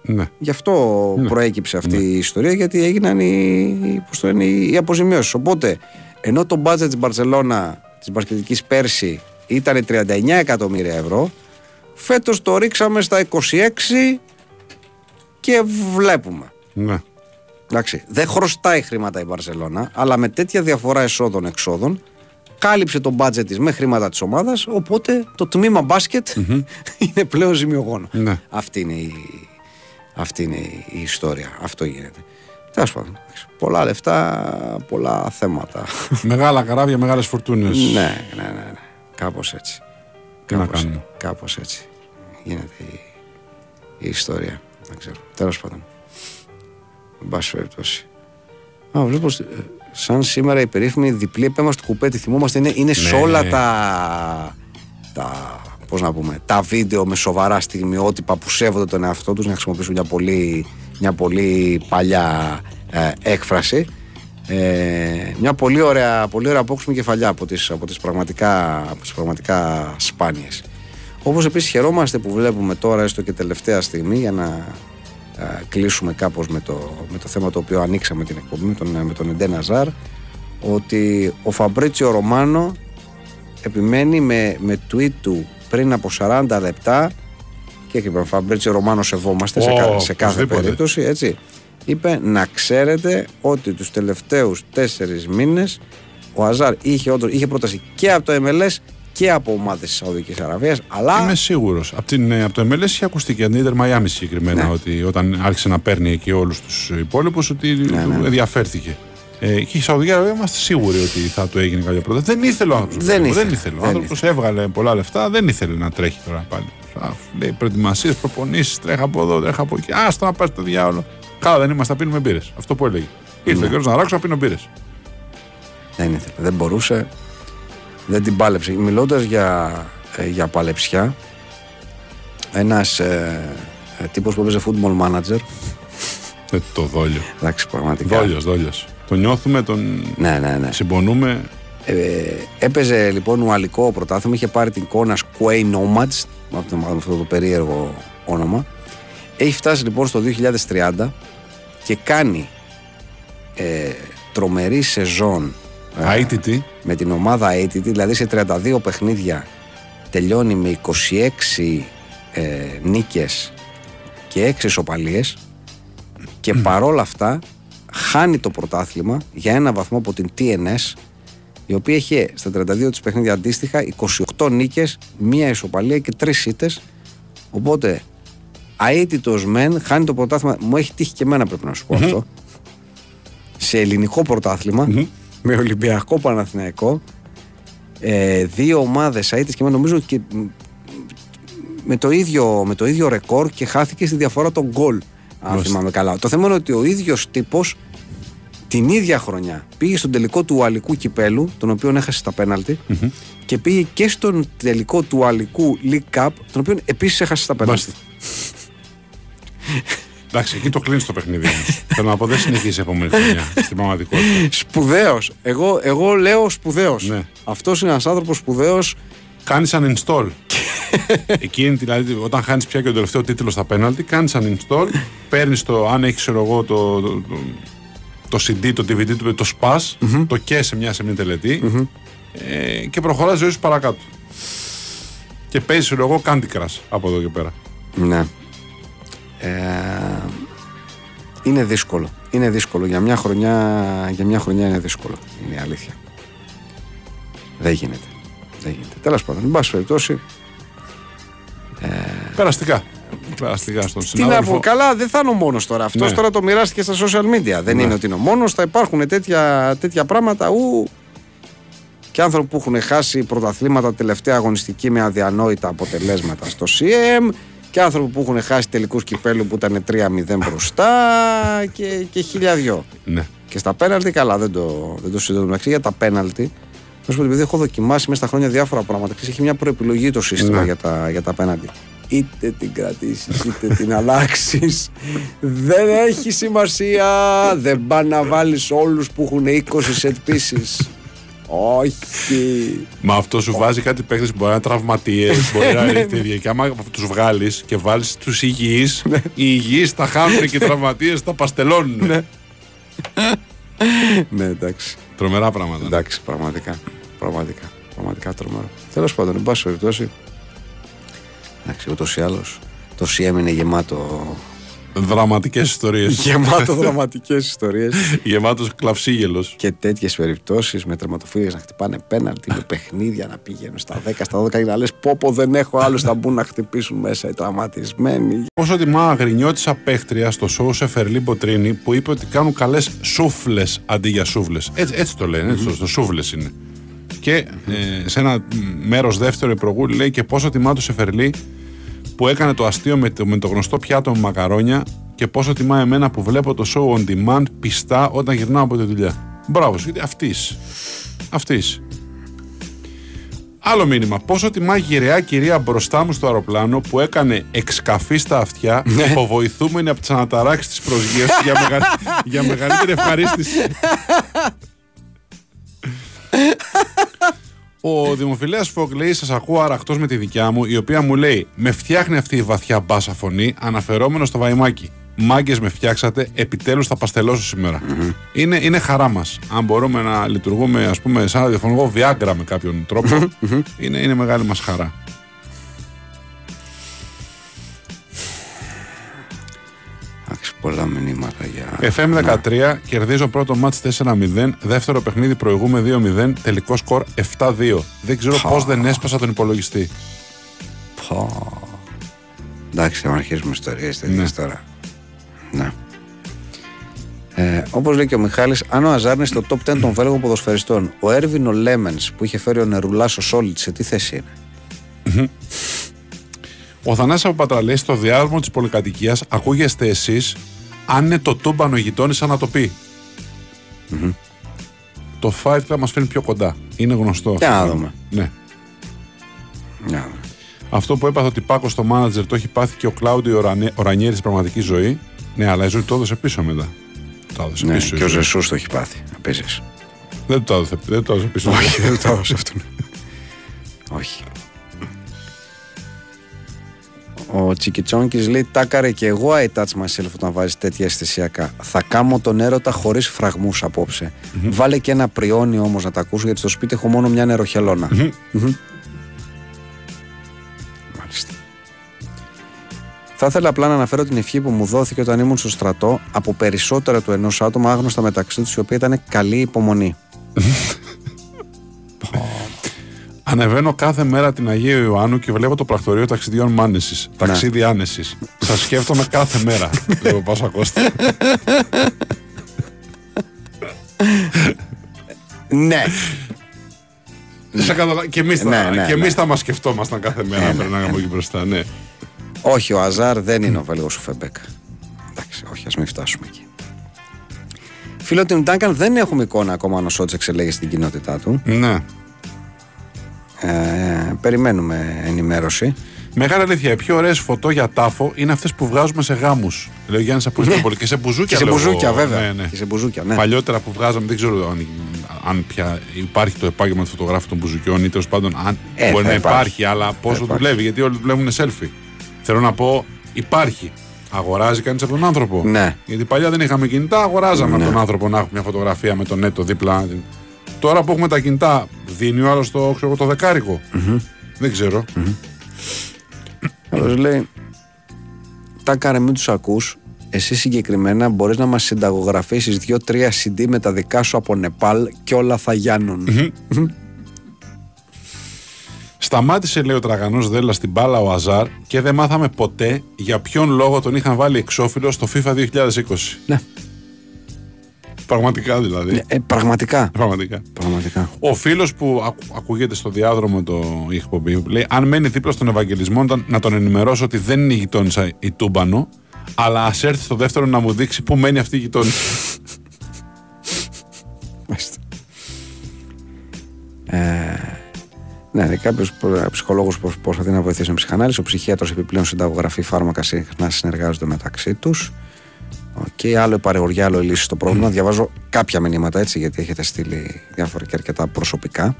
Ναι. Γι' αυτό προέκυψε αυτή η ιστορία, γιατί έγιναν οι, πώς το λένε, οι αποζημιώσεις. Οπότε, ενώ το budget της Μπαρσελόνα της μπασκετικής πέρσι ήταν 39 εκατομμύρια ευρώ, φέτος το ρίξαμε στα 26 και βλέπουμε. ναι. Εντάξει, δεν χρωστάει χρήματα η Μπαρσελόνα, αλλά με τέτοια διαφορά εσόδων-εξόδων κάλυψε το μπάτζετ της με χρήματα της ομάδας, οπότε το τμήμα μπάσκετ είναι πλέον ζημιογόνο. Ναι. Αυτή είναι η, αυτή είναι η ιστορία. Αυτό γίνεται. Τέλος πάντων. Πολλά λεφτά, πολλά θέματα. Μεγάλα καράβια, μεγάλες φορτούνες. ναι, ναι, ναι, ναι. Κάπως έτσι. Τι να Κάπως, κάνουμε; κάπως έτσι γίνεται η, η ιστορία. Δεν ξέρω. Τέλος πάντων. Εν πάση περιπτώσει. Α, βλέπω ε, σαν σήμερα η περίφημη διπλή επέμβαση του κουπέ. Τη θυμόμαστε. Είναι, είναι σε Ναι. όλα τα, τα, πώς να πούμε, τα βίντεο με σοβαρά στιγμιότυπα που σέβονται τον εαυτό τους να χρησιμοποιήσουν μια πολύ, μια πολύ παλιά ε, έκφραση. Ε, μια πολύ ωραία, πολύ ωραία απόκρισιμη κεφαλιά από τις, από τις, πραγματικά, από τις πραγματικά σπάνιες. Όπως επίσης χαιρόμαστε που βλέπουμε τώρα έστω και τελευταία στιγμή για να ε, κλείσουμε κάπως με το, με το θέμα το οποίο ανοίξαμε την εκπομπή με τον, με τον Εντέ Ναζάρ ότι ο Φαμπρίτσιο Ρωμάνο επιμένει με, με tweet του πριν από 40 λεπτά και είπε Φαμπρίτσιο Ρωμάνο σεβόμαστε σε, Ω, κα- σε κάθε οπωσδήποτε. περίπτωση έτσι είπε να ξέρετε ότι τους τελευταίους τέσσερις μήνες ο Αζάρ είχε, όντως, είχε πρόταση και από το MLS και από ομάδες της Σαουδικής Αραβίας αλλά Είμαι σίγουρος. Από, την, ε, από το MLS είχε ακουστεί και από την Ιντερ Μαϊάμι συγκεκριμένα Ναι. ότι όταν άρχισε να παίρνει εκεί όλους τους υπόλοιπους ότι Ναι, του ναι. ενδιαφέρθηκε. Ε, και η Σαουδική Αραβία είμαστε σίγουροι ότι θα του έγινε κάποια πρόταση. Δεν ήθελε ο άνθρωπος. Δεν ήθελε, Δεν ήθελε. Ο δεν άνθρωπος έβγαλε πολλά λεφτά, δεν ήθελε να τρέχει τώρα πάλι. Α, Λέει προετοιμασίες, προπονήσεις, τρέχα από εδώ, τρέχα από εκεί. Άστο να πάρει το διάολο. Καλά, δεν είμαστε, θα πίνουμε μπύρες. Αυτό που έλεγε. Ήρθε Ναι. ο καιρός να ράξω, να πίνω μπύρες. Δεν ήθελε, δεν μπορούσε. Δεν την πάλεψε. Μιλώντας για, ε, για παλεψιά, ένας ε, ε, τύπος που έπαιζε football manager. Ε, το δόλιο. Εντάξει, πραγματικά. Δόλιος, δόλιος. Τον νιώθουμε, τον Ναι, ναι, ναι. συμπονούμε. Ε, έπαιζε λοιπόν ουαλικό πρωτάθλημα, είχε πάρει την εικόνα Quay Nomads, με αυτό, με αυτό το περίεργο όνομα. Έχει φτάσει λοιπόν στο 2030 και κάνει ε, τρομερή σεζόν ε, Αίτητη. με την ομάδα ATT, δηλαδή σε 32 παιχνίδια τελειώνει με 26 ε, νίκες και 6 ισοπαλίες και παρόλα αυτά χάνει το πρωτάθλημα για ένα βαθμό από την TNS η οποία είχε στα 32 της παιχνίδια αντίστοιχα 28 νίκες, μία ισοπαλία και τρεις ήττες οπότε αίτητος μεν χάνει το πρωτάθλημα μου έχει τύχει και εμένα πρέπει να σου πω αυτό σε ελληνικό πρωτάθλημα, με Ολυμπιακό Παναθηναϊκό ε, δύο ομάδες αίτητες και νομίζω και μ, με το, ίδιο, με το ίδιο ρεκόρ και χάθηκε στη διαφορά των γκολ. Αν Μάλιστα. θυμάμαι καλά. Το θέμα είναι ότι ο ίδιος τύπος την ίδια χρονιά πήγε στον τελικό του Ουαλικού κυπέλου, τον οποίο έχασε στα πέναλτι, και πήγε και στον τελικό του Ουαλικού League Cup, τον οποίο επίσης έχασε στα πέναλτι. Μάλιστα. Εντάξει, εκεί το κλείνεις το παιχνίδι. όμως. Θέλω να πω, δεν συνεχίζει η επόμενη χρονιά στην πραγματικότητα. Σπουδαίος. Εγώ, εγώ λέω σπουδαίος. Ναι. Αυτός είναι ένας άνθρωπος σπουδαίος. Κάνεις uninstall. Εκείνη δηλαδή, όταν χάνεις πια και τον τελευταίο τίτλο στα πέναλτι, κάνεις uninstall, παίρνεις το, αν έχεις ξέρω εγώ, το, το, το, το CD, το DVD, το, το SPAS, το και σε μια σε μια τελετή ε, και προχωράς ζωή σου παρακάτω. Και παίζεις, ξέρω εγώ, Candy Crush από εδώ και πέρα. Ναι. Ε, είναι δύσκολο. Είναι δύσκολο. Για μια χρονιά, για μια χρονιά είναι δύσκολο. Είναι η αλήθεια. Δεν γίνεται. Δεν γίνεται. Τέλος πάντων, εν πάση περιπτώσει. Περαστικά. Περαστικά στον Τι να πω, συνάδελφο. καλά, δεν θα είναι ο μόνος τώρα. Αυτός Ναι. τώρα το μοιράστηκε στα social media. Δεν Ναι. είναι ότι είναι ο μόνος. Θα υπάρχουν τέτοια, τέτοια πράγματα. Ου, και άνθρωποι που έχουν χάσει πρωταθλήματα τελευταία αγωνιστική με αδιανόητα αποτελέσματα στο CM. Και άνθρωποι που έχουν χάσει τελικούς κυπέλου που ήταν 3-0 μπροστά και, και χίλια δυο. Ναι. Και στα πέναλτι, καλά, δεν το, δεν το συζητώ μεταξύ. Για τα πέναλτι, να σου πω ότι επειδή έχω δοκιμάσει μέσα στα χρόνια διάφορα πράγματα, ξέρεις, έχει μια προεπιλογή το σύστημα Ναι. για, τα, για τα πέναλτι. Είτε την κρατήσεις, είτε την αλλάξεις. δεν έχει σημασία. Δεν πά να βάλεις όλους που έχουν 20 set pieces. Όχι. Μα αυτό σου βάζει κάτι παίχτες που μπορεί να είναι τραυματίες, μπορεί να είναι τέτοια. Και άμα τους βγάλεις και βάλεις τους υγιείς, οι υγιείς τα χάνουν και οι τραυματίες τα παστελώνουν. ναι, εντάξει. Τρομερά πράγματα. Εντάξει, πραγματικά. Πραγματικά. Πραγματικά τρομερό. Τέλος πάντων, εν πάση περιπτώσει. Εντάξει, ούτως ή άλλως. Το CM είναι γεμάτο. Δραματικές ιστορίες. γεμάτο δραματικές ιστορίες. Γεμάτος κλαυσίγελος. και τέτοιες περιπτώσεις με τερματοφύλακες να χτυπάνε πέναλτι, με παιχνίδια να πηγαίνουν στα 10, στα 12 και να λες: Πω, πω δεν έχω άλλους θα μπουν να χτυπήσουν μέσα οι τραυματισμένοι. Πόσο τιμά αγρινιώτησα παίχτρια στο σοου σε Φερλί Μποτρίνη που είπε ότι κάνουν καλές σούφλες αντί για σούβλες. Έτσι, έτσι το λένε, έτσι το, το σούβλες είναι. Και ε, σε ένα μέρος δεύτερο η προγούλη λέει και πόσο τιμά το Σεφερλί που έκανε το αστείο με το, με το γνωστό πιάτο με μακαρόνια και πόσο τιμά εμένα που βλέπω το show on demand πιστά όταν γυρνάω από τη δουλειά. Μπράβο, γιατί αυτή. Αυτή. Άλλο μήνυμα. Πόσο τιμά γυραιά κυρία μπροστά μου στο αεροπλάνο που έκανε εξκαφή στα αυτιά, υποβοηθούμενη από τις αναταράξεις της προσγείας για, μεγα... για μεγαλύτερη ευχαρίστηση. Ο Δημοφιλέας Φογκ λέει: Σας ακούω αραχτός με τη δικιά μου, η οποία μου λέει: Με φτιάχνει αυτή η βαθιά μπάσα φωνή, αναφερόμενος στο βαϊμάκι. Μάγκες με φτιάξατε, επιτέλους θα παστελώσω σήμερα. Είναι, είναι χαρά μας. Αν μπορούμε να λειτουργούμε, ας πούμε, σαν ραδιοφωνικό Viagra με κάποιον τρόπο, είναι, είναι μεγάλη μας χαρά. Πολλά μηνύματα για. FM13, κερδίζω πρώτο ματς 4-0, δεύτερο παιχνίδι προηγούμαι 2-0, τελικό σκορ 7-2. Δεν ξέρω πώς δεν έσπασα τον υπολογιστή. Πω. Εντάξει, αν αρχίσουμε ιστορίες τέτοιε Ναι. τώρα. Ναι. Ε, Όπως λέει και ο Μιχάλης, αν ο Αζάρ είναι στο top 10 των Βέλγων ποδοσφαιριστών, ο Έρβιν ο Λέμεν που είχε φέρει ο Νερουλάς ο Σόλιτς, σε τι θέση είναι; Ο Θανάσης από Πατραλέ στο διάδρομο της πολυκατοικίας ακούγεστε εσείς αν είναι το τούμπανο γειτόνι σαν να το πει. Το Fight Club μας φέρνει πιο κοντά. Είναι γνωστό. Για να αυτό. δούμε. Ναι. Να, Αυτό που έπαθε ότι Πάκος στο μάνατζερ το έχει πάθει και ο Κλάουντιο Ορανιέ- Ορανιέρης στην πραγματική ζωή. Ναι, αλλά η ζωή το έδωσε πίσω μετά. Το έδωσε ναι, πίσω. η και ο ζωή. Ζεσούς το έχει πάθει. Επίση. Δεν το έδωσε, δεν το έδωσε πίσω. Όχι, δεν το έδωσε αυτόν. Όχι. Ο Τσικιτσόνκη λέει: Τάκαρε και εγώ I touch myself όταν βάζεις τέτοια αισθησιακά. Θα κάμω τον έρωτα χωρίς φραγμούς απόψε. Βάλε και ένα πριόνι όμως να τα ακούσω γιατί στο σπίτι έχω μόνο μια νεροχελώνα. Μμμ. Μάλιστα. Θα ήθελα απλά να αναφέρω την ευχή που μου δόθηκε όταν ήμουν στο στρατό από περισσότερα του ενός άτομα άγνωστα μεταξύ τους, η οποία ήταν καλή υπομονή. Ανεβαίνω κάθε μέρα την Αγία Ιωάννου και βλέπω το πρακτορείο ταξιδιών Μάνεσης. Ταξίδι άνεσης. Σας σκέφτομαι κάθε μέρα, λέει ο Πάσος Κώστα. Ναι. Σε καταλα- Και εμείς θα, Ναι, ναι, και εμείς ναι. θα μας σκεφτόμασταν κάθε μέρα Ναι, να ναι, περνάμε από εκεί μπροστά. Ναι. Όχι, ο Αζάρ δεν είναι ο Βέλγος ο Φεμπέκα. Εντάξει, όχι, ας μην φτάσουμε εκεί. Φίλο του Ντάγκαν δεν έχουμε εικόνα ακόμα αν ο Σότζ εξελέγει στην κοινότητά του. ναι. Ε, περιμένουμε ενημέρωση. Μεγάλη αλήθεια, οι πιο ωραίες φωτό για τάφο είναι αυτές που βγάζουμε σε γάμους. Λέει ο Γιάννη από Ιστιούπολη. Και σε μπουζούκια. Ναι. Και σε λέω μπουζούκια, εγώ. βέβαια. Ναι, ναι. Και σε μπουζούκια, ναι. Παλιότερα που βγάζαμε, δεν ξέρω αν, αν πια υπάρχει το επάγγελμα του φωτογράφου των μπουζουκιών ή τέλος πάντων αν Ε, μπορεί θα να υπάρχει. υπάρχει, αλλά πόσο υπάρχει. δουλεύει, γιατί όλοι δουλεύουν selfie. Θέλω να πω, υπάρχει. Αγοράζει κανείς από τον άνθρωπο. Ναι. Γιατί παλιά δεν είχαμε κινητά, αγοράζαμε από τον άνθρωπο να έχουμε μια φωτογραφία με τον νέτο δίπλα. Τώρα που έχουμε τα κινητά, δίνει ο άλλος το, ξέρω εγώ, το δεκάρικο. Δεν ξέρω. Άλλος λέει, Τάκαρε μην τους ακούς. Εσύ συγκεκριμένα μπορείς να μας συνταγογραφήσεις δύο-τρία CD με τα δικά σου από Νεπάλ και όλα θα γιάνουν. Σταμάτησε, λέει ο τραγανός Δέλλα στην μπάλα ο Αζάρ και δεν μάθαμε ποτέ για ποιον λόγο τον είχαν βάλει εξώφυλλο στο FIFA 2020. ναι. Πραγματικά δηλαδή. Ε, πραγματικά. Πραγματικά. Πραγματικά. Ο φίλος που ακου- ακούγεται στο διάδρομο το η εκπομπή λέει: Αν μένει δίπλα στον Ευαγγελισμό, να- να τον ενημερώσω ότι δεν είναι η γειτόνισσα η Τούμπανο, αλλά ας έρθει στο δεύτερο να μου δείξει πού μένει αυτή η γειτόνισσα. Μάλιστα. Ε, ναι, κάποιος ψυχολόγος προσπαθεί να βοηθήσει με ψυχανάλυση. Ο ψυχίατρος επιπλέον συνταγογραφεί φάρμακα συχνά συνεργάζονται μεταξύ τους. Και άλλο η παρηγοριά, άλλο η λύση στο πρόβλημα. Διαβάζω κάποια μηνύματα έτσι, γιατί έχετε στείλει διάφορα και αρκετά προσωπικά.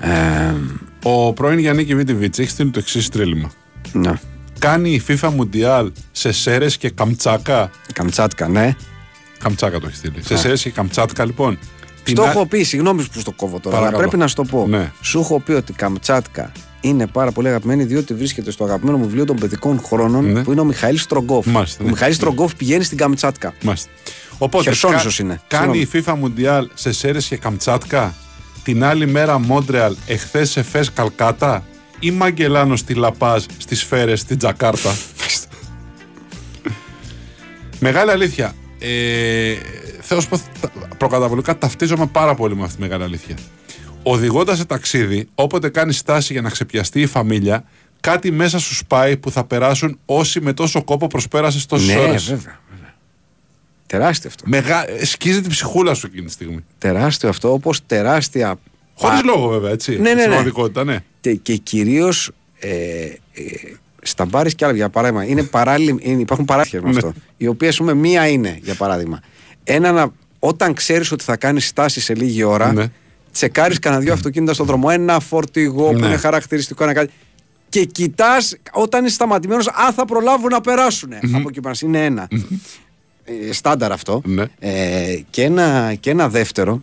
Ε, Ο πρώην Γιάννη Βίτιβιτ έχει στείλει το εξής τρίλημα. ναι. Κάνει η FIFA Mundial σε Σέρες και Καμτσάκα; Καμτσάτκα, ναι. Καμτσάκα το έχει στείλει. Σε Σέρες και Καμτσάτκα λοιπόν. Την Στο α- έχω πει, συγγνώμη που στο κόβω τώρα, αλλά Παρακαλώ. πρέπει να σου το πω. Ναι. Σου έχω πει ότι η Καμτσάτκα είναι πάρα πολύ αγαπημένη διότι βρίσκεται στο αγαπημένο μου βιβλίο των παιδικών χρόνων Ναι. που είναι ο Μιχαήλ Στρογκόφ. Μάλιστα, ο ναι. Μιχαήλ Στρογκόφ πηγαίνει στην Καμτσάτκα. Μάλιστα. Οπότε, Χερσόνησος είναι. Κάνει η FIFA Mundial σε Σέρες και Καμτσάτκα, την άλλη μέρα Μόντρεαλ, εχθές σε Φες Καλκάτα ή Μαγκελάνο στη Λαπάζ, στις Φέρες, στην Τζακάρτα. Μεγάλη αλήθεια. Ε, θέλω να σου πω, τα- προκαταβολικά ταυτίζομαι πάρα πολύ με αυτή τη μεγάλη αλήθεια. Οδηγώντας σε ταξίδι, όποτε κάνεις στάση για να ξεπιαστεί η φαμίλια, κάτι μέσα σου σπάει που θα περάσουν όσοι με τόσο κόπο προσπέρασες τόσες ναι, ώρες. βέβαια, βέβαια. Τεράστιο αυτό. Μεγα... Σκίζει την ψυχούλα σου εκείνη τη στιγμή. Τεράστιο αυτό, όπως τεράστια. Χωρίς πα- λόγο, βέβαια, έτσι. Ναι, ναι, ναι. Στην πραγματικότητα, ναι. Και, και κυρίως ε, ε, στα μπάρε και άλλα, για παράδειγμα, είναι παράλληλοι, είναι, υπάρχουν παράθυρα με Ναι. αυτό. Οι οποίες, ας πούμε, μία είναι, για παράδειγμα. Ένα να, όταν ξέρεις ότι θα κάνεις στάση σε λίγη ώρα, Ναι. Τσεκάρεις κανένα δύο αυτοκίνητα στον δρόμο. Ένα φορτηγό που Ναι. είναι χαρακτηριστικό, ένα κάτι. Και κοιτάς όταν είναι σταματημένος, αν θα προλάβουν να περάσουν. Από εκεί πέρας. Είναι ένα. Ε, στάνταρ αυτό. Ναι. Ε, και, ένα, και ένα δεύτερο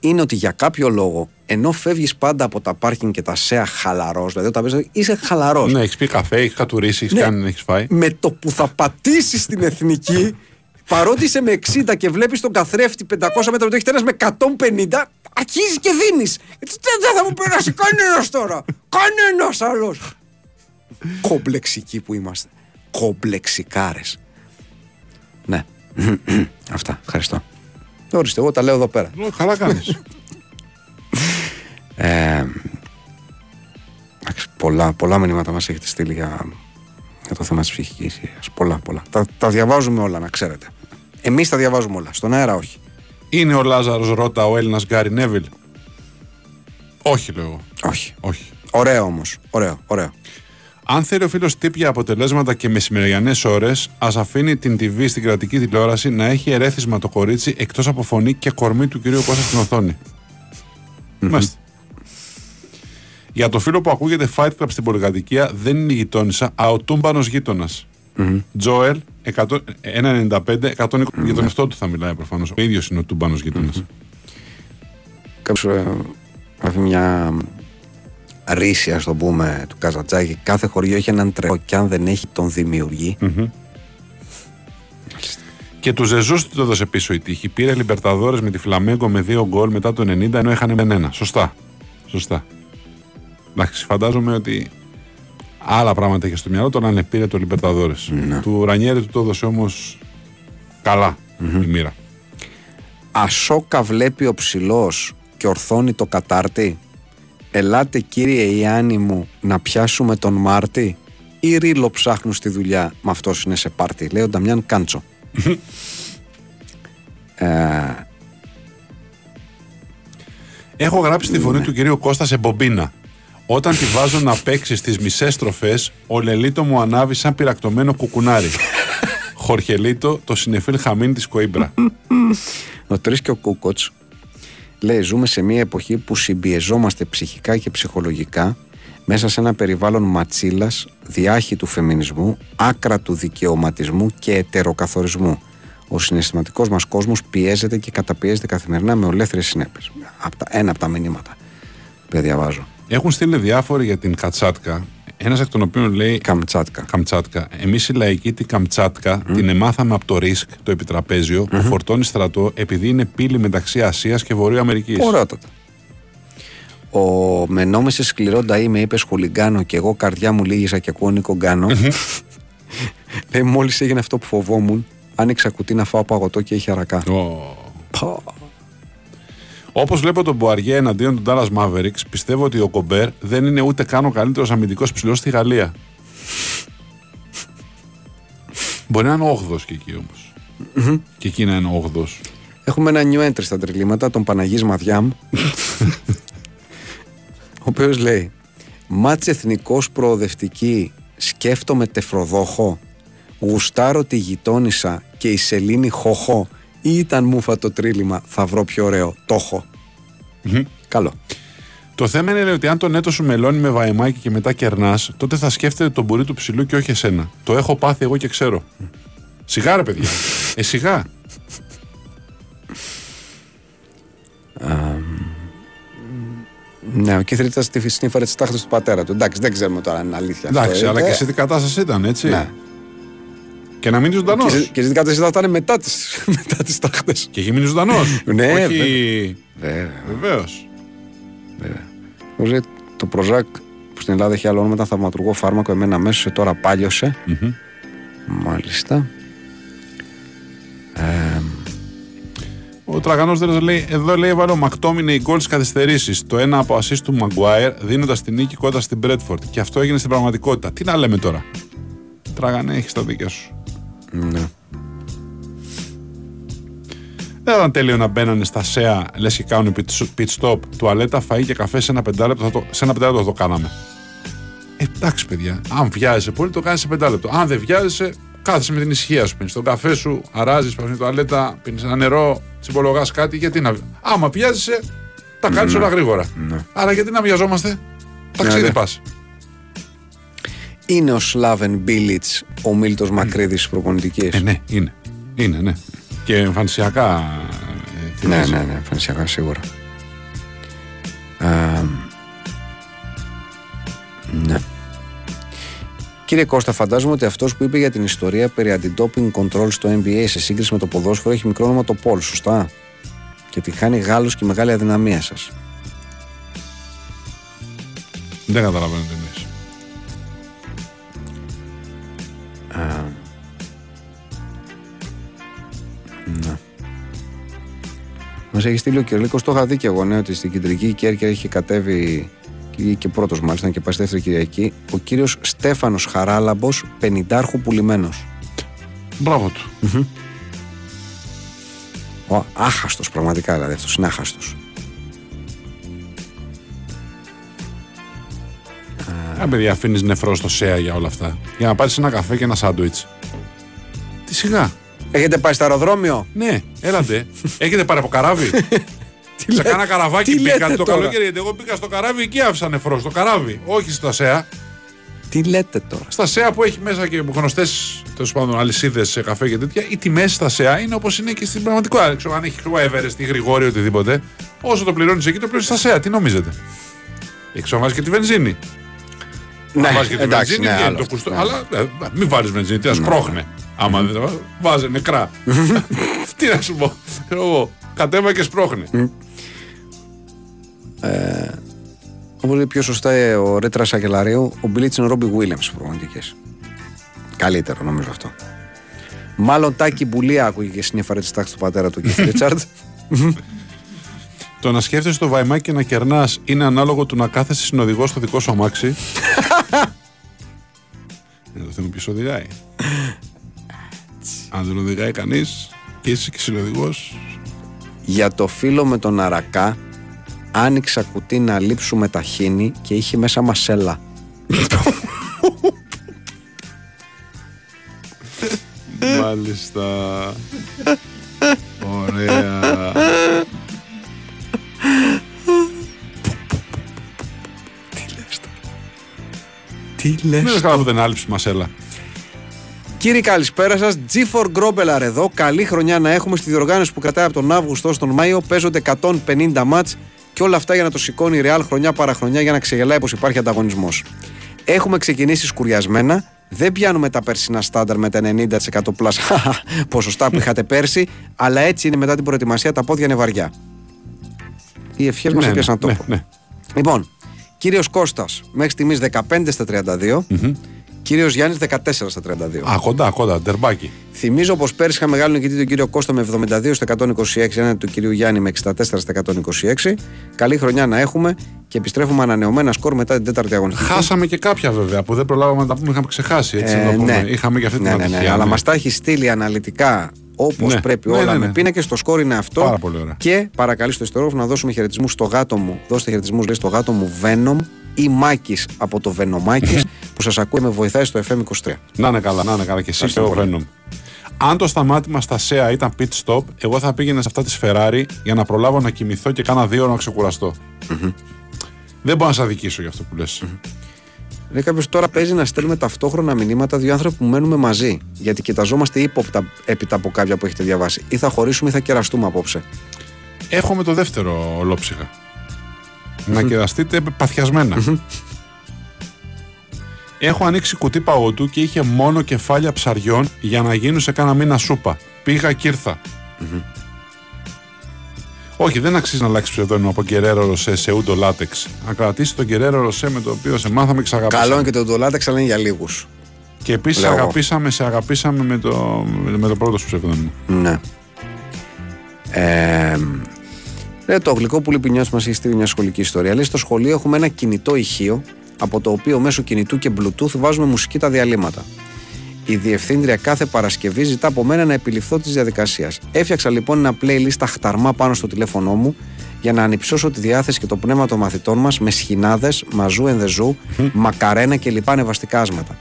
είναι ότι για κάποιο λόγο, ενώ φεύγεις πάντα από τα πάρκινγκ και τα σέα χαλαρός, δηλαδή όταν παίζεις, είσαι χαλαρός. Ναι, έχεις πει καφέ, έχεις κατουρίσει, έχεις Ναι. κάνει, έχεις φάει. Με το που θα πατήσεις στην εθνική, παρότι είσαι με 60 και βλέπεις τον καθρέφτη 500 μέτρα το έχεις τέρας με 150, αρχίζεις και δίνεις. Δεν θα μου περάσει κανένας τώρα. Κανένας άλλος. Κομπλεξικοί που είμαστε. Κομπλεξικάρες. Ναι. Αυτά. Ευχαριστώ. Ορίστε, εγώ τα λέω εδώ πέρα. Ω, Καλά κάνεις. Ε, εντάξει, πολλά, πολλά μηνύματα μας έχετε στείλει για, για το θέμα της ψυχικής υγείας. Πολλά, πολλά. Τα, τα διαβάζουμε όλα, να ξέρετε. Εμείς τα διαβάζουμε όλα. Στον αέρα όχι. Είναι ο Λάζαρος Ρώτα ο Έλληνας Γκάρι Νέβιλ; Όχι, λέω εγώ. Όχι. Όχι. Ωραίο όμως. Ωραίο, ωραίο. Αν θέλει ο φίλος τύπια αποτελέσματα και μεσημεριανές ώρες, ας αφήνει την TV στην κρατική τηλεόραση να έχει ερέθισμα το κορίτσι εκτός από φωνή και κορμί του κυρίου Κώστα στην οθόνη. Μάλιστα. Για το φίλο που ακούγεται Fight Club στην πολυκατοικία δεν είναι η γειτόνισσα, α ο τούμπανος γείτονας. Τζόελ, 100 1,95, 120. Για τον εαυτό του θα μιλάει προφανώς. Ο ίδιος είναι ο τούμπανος γείτονας. Κάποιος ε, γράφει μια ρίση, ας το πούμε, του Καζατζάκη. Κάθε χωριό έχει έναν τρελό και αν δεν έχει τον δημιουργεί. Και τους Ζεζούς του το έδωσε πίσω η τύχη. Πήρε Λιμπερταδόρες με τη Φλαμέγκο με δύο γκολ μετά το 90 ενώ είχαν με ένα. Σωστά. Σωστά. Εντάξει, φαντάζομαι ότι άλλα πράγματα είχε στο μυαλό του, αλλά ναι, πήρε το Λιμπερταδόρε. Του Ρανιέρη του το έδωσε όμως καλά η μοίρα. Ασόκα βλέπει ο ψηλός και ορθώνει το κατάρτι. Ελάτε κύριε Ιάννη μου να πιάσουμε τον Μάρτι ή ρίλο ψάχνουν στη δουλειά με αυτός είναι σε πάρτι. Λέει ο Νταμιάν Κάντσο. ε, Έχω γράψει τη φωνή του κυρίου Κώστα σε μπομπίνα. Όταν τη βάζω να παίξει στις μισές στροφές, ο Λελίτο μου ανάβει σαν πυρακτωμένο κουκουνάρι. Χορχελίτο, το συνεφίλ χαμίν της Κοίμπρα. ο Τρίσκιο Κούκοτς λέει ζούμε σε μια εποχή που συμπιεζόμαστε ψυχικά και ψυχολογικά μέσα σε ένα περιβάλλον ματσίλας, διάχυτου φεμινισμού, άκρα του δικαιωματισμού και ετεροκαθορισμού. Ο συναισθηματικός μας κόσμος πιέζεται και καταπιέζεται καθημερινά με ολέθριες συνέπειες. Απ' τα- Ένα από τα μηνύματα που διαβάζω. Έχουν στείλει διάφοροι για την Κατσάτκα. Ένας εκ των οποίων λέει Καμτσάτκα. Καμτσάτκα. Εμείς οι λαϊκοί την Καμτσάτκα την εμάθαμε από το ρίσκ, το επιτραπέζιο, που φορτώνει στρατό επειδή είναι πύλη μεταξύ Ασίας και Βορείου Αμερικής. Ωραιότατα. Ο Μενόμεσε σκληρό νταΐ με είπε χουλιγκάνο και εγώ καρδιά μου λίγησα και ακούω Νίκο Γκάνο. Λέει μόλις έγινε αυτό που φοβόμουν άνοιξα κουτί να φάω παγωτό και είχε αρακά. Πω. Όπως βλέπω τον Μποαριέ εναντίον του Dallas Mavericks, πιστεύω ότι ο Κομπέρ δεν είναι ούτε καν ο καλύτερος αμυντικός ψηλός στη Γαλλία. Μπορεί να είναι 8 και εκεί όμως. Και εκεί να είναι 8. Έχουμε ένα new entry στα τριλήματα, τον Παναγής Μαδιάμ, ο οποίος λέει «Μάτς εθνικός προοδευτική, σκέφτομαι τεφροδόχο, γουστάρω τη γειτόνισσα και η σελήνη χοχό ή ήταν μούφα το τρίλημα, θα βρω πιο ωραίο, το έχω». Καλό. Το θέμα είναι λέει, ότι αν τον έτος σου μελώνει με βαϊμάκι και μετά κερνάς, τότε θα σκέφτεται τον μπουρί του ψηλού και όχι εσένα. Το έχω πάθει εγώ και ξέρω. Σιγά ρε παιδιά. ε, σιγά. Ναι, ο Κίθρη ήταν στη σνίφαρε τη τάχτη του πατέρα του. Εντάξει, δεν ξέρουμε τώρα αν είναι αλήθεια Εντάξει, αυτό. αλλά ε. και σε τι κατάσταση ήταν, έτσι. Ναι. Και να μείνει ζωντανός. Και, σε- και στην κατάσταση θα ήταν μετά τις, μετά τις τάχτες. Και έχει μείνει ζωντανός. Ναι, Όχι. Βέβαια. Βεβαίως. Όπως λέει, το Prozac που στην Ελλάδα έχει άλλο όνομα ήταν θαυματουργό φάρμακο, εμένα αμέσως τώρα πάλιωσε. Μάλιστα. Ε, Ο τραγανός δεν λέει: Εδώ λέει: Έβαλε ο Μακτόμινε οι γκολ στι καθυστερήσεις. Το ένα από assist του Μαγκουάιρ δίνοντας την νίκη κοντά στην Μπρέτφορντ. Και αυτό έγινε στην πραγματικότητα. Τι να λέμε τώρα. Τραγανέ, έχεις τα δίκια σου. Ναι. Δεν θα ήταν τέλειο να μπαίνανε στα ΣΕΑ, λες και κάνουν pit- pit stop, τουαλέτα, φαΐ και καφέ σε ένα πεντάλεπτο. Θα το, σε ένα πεντάλεπτο θα το κάναμε. Ε, εντάξει, παιδιά. Αν βιάζεσαι πολύ, το κάνεις σε πεντάλεπτο. Αν δεν βιάζεσαι, κάθεσαι με την ησυχία σου. Πίνεις τον καφέ σου, αράζεις, πας στην τουαλέτα, πίνεις ένα νερό, τσιμπολογάς κάτι. Γιατί να. Άμα βιάζεσαι, τα κάνεις όλα γρήγορα. Άρα γιατί να βιαζόμαστε; Ταξίδι ναι. πας. Είναι ο Σλάβεν Μπίλιτ ο Μίλτο Μακρύδης τη προπονητική. Ε, ναι, είναι. Είναι, ναι. Και εμφανισιακά. ε, ναι, θυμίζει. ναι, ναι, εμφανισιακά σίγουρα. Ε, ναι. Κύριε Κώστα, φαντάζομαι ότι αυτός που είπε για την ιστορία περί anti-doping control στο NBA σε σύγκριση με το ποδόσφαιρο έχει μικρό όνομα το Πολ, σωστά; Και τη χάνει Γάλλος και η μεγάλη αδυναμία σας. Δεν καταλαβαίνω τι εννοείς. Μας έχει στείλει ο Κυρλίκος, το είχα δει και εγώ, ναι, ότι στην κεντρική Κέρκυρα είχε κατέβει και, και πρώτος μάλιστα και πάει στη δεύτερη Κυριακή. Ο κύριος Στέφανος Χαράλαμπος, πενιντάρχου πουλημένος. Μπράβο του. Ο άχαστος, πραγματικά δηλαδή αυτός είναι άχαστος. Α, παιδιά, αφήνεις νεφρός στο ΣΕΑ για όλα αυτά. Για να πάρεις ένα καφέ και ένα σάντουιτς. Τι σιγά. Έχετε πάει στο αεροδρόμιο; Ναι, έλατε. Έχετε πάρει από καράβι; Σε κάνα καραβάκι τι πήγατε λέτε το τώρα; καλοκαίρι. Γιατί εγώ πήγα στο καράβι εκεί άφησα νεφρός. Στο καράβι. Όχι στα ΣΕΑ. Τι λέτε τώρα; Στα ΣΕΑ που έχει μέσα και γνωστές τέλος πάντων αλυσίδες σε καφέ και τέτοια, οι τιμές στα ΣΕΑ είναι όπως είναι και στην πραγματικότητα. Δεν ξέρω αν έχει ξέρω Everest ή Γρηγόρη οτιδήποτε. Όσο το πληρώνεις εκεί, το πληρώνεις στα ΣΕΑ. Τι νομίζετε; Έχει βάζει και τη βενζίνη. Ναι, Αν βάζεις και τη εντάξει, βενζίνη, ναι, βγαίνει άλλο το αυτό, κουστό. ναι. Αλλά ε, μην βάλει βενζίνη, τι να σπρώχνε. Άμα δεν τα βάζει, βάζε νεκρά. τι να σου πω. Ξέρω εγώ, Κατέβα και σπρώχνε. Όπως λέει πιο σωστά ε, ο Ρέτρας Σακελαρίου, ο Μπιλίτ είναι ο Ρόμπι Βίλιαμ στι προπονητικέ. Καλύτερο νομίζω αυτό. Μάλλον τάκι μπουλία ακούγε και συνέφαρε της τάξης του πατέρα του Κιθ Ρίτσαρντ. Το να σκέφτεσαι το βαϊμάκι και να κερνάς είναι ανάλογο του να κάθεσαι συνοδηγός στο δικό σου αμάξι. Είναι το θέμα ποιο οδηγάει. Αν δεν οδηγάει κανείς και είσαι και συνοδηγός. Για το φίλο με τον Αρακά άνοιξα κουτί να λείψουμε τα χίνη και είχε μέσα μασέλα. Μάλιστα. Ωραία. Τι λες Δεν καλά που δεν άλυψε μασέλα. Κύριε, καλησπέρα σας. G4 Grobelar εδώ. Καλή χρονιά να έχουμε στη διοργάνωση που κρατάει από τον Αύγουστο ως τον Μάιο. Παίζονται 150 μάτς και όλα αυτά για να το σηκώνει η Real χρονιά παραχρονιά για να ξεγελάει πως υπάρχει ανταγωνισμός. Έχουμε ξεκινήσει σκουριασμένα. Δεν πιάνουμε τα περσινά στάνταρ με τα 90% πλάς ποσοστά που είχατε πέρσι, αλλά έτσι είναι μετά την προετοιμασία τα πόδια είναι βαριά. Οι ευχές μας Ναι, έπιασαν ναι, τόπο. ναι, ναι. Λοιπόν, κύριος Κώστας μέχρι στιγμής 15 στα 32. Κύριος Γιάννης 14 στα 32. Α, κοντά, κοντά, ντερμπάκι. Θυμίζω πως πέρσι είχα μεγάλο νικητή τον κύριο Κώστα με 72 στα 126, έναντι του κυρίου Γιάννη με 64 στα 126. Καλή χρονιά να έχουμε και επιστρέφουμε ανανεωμένα σκορ μετά την τέταρτη αγωνιστική. Χάσαμε και κάποια βέβαια που δεν προλάβαμε να τα πούμε, είχαμε ξεχάσει. Έτσι, να το πούμε. Είχαμε και αυτή την ναι, ναι, ατυχία. ναι, αλλά ναι. μας τα έχει στείλει αναλυτικά όπως Ναι. πρέπει Ναι, όλα ναι, με ναι. πίνακες. Το σκόρ είναι αυτό. Πάρα πολύ ωραία. Και παρακαλεί στο ιστορόγραφο να δώσουμε χαιρετισμούς στο γάτο μου. Δώστε χαιρετισμούς, λέει, στο γάτο μου Venom ή Μάκης από το Venomάκης που σας ακούει με βοηθάει στο FM23. Να είναι καλά, να είναι καλά και εσύ Ευχαριστώ και ο πολύ. Venom. Αν το σταμάτημα στα ΣΕΑ ήταν pit stop, εγώ θα πήγαινα σε αυτά της Ferrari για να προλάβω να κοιμηθώ και κάνα δύο ώρα να ξεκουραστώ. Δεν μπορώ να σε αδικήσω για αυτό που λες. Λέει κάποιος τώρα παίζει να στέλνουμε ταυτόχρονα μηνύματα δύο άνθρωποι που μένουμε μαζί. Γιατί κοιταζόμαστε ύποπτα έπειτα από κάποια που έχετε διαβάσει. Ή θα χωρίσουμε ή θα κεραστούμε απόψε. Εύχομαι το δεύτερο ολόψυχα. Να κεραστείτε παθιασμένα. Έχω ανοίξει κουτί παγωτού και είχε μόνο κεφάλια ψαριών για να γίνουν σε κάνα μήνα σούπα. Πήγα και ηρθα Όχι, δεν αξίζει να αλλάξεις ψευδόνιμο από κεραίρο ροσέ σε ούντο λάτεξ. Να κρατήσεις τον κεραίρο ροσέ με το οποίο σε μάθαμε και σε αγαπήσαμε. Καλό είναι και το ντολάτεξ, αλλά είναι για λίγους. Και επίσης Λέω εγώ. αγαπήσαμε, σε αγαπήσαμε με το, με το πρώτο σου ψευδόνιμο. Ναι. Ε, λέει, το γλυκό που λυπηνιός μας έχει στείλει μια σχολική ιστορία. Λέει στο σχολείο έχουμε ένα κινητό ηχείο από το οποίο μέσω κινητού και bluetooth βάζουμε μουσική τα διαλύματα. Η διευθύντρια κάθε Παρασκευή ζητά από μένα να επιληφθώ της διαδικασίας. Έφτιαξα λοιπόν ένα playlist αχταρμά πάνω στο τηλέφωνό μου για να ανυψώσω τη διάθεση και το πνεύμα των μαθητών μας με σχοινάδες, μαζού ενδεζού, μακαρένα και λοιπά ανεβαστικά άσματα.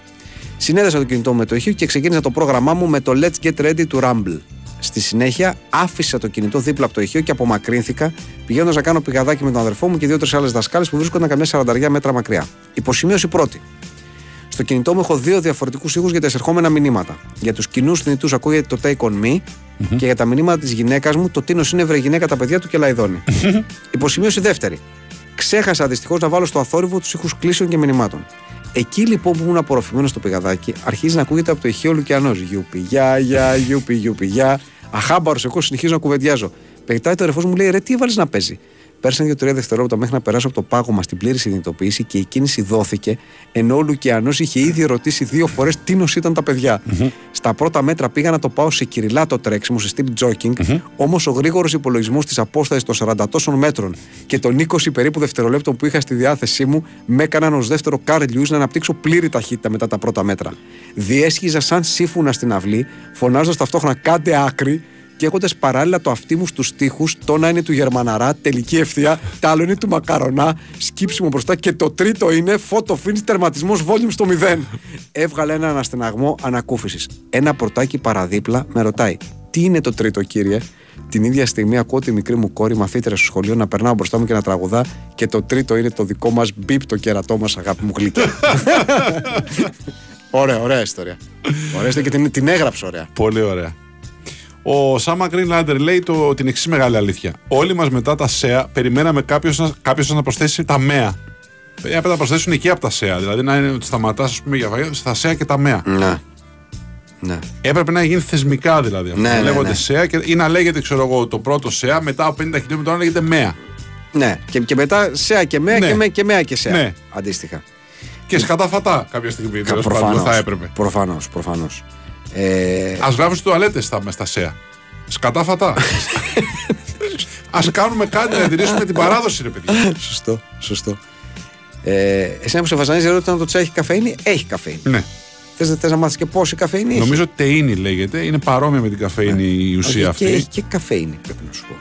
Συνέδεσα το κινητό μου με το ηχείο και ξεκίνησα το πρόγραμμά μου με το Let's Get Ready to Rumble. Στη συνέχεια άφησα το κινητό δίπλα από το ηχείο και απομακρύνθηκα, πηγαίνοντας να κάνω πηγαδάκι με τον αδερφό μου και δύο-τρεις άλλες δασκάλες που βρίσκονταν καμιά σαρανταριά μέτρα μακριά. Υποσημείωση πρώτη. Στο κινητό μου έχω δύο διαφορετικούς ήχους για τα εισερχόμενα μηνύματα. Για τους κοινούς θνητούς ακούγεται το Take on Me και για τα μηνύματα της γυναίκας μου το Τίνος είναι βρε γυναίκα τα παιδιά του και λαϊδόνι. Υποσημείωση δεύτερη. Ξέχασα δυστυχώς να βάλω στο αθόρυβο τους ήχους κλήσεων και μηνυμάτων. Εκεί λοιπόν που ήμουν απορροφημένος στο πηγαδάκι, αρχίζει να ακούγεται από το ηχείο Λουκιανός. Γιουπι, γεια, γεια, γιουπι, γιουπι, γεια. Αχάμπαρος, εγώ συνεχίζω να κουβεντιάζω. Πετάει το ρεφός μου, λέει ρε, τι έβαλε να παίζει; Πέρασαν δύο-τρία δευτερόλεπτα μέχρι να περάσω από το πάγωμα στην πλήρη συνειδητοποίηση και η κίνηση δόθηκε, ενώ ο Λουκιανός είχε ήδη ρωτήσει δύο φορές τι νος ήταν τα παιδιά. Στα πρώτα μέτρα πήγα να το πάω σε κυριλάτο τρέξιμο, σε στυλ jogging, όμως ο γρήγορος υπολογισμός της απόστασης των 40 τόσων μέτρων και των 20 περίπου δευτερολέπτων που είχα στη διάθεσή μου με έκαναν ως δεύτερο Carl Lewis να αναπτύξω πλήρη ταχύτητα μετά τα πρώτα μέτρα. Διέσχιζα σαν σύμφωνα στην αυλή, φωνάζοντας ταυτόχρονα κάντε άκρη και έχοντας παράλληλα το αυτί μου στους τοίχου, το ένα είναι του Γερμαναρά, τελική ευθεία, το άλλο είναι του Μακαρονά, σκύψιμο μπροστά και το τρίτο είναι photo finish τερματισμός volume στο 0. Έβγαλε ένα αναστεναγμό ανακούφισης. Ένα πορτάκι παραδίπλα με ρωτάει, Τι είναι το τρίτο, κύριε; Την ίδια στιγμή ακούω τη μικρή μου κόρη μαθήτρια στο σχολείο να περνάω μπροστά μου και να τραγουδά και το τρίτο είναι το δικό μας μπίπ το κερατό μας, αγάπη μου γλυκιά. ωραία, ωραία ιστορία. Ωραία και την, την έγραψε ωραία. Πολύ ωραία. Ο Σάμα Greenlander λέει το, την εξής μεγάλη αλήθεια. Όλοι μας μετά τα ΣΕΑ περιμέναμε κάποιος να, κάποιος να προσθέσει τα ΜΕΑ. Πρέπει να προσθέσουν εκεί από τα ΣΕΑ. Δηλαδή να είναι ότι σταματάς για φαγητό στα ΣΕΑ και τα ΜΕΑ. Ναι. Ναι. Έπρεπε να γίνει θεσμικά δηλαδή. αυτό. Ναι, να ναι, λέγονται ναι. ΣΕΑ και, ή να λέγεται, ξέρω εγώ, το πρώτο ΣΕΑ μετά από 50 χιλιόμετρα να λέγεται ΜΕΑ. Ναι. Και, και μετά ΣΕΑ και ΜΕΑ Ναι. και, ΜΕΑ και ΜΕΑ και ΣΕΑ. Ναι. Αντίστοιχα. Και σκαταφατά κάποια στιγμή. τέλος πάντων, Προφανώς. δεν θα έπρεπε. Προφανώς. Προφανώς. Ε, Α γράφεις τουαλέτες στα, μες στα ΣΕΑ. Σκατάφατα. Α κάνουμε κάτι να διατηρήσουμε την παράδοση, ρε παιδιά. σωστό, σωστό. Ε, εσένα που σε βασανίζει ερώτηση αν το τσάι έχει καφέινη, έχει καφέινη. ναι. Θες, θες να μάθεις και πόση καφεΐνη έχει. Νομίζω ότι τεΐνη λέγεται. Είναι παρόμοια με την καφεΐνη η ουσία Όχι, αυτή. Και έχει και καφεΐνη, πρέπει να σου πω.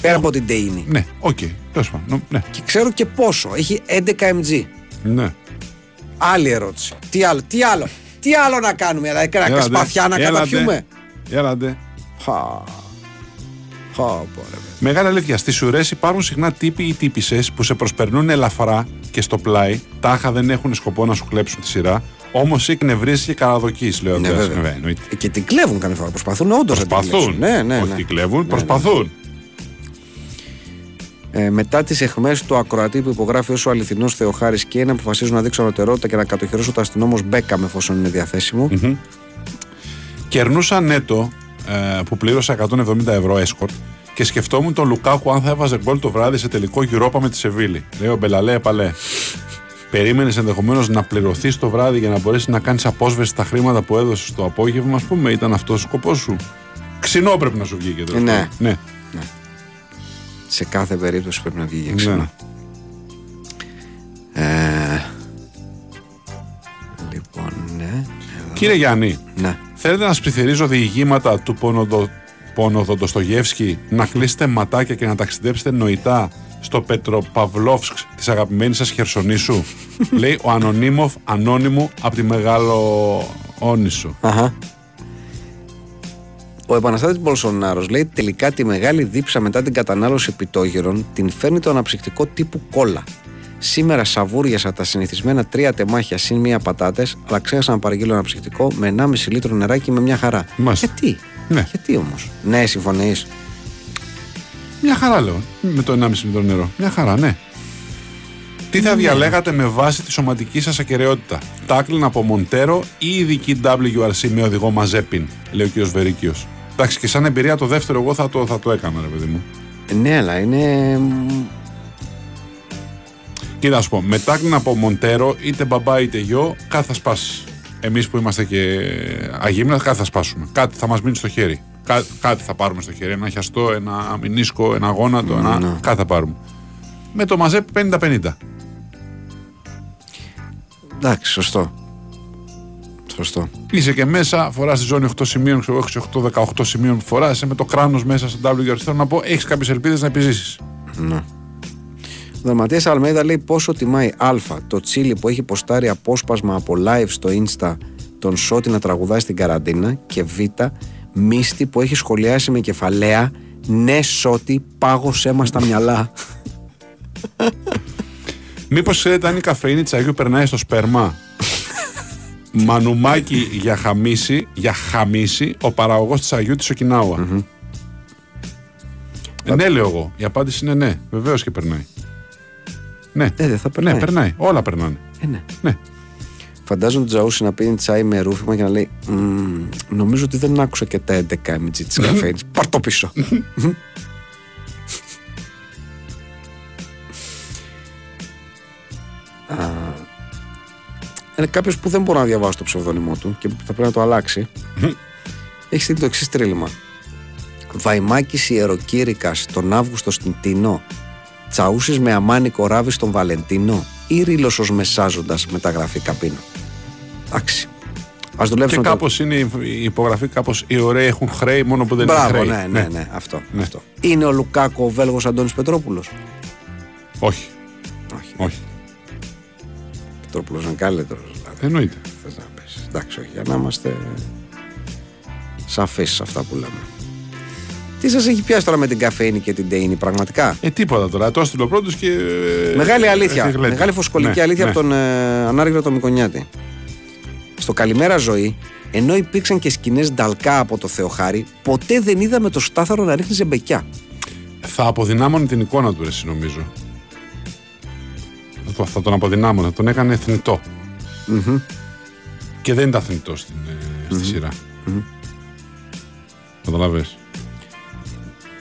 Πέρα από την τεΐνη. Ναι, οκ. Τέλος πάντων. Νο- Ναι. Και ξέρω και πόσο. Έχει 11 mg. ναι. Άλλη ερώτηση. Τι άλλο, τι άλλο, τι άλλο να κάνουμε, δηλαδή να Έλατε, σπαθιά να έλατε, καταπιούμε. Έλατε. Χα. Χα, πω, ρε, παιδί. Μεγάλη αλήθεια. Στις ουρές υπάρχουν συχνά τύποι ή τύπισσες που σε προσπερνούν ελαφρά και στο πλάι. Τάχα δεν έχουν σκοπό να σου κλέψουν τη σειρά. Όμως εσύ εκνευρίζεις και καραδοκείς, λέω. Ναι, Αντρέας. βέβαια. εννοείται. Και την κλέβουν καμιά φορά. Προσπαθούν όντως να την Προσπαθούν. κλέψουν. Ναι, ναι, Όχι ναι. τι κλέβουν, ναι. προσπαθούν. Ε, μετά τις εχμές του ακροατή που υπογράφει ω ο αληθινός Θεοχάρης και να αποφασίζουν να δείξουν ανωτερότητα και να κατοχυρώσουν το αστυνόμο Μπέκαμ εφόσον είναι διαθέσιμο. Κερνούσα νέτο ε, που πλήρωσα 170 ευρώ έσκορτ και σκεφτόμουν τον Λουκάκου αν θα έβαζε γκολ το βράδυ σε τελικό Europa με τη Σεβίλη. Λέει ο Μπελαλέ, παλέ. Περίμενες ενδεχομένως να πληρωθείς το βράδυ για να μπορέσεις να κάνεις απόσβεση στα χρήματα που έδωσες το απόγευμα, ας πούμε, ήταν αυτός ο σκοπός σου. Ξινό πρέπει να σου βγήκε τέλος Ναι. πάντων. ναι. Σε κάθε περίπτωση πρέπει να βγει για ναι. ξένα. Ε, λοιπόν, ναι. εδώ. Κύριε Γιάννη, Ναι. θέλετε να σπιθυρίζω διηγήματα του πόνοδο, πόνοδοντοστογεύσκη, να κλείσετε ματάκια και να ταξιδέψετε νοητά στο Πετροπαυλόφσκ της αγαπημένης σας Χερσονήσου; Λέει ο Ανωνύμοφ Ανώνυμου από τη Μεγάλο Όνισο. Αχα. Ο επαναστάτης Μπολσονάρος λέει τελικά τη μεγάλη δίψα μετά την κατανάλωση πιτόγερων την φέρνει το αναψυκτικό τύπου κόλλα. Σήμερα σαβούριασα τα συνηθισμένα τρία τεμάχια συν μία πατάτες, αλλά ξέχασα να παραγγείλω αναψυκτικό με 1,5 λίτρο νεράκι με μια χαρά. Μάλιστα. Γιατί, Ναι. γιατί όμως; Ναι, συμφωνείς. Μια χαρά λέω. Με το 1,5 λίτρο νερό. Μια χαρά, ναι. Τι θα διαλέγατε με βάση τη σωματική σας ακαιρεότητα; Τάκλιν από Μοντέρο ή ειδική WRC με οδηγό Μαζέπιν, λέει ο κ. Βερίκιος. Εντάξει, και σαν εμπειρία το δεύτερο, εγώ θα το, θα το έκανα, ρε παιδί μου. Ε, Ναι, αλλά είναι... Κοίτα, να σου πω, με τάκλιν από Μοντέρο, είτε μπαμπά είτε γιο, κάτι θα σπάσεις. Εμείς που είμαστε και αγίμνα, κάτι θα σπάσουμε. Κάτι θα μας μείνει στο χέρι. Κά, κάτι θα πάρουμε στο χέρι. Ένα χιαστό, ένα μηνίσκο, ένα γόνατο, ένα... Ναι. κάτι θα πάρουμε. Με το μαζέπ 50-50. Εντάξει, σωστό. Σωστό. Είσαι και μέσα, φοράς τη ζώνη 8 σημείων, ξέρω εγώ, 8-18 σημείων που φοράς, είσαι με το κράνος μέσα στο WRC. Θέλω να πω, έχεις κάποιες ελπίδες να επιζήσεις. Ναι. Ο Δραματίας Αλμέιδα λέει πόσο τιμάει Α το τσίλι που έχει ποστάρει απόσπασμα από live στο insta τον Σώτη να τραγουδάει στην καραντίνα και Β μίστη που έχει σχολιάσει με κεφαλαία ναι Σώτη πάγωσέ μας τα μυαλά Μήπως ξέρετε αν η καφεΐνη τη Αγίου περνάει στο σπέρμα; Μανουμάκι για χαμίση, για χαμίση, ο παραγωγός της Αγίου της οκιναουα Ε, ναι, λέω εγώ. Η απάντηση είναι ναι. Βεβαίως και περνάει. Ναι, Ε, δεν θα περνάει. ναι, περνάει. Όλα περνάνε. ε, ναι. Ναι. Φαντάζομαι τον Τζαούσι να πίνει τσάι με ρούφημα και να λέει «Μμμ, Νομίζω ότι δεν άκουσα και τα 11 mg της καφέινης Πάρ' το πίσω Είναι κάποιος που δεν μπορώ να διαβάσω το ψευδόνυμό του και θα πρέπει να το αλλάξει. Έχει στείλει το εξής τρίλημα. Βαϊμάκης ιεροκήρυκας τον Αύγουστο στην Τίνο. Τσαούσης με αμάνικο ράβι στον Βαλεντίνο. Ή ρήλο μεσάζοντας μεταγραφή καπίνο. Εντάξει. Α Και δουλέψουμε. το- κάπως είναι η η υπογραφή, κάπως οι ωραίοι έχουν χρέη μόνο που δεν Μπράβο, είναι χρέη. ναι, ναι, ναι, αυτό, αυτό. Είναι ο Λουκάκο ο Βέλγος Αντώνης Πετρόπουλος; Όχι, Όχι. όχι. Πετρόπουλο είναι καλύτερο. Δηλαδή. Εννοείται. Θες να πεις. Εντάξει, όχι, για να είμαστε σαφεί σε αυτά που λέμε. Τι σα έχει πιάσει τώρα με την καφέινη και την τεΐνη, πραγματικά. Ε, τίποτα τώρα. Το έστειλε ο πρώτο και. ε, Μεγάλη αλήθεια. έχει γλέντι. Μεγάλη φωσκολική Ναι, αλήθεια ναι. από τον ε, Ανάργυρο τον Μικονιάτη. Στο Καλημέρα Ζωή, ενώ υπήρξαν και σκηνέ νταλκά από το Θεοχάρη, ποτέ δεν είδαμε το στάθαρο να ρίχνει ζεμπεκιά. Θα αποδυνάμωνε την εικόνα του, εσύ νομίζω. Θα, το- θα τον αποδυνάμωνε, θα τον έκανε θνητό. Μμμ. Και δεν ήταν θνητό στην, ε, στη σειρά. Καταλαβες.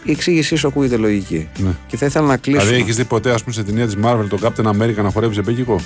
Η εξήγησή σου ακούγεται λογική. Ναι. Και θα ήθελα να κλείσω. Δηλαδή, έχεις δει ποτέ, ας πούμε, σε ταινία της Marvel τον Captain America να χορεύει ζεμπέκικο.